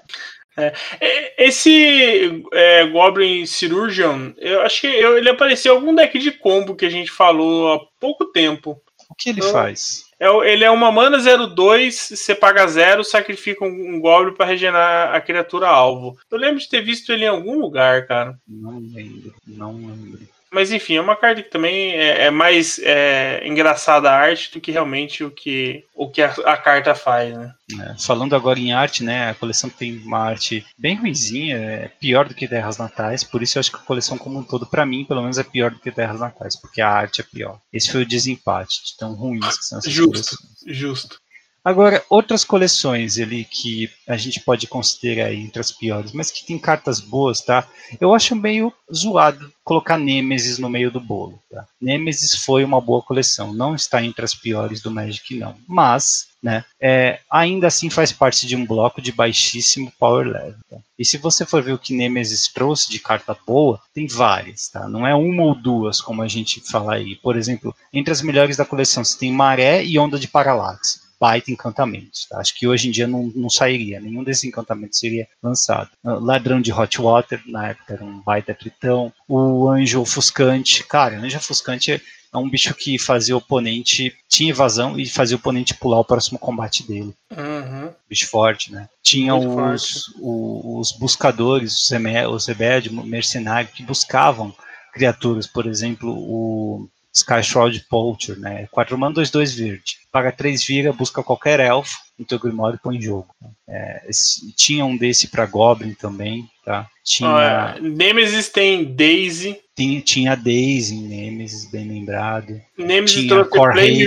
É, esse é, Goblin Cirurgian, eu acho que ele apareceu em algum deck de combo que a gente falou há pouco tempo. O que ele então, faz? É, ele é uma mana 02, você paga zero, sacrifica um, um Goblin para regenerar a criatura alvo. Eu lembro de ter visto ele em algum lugar, cara. Não lembro, não lembro. Mas enfim, é uma carta que também é, é mais é, engraçada a arte do que realmente o que, o que a, a carta faz, né? É, falando agora em arte, né? A coleção tem uma arte bem ruizinha, é pior do que Terras Natais, por isso eu acho que a coleção como um todo, para mim, pelo menos, é pior do que Terras Natais, porque a arte é pior. Esse foi o desempate de tão ruins que são essas Justo, justo. Agora, outras coleções ali que a gente pode considerar entre as piores, mas que tem cartas boas, tá? Eu acho meio zoado colocar Nemesis no meio do bolo, tá? Nemesis foi uma boa coleção, não está entre as piores do Magic, não. Mas, né, é, ainda assim faz parte de um bloco de baixíssimo power level. Tá? E se você for ver o que Nemesis trouxe de carta boa, tem várias, tá? Não é uma ou duas, como a gente fala aí. Por exemplo, entre as melhores da coleção, você tem Maré e Onda de Paralaxe baita encantamentos. Tá? Acho que hoje em dia não, não sairia, nenhum desses encantamentos seria lançado. Uh, Ladrão de Hot Water, na época era um baita tritão. O Anjo Ofuscante, cara, o Anjo Ofuscante é um bicho que fazia o oponente, tinha evasão e fazia o oponente pular o próximo combate dele. Uhum. Bicho forte, né? Tinha Muito os, o- os buscadores, os, Zebed, mercenários, que buscavam criaturas, por exemplo, o Sky Shroud Poacher, né? 4 mana, 2, 2 verde. Paga 3 vira, busca qualquer elfo no teu Grimório e põe em jogo. É, esse- tinha um desse pra Goblin também, tá? Tinha, Ah, Nemesis tem Daisy. tinha, tinha Daisy em Nemesis, bem lembrado. Nemesis Tinha trouxe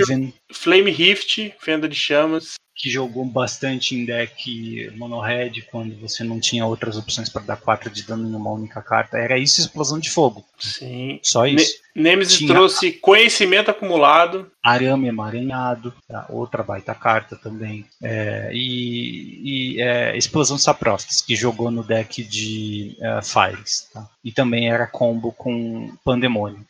Flame, Flame Rift, Fenda de Chamas. que jogou bastante em deck mono-red, quando você não tinha outras opções para dar 4 de dano em uma única carta. Era isso explosão de fogo. Sim. Só isso. Nemesis Tinha- trouxe conhecimento acumulado. Arame emaranhado, tá? outra baita carta também. É, e e, é, Explosão de Saprostas, que jogou no deck de é, Fires. Tá? E também era combo com Pandemônio,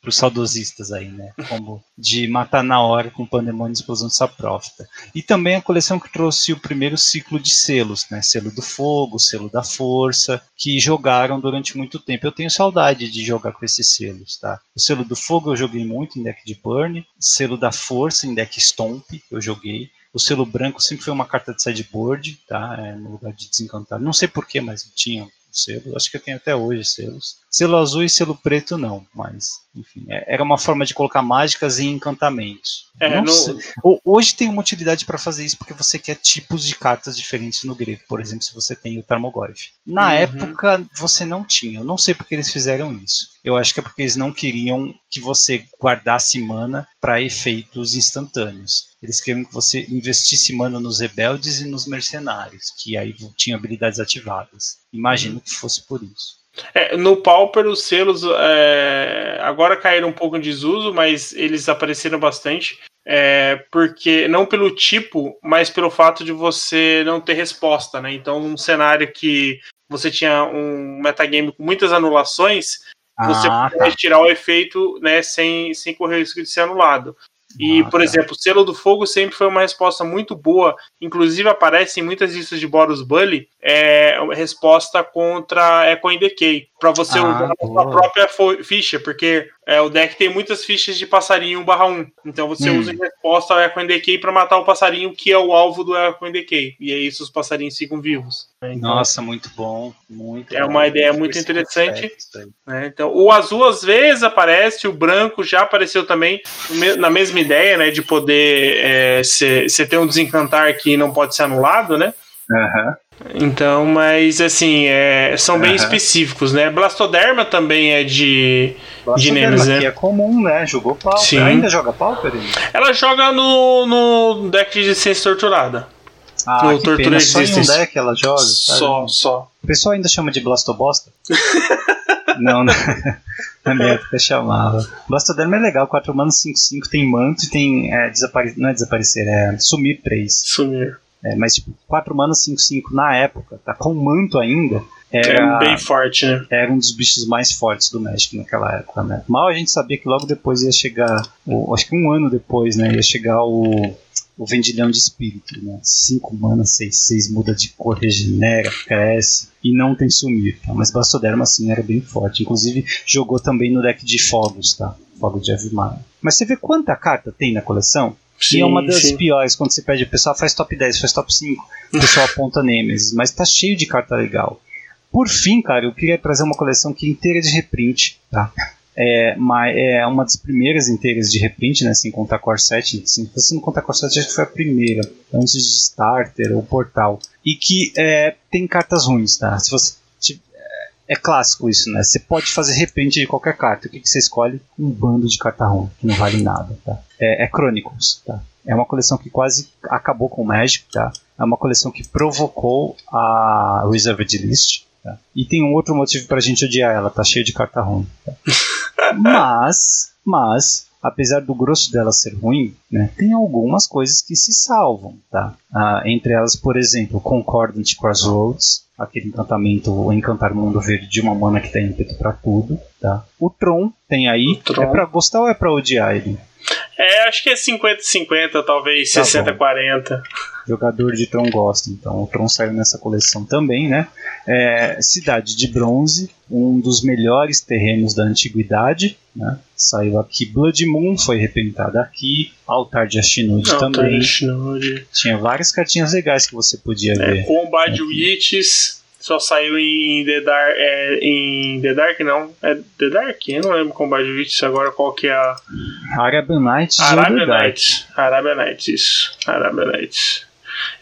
para os saudosistas aí, né? Combo de matar na hora com Pandemônio e Explosão de Saprofita. E também a coleção que trouxe o primeiro ciclo de selos, né? Selo do Fogo, Selo da Força, que jogaram durante muito tempo. Eu tenho saudade de jogar com esses selos, tá? O selo do Fogo eu joguei muito em deck de Burn, selo da Força em deck Stomp eu joguei. O selo branco sempre foi uma carta de sideboard, tá? É, no lugar de desencantar. Não sei porquê, mas tinha o selo. Acho que eu tenho até hoje selos. Selo azul e selo preto não, mas enfim, é- era uma forma de colocar mágicas e encantamentos. É, no- Hoje tem uma utilidade para fazer isso porque você quer tipos de cartas diferentes no grego. Por exemplo, se você tem o Tarmogoyf. Na Uhum. época você não tinha. Eu não sei porque eles fizeram isso. Eu acho que é porque eles não queriam que você guardasse mana para efeitos instantâneos. Eles queriam que você investisse mana nos rebeldes e nos mercenários, que aí tinham habilidades ativadas. Imagino que fosse por isso. É, no Pauper, os selos é, agora caíram um pouco em desuso, mas eles apareceram bastante. é, porque não pelo tipo, mas pelo fato de você não ter resposta, né? Então, um cenário que você tinha um metagame com muitas anulações, você Ah, pode tirar o efeito né, sem, sem correr o risco de ser anulado. E, Ah, por tá. exemplo, o selo do fogo sempre foi uma resposta muito boa. Inclusive aparece em muitas listas de Boros Bully é uma resposta contra Echo Decay. Pra você Ah, usar a boa. sua própria ficha, porque é, o deck tem muitas fichas de passarinho 1/1. Então você Hum. usa em resposta ao Echo Decay pra matar o passarinho que é o alvo do Echo Decay. E aí os passarinhos ficam vivos. né? Então, Nossa, muito bom. Muito É bom. uma ideia muito interessante. né? Então, o azul às vezes aparece, o branco já apareceu também na mesma ideia, né? De poder você ter um desencantar que não pode ser anulado, né? Aham. Então, mas assim, é, são bem específicos, né? Blastoderma também é de. Bastante Nemesis, dela, né? é comum, né? Jogou Pauper. Sim. Ainda joga Pauper? ele? Ela joga no, no deck de ciência torturada. Ah, No que Torture pena. Só em um deck ela joga? sabe? Só, só. O pessoal ainda chama de Blastobosta? não, não. Na minha época chamava. Blastoderma é legal, 4 manos 5-5, tem manto e tem. É, desapare... Não é desaparecer, é sumir 3. Sumir. É, mas tipo, 4 manos 5-5 na época, tá com manto ainda. Era, É bem forte, né? era um dos bichos mais fortes do Magic naquela época, né? Mal a gente sabia que logo depois ia chegar, o- acho que um ano depois, né? Ia chegar o, o Vendilhão de Espírito, né? 5 mana, 6, 6 muda de cor, regenera, cresce e não tem sumir, tá? Mas Bastoderma, assim, era bem forte. Inclusive, jogou também no deck de Fogos, tá? Fogo de Avimar. Mas você vê quanta carta tem na coleção? E é uma das sim. piores, quando você pede, o pessoal faz top 10, faz top 5, o pessoal aponta Nemesis, mas tá cheio de carta legal. Por fim, cara, eu queria trazer uma coleção que é inteira de reprint, tá? é, uma, é uma das primeiras inteiras de reprint, né, sem contar Core 7. Se você não contar Core 7, acho que foi a primeira, antes de Starter ou Portal. E que é, tem cartas ruins, tá? Se você é clássico isso, né? Você pode fazer reprint de qualquer carta. O que, que você escolhe? Um bando de carta ruim, que não vale nada, tá? É, é Chronicles, tá? É uma coleção que quase acabou com o Magic, tá? É uma coleção que provocou a Reserved List, tá? E tem um outro motivo pra gente odiar ela, tá cheio de carta ruim. Tá? mas, mas, apesar do grosso dela ser ruim, né, tem algumas coisas que se salvam, tá? Ah, entre elas, por exemplo, Concordant Crossroads, aquele encantamento, o encantar mundo verde de uma mana que tem ímpeto para tudo, tá? O Tron tem aí, Tron. é para gostar ou é para odiar ele? É, acho que é 50-50, talvez tá 60-40. Jogador de Tron gosta, então o Tron saiu nessa coleção também, né? É, Cidade de Bronze, um dos melhores terrenos da antiguidade, né? Saiu aqui Blood Moon, foi reprintada aqui. Altar de Ashinud também. De Tinha várias cartinhas legais que você podia é, ver. Combat é, Witches só saiu em The Dark. É, em The Dark não. É The Dark? Eu não lembro Combat Witches agora qual que é a. Arabian Nights. Arabian Nights. Arabian Nights, isso. Arabian Nights.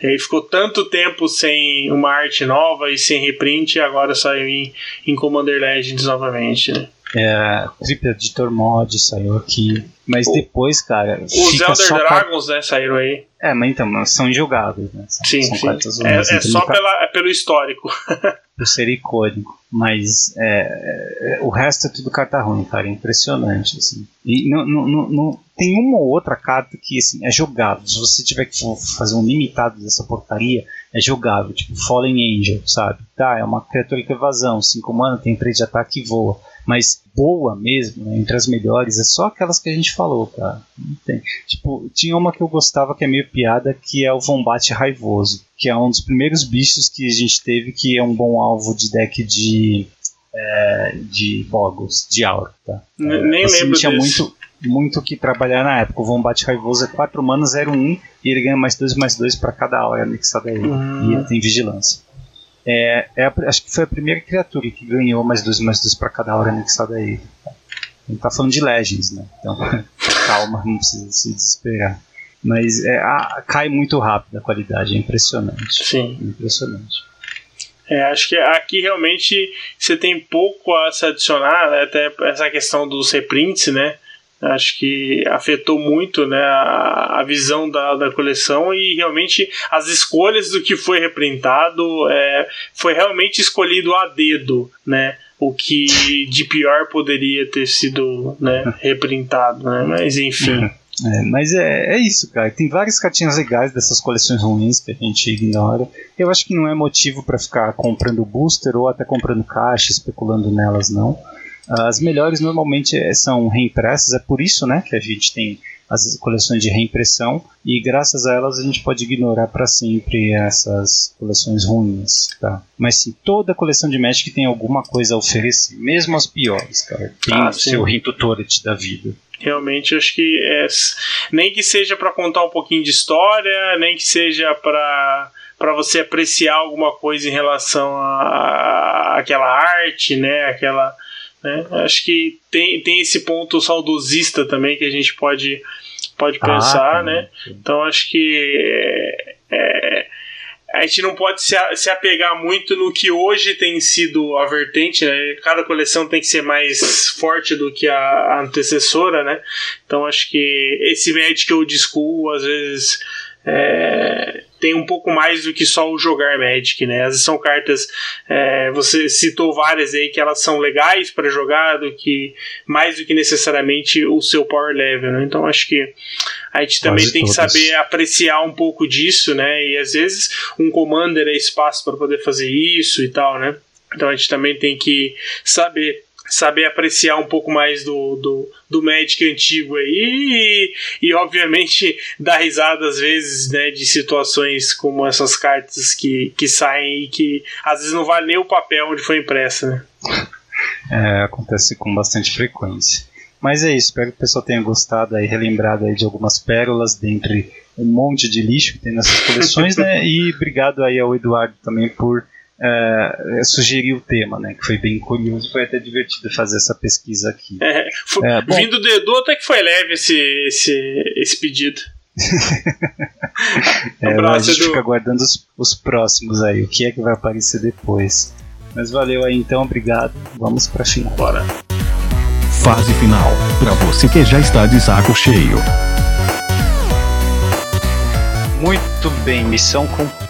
E aí ficou tanto tempo sem uma arte nova e sem reprint, e agora saiu em, em Commander Legends novamente, né? É, Triple Editor Mod saiu aqui. Mas o, depois, cara. Os Elder Dragons, né, saíram aí. É, mas então, são jogáveis, né? São, sim, são sim. É, é só pela, é pelo histórico. por ser icônico. Mas é, é, o resto é tudo carta ruim, cara. É impressionante. Assim. E não, tem uma ou outra carta que assim, é jogável. Se você tiver que fazer um limitado dessa porcaria, é jogável. Tipo Fallen Angel, sabe? Tá, é uma criatura com evasão. 5 mana, tem 3 de ataque e voa mas boa mesmo, né, entre as melhores, é só aquelas que a gente falou, cara. Não tem. Tipo, tinha uma que eu gostava que é meio piada, que é o Vombate Raivoso, que é um dos primeiros bichos que a gente teve que é um bom alvo de deck de é, de Boggles, de Aura, tá? Nem, nem assim, lembro desse. Muito muito que trabalhar na época. O Vombate Raivoso é 4 mana 0 1 e ele ganha mais 2 mais 2 para cada aura anexada a ele. Uhum. E ele tem vigilância. É, é a, acho que foi a primeira criatura que ganhou mais dois mais dois para cada hora anexada a ele. A gente tá falando de Legends, né? Então, calma, não precisa se desesperar. Mas é, a, cai muito rápido a qualidade, é impressionante. Sim. É impressionante. É, acho que aqui realmente você tem pouco a se adicionar, né? até essa questão dos reprints, né? Acho que afetou muito né, a, a visão da, da coleção e realmente as escolhas do que foi reprintado é, foi realmente escolhido a dedo, né? O que de pior poderia ter sido né, reprintado, né? Mas enfim. É, mas é, é isso, cara. Tem várias cartinhas legais dessas coleções ruins que a gente ignora. Eu acho que não é motivo para ficar comprando booster ou até comprando caixa, especulando nelas, não. As melhores normalmente eh, são reimpressas, é por isso né, que a gente tem as coleções de reimpressão e graças a elas a gente pode ignorar para sempre essas coleções ruins, tá? Mas sim, toda coleção de Magic tem alguma coisa a oferecer, mesmo as piores, cara. Tem ah, o seu Rinto Torret da vida. Realmente acho que é, nem que seja para contar um pouquinho de história, nem que seja para para você apreciar alguma coisa em relação a, aquela arte, né? Aquela né? Acho que tem, tem esse ponto saudosista também que a gente pode, pode ah, pensar, né? Então acho que é, é, a gente não pode se, se apegar muito no que hoje tem sido a vertente, né? Cada coleção tem que ser mais forte do que a, a antecessora, né? Então acho que esse Magic Old School, às vezes. É, tem um pouco mais do que só o jogar Magic, né? As são cartas, é, você citou várias aí que elas são legais para jogar do que mais do que necessariamente o seu power level, né? Então acho que a gente também Quase tem todas. que saber apreciar um pouco disso, né? E às vezes um commander é espaço para poder fazer isso e tal, né? Então a gente também tem que saber saber apreciar um pouco mais do, do, do Magic antigo aí e, e, obviamente dar risada às vezes né, de situações como essas cartas que, que saem e que às vezes não vale nem o papel onde foi impressa, né? É, acontece com bastante frequência. Mas é isso, espero que o pessoal tenha gostado e relembrado aí de algumas pérolas dentre um monte de lixo que tem nessas coleções, né? E obrigado aí ao Eduardo também por é, sugerir o tema, né? Que foi bem curioso, foi até divertido fazer essa pesquisa aqui. É, foi, é, vindo do Edu, até que foi leve esse, esse, esse pedido. é, a gente fica aguardando os, os próximos aí, o que é que vai aparecer depois. Mas valeu aí então, obrigado. Vamos pra final. Bora. Fase final, para você que já está de saco cheio. Muito bem, missão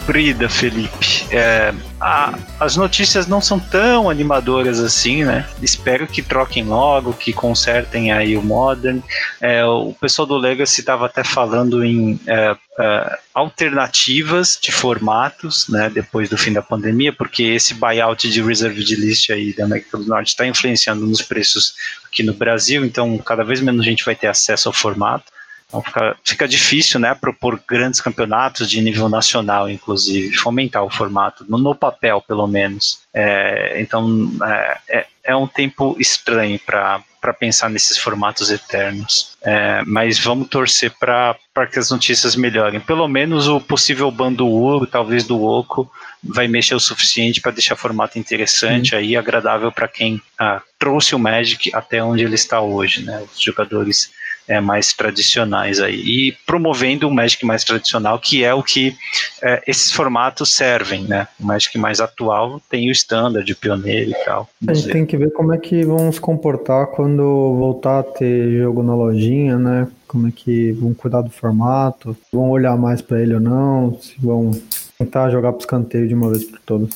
cumprida, Felipe. É, a, as notícias não são tão animadoras assim, né? Espero que troquem logo, que consertem aí o Modern. É, o pessoal do Legacy estava até falando em é, é, alternativas de formatos, né? Depois do fim da pandemia, porque esse buyout de reserved list aí da América do Norte está influenciando nos preços aqui no Brasil, então cada vez menos gente vai ter acesso ao formato. Então fica, fica difícil, né, propor grandes campeonatos de nível nacional, inclusive, fomentar o formato, no, no papel, pelo menos. É, então é, é, é um tempo estranho para para pensar nesses formatos eternos. É, mas vamos torcer para que as notícias melhorem. Pelo menos o possível bando ouro, talvez do Oco, vai mexer o suficiente para deixar o formato interessante uhum. aí, agradável para quem ah, trouxe o Magic até onde ele está hoje, né? Os jogadores é, mais tradicionais aí. E promovendo um Magic mais tradicional, que é o que é, esses formatos servem, né? O Magic mais atual tem o Standard, o Pioneiro e tal. A gente tem que ver como é que vão se comportar quando voltar a ter jogo na lojinha, né? Como é que vão cuidar do formato, vão olhar mais para ele ou não, se vão tentar jogar para escanteio de uma vez por todas.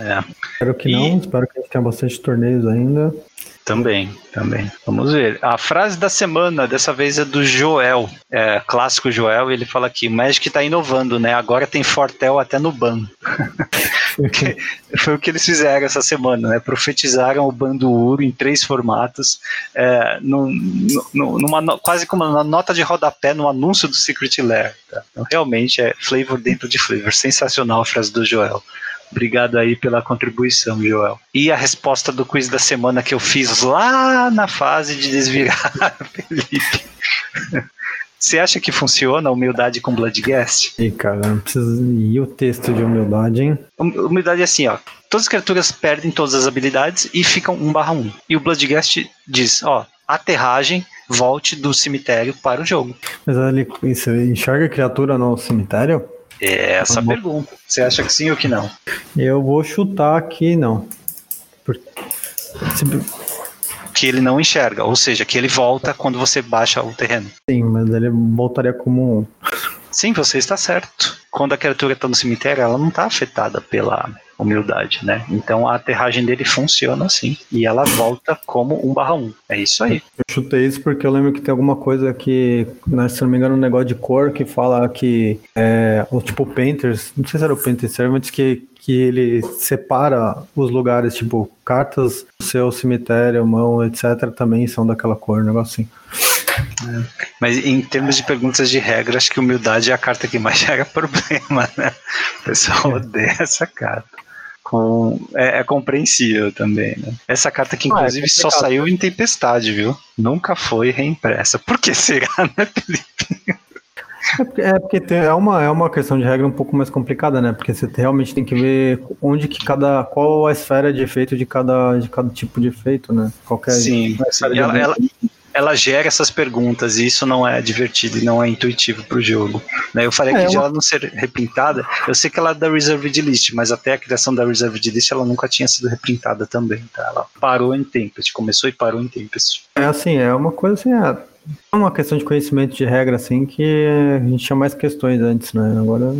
É. Espero que e... não, espero que a gente tenha bastante torneios ainda. Também, também. Vamos ver. A frase da semana, dessa vez é do Joel, é, clássico Joel, ele fala aqui, o Magic está inovando, né? Agora tem Fortel até no ban. Foi o que eles fizeram essa semana, né? Profetizaram o ban do Uro em três formatos, é, num, numa, quase como uma nota de rodapé no anúncio do Secret Lair. Tá? Então, realmente é flavor dentro de flavor. Sensacional a frase do Joel. Obrigado aí pela contribuição, Joel. E a resposta do quiz da semana que eu fiz lá na fase de desvirar, Felipe. Você acha que funciona a humildade com Bloodgast? E cara, não precisa. E o texto de humildade, hein? Humildade é assim, ó. Todas as criaturas perdem todas as habilidades e ficam 1 barra 1. E o Bloodgast diz, ó, aterragem, volte do cemitério para o jogo. Mas ele, você enxerga a criatura no cemitério? É essa a pergunta. Você acha que sim ou que não? Eu vou chutar que não. Que ele não enxerga, ou seja, que ele volta quando você baixa o terreno. Sim, mas ele voltaria como um. Sim, você está certo. Quando a criatura está no cemitério, ela não está afetada pela humildade, né? Então a aterragem dele funciona assim. E ela volta como 1 barra 1. É isso aí. Eu chutei isso porque eu lembro que tem alguma coisa que, né, se não me engano, um negócio de cor que fala que é, o tipo Painters, não sei se era o Painter Servants, que que ele separa os lugares, tipo, cartas do seu cemitério, mão, etc., também são daquela cor, um negócio assim. É. Mas em termos de perguntas de regra, acho que humildade é a carta que mais gera problema, né? O pessoal odeia essa carta com, é, é, compreensível também, né? Essa carta que inclusive ah, é só saiu em Tempestade, viu? Nunca foi reimpressa. Por que será, né, Felipe? É porque, é tem, é, uma, é uma questão de regra um pouco mais complicada, né? Porque você realmente tem que ver onde que cada. qual a esfera de efeito de cada, de cada tipo de efeito, né? Qualquer sim, sim. Ela, ela, ela gera essas perguntas e isso não é divertido e não é intuitivo para o jogo. Né? Eu falei é, aqui de ela não ser reprintada, eu sei que ela é da Reserved List, mas até a criação da Reserved List ela nunca tinha sido reprintada também. Tá? Ela parou em Tempest, começou e parou em Tempest. É assim, é uma coisa assim, é uma questão de conhecimento de regra, assim, que a gente tinha mais questões antes, né? Agora,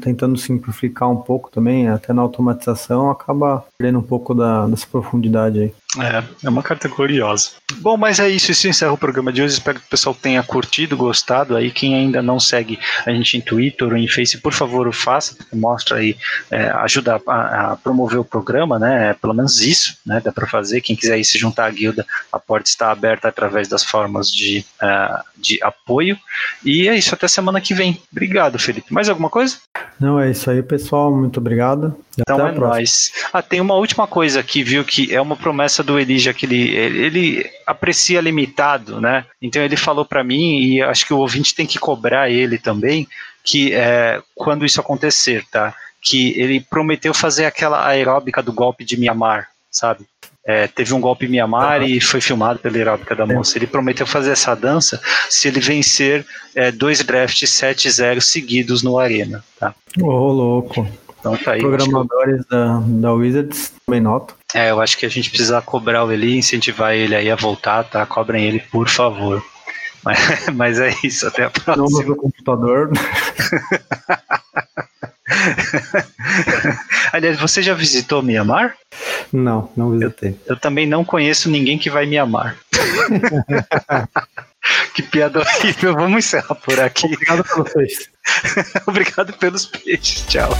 tentando simplificar um pouco também, até na automatização, acaba perdendo um pouco da, dessa profundidade aí. É, é uma carta curiosa. Bom, mas é isso, isso encerra o programa de hoje. Espero que o pessoal tenha curtido, gostado. Aí, quem ainda não segue a gente em Twitter ou em Face, por favor, o faça, mostra aí, é, ajuda a, a, promover o programa, né? É, pelo menos isso, né? Dá para fazer. Quem quiser se juntar à guilda, a porta está aberta através das formas de, uh, de apoio. E é isso, até semana que vem. Obrigado, Felipe. Mais alguma coisa? Não, é isso aí, pessoal. Muito obrigado. então é nóis. Ah, tem uma última coisa aqui, viu? Que é uma promessa do Elija que ele, ele aprecia limitado, né? Então ele falou para mim, e acho que o ouvinte tem que cobrar ele também, que é, quando isso acontecer, tá? que ele prometeu fazer aquela aeróbica do golpe de Mianmar, sabe? É, teve um golpe em Mianmar uhum. e foi filmado pela aeróbica da moça. Ele prometeu fazer essa dança se ele vencer é, dois drafts 7-0 seguidos no Arena. Tá? Ô, oh, louco. Então tá aí. Programadores que... da, da Wizards também noto. É, eu acho que a gente precisa cobrar ele, incentivar ele aí a voltar, tá? Cobrem ele, por favor. Mas, mas é isso, até a próxima. Não no computador. Aliás, você já visitou Mianmar? Não, não visitei. Eu, eu também não conheço ninguém que vai Mianmar. que piada horrível. Vamos encerrar por aqui. Obrigado pelos peixes. Obrigado pelos peixes. Tchau.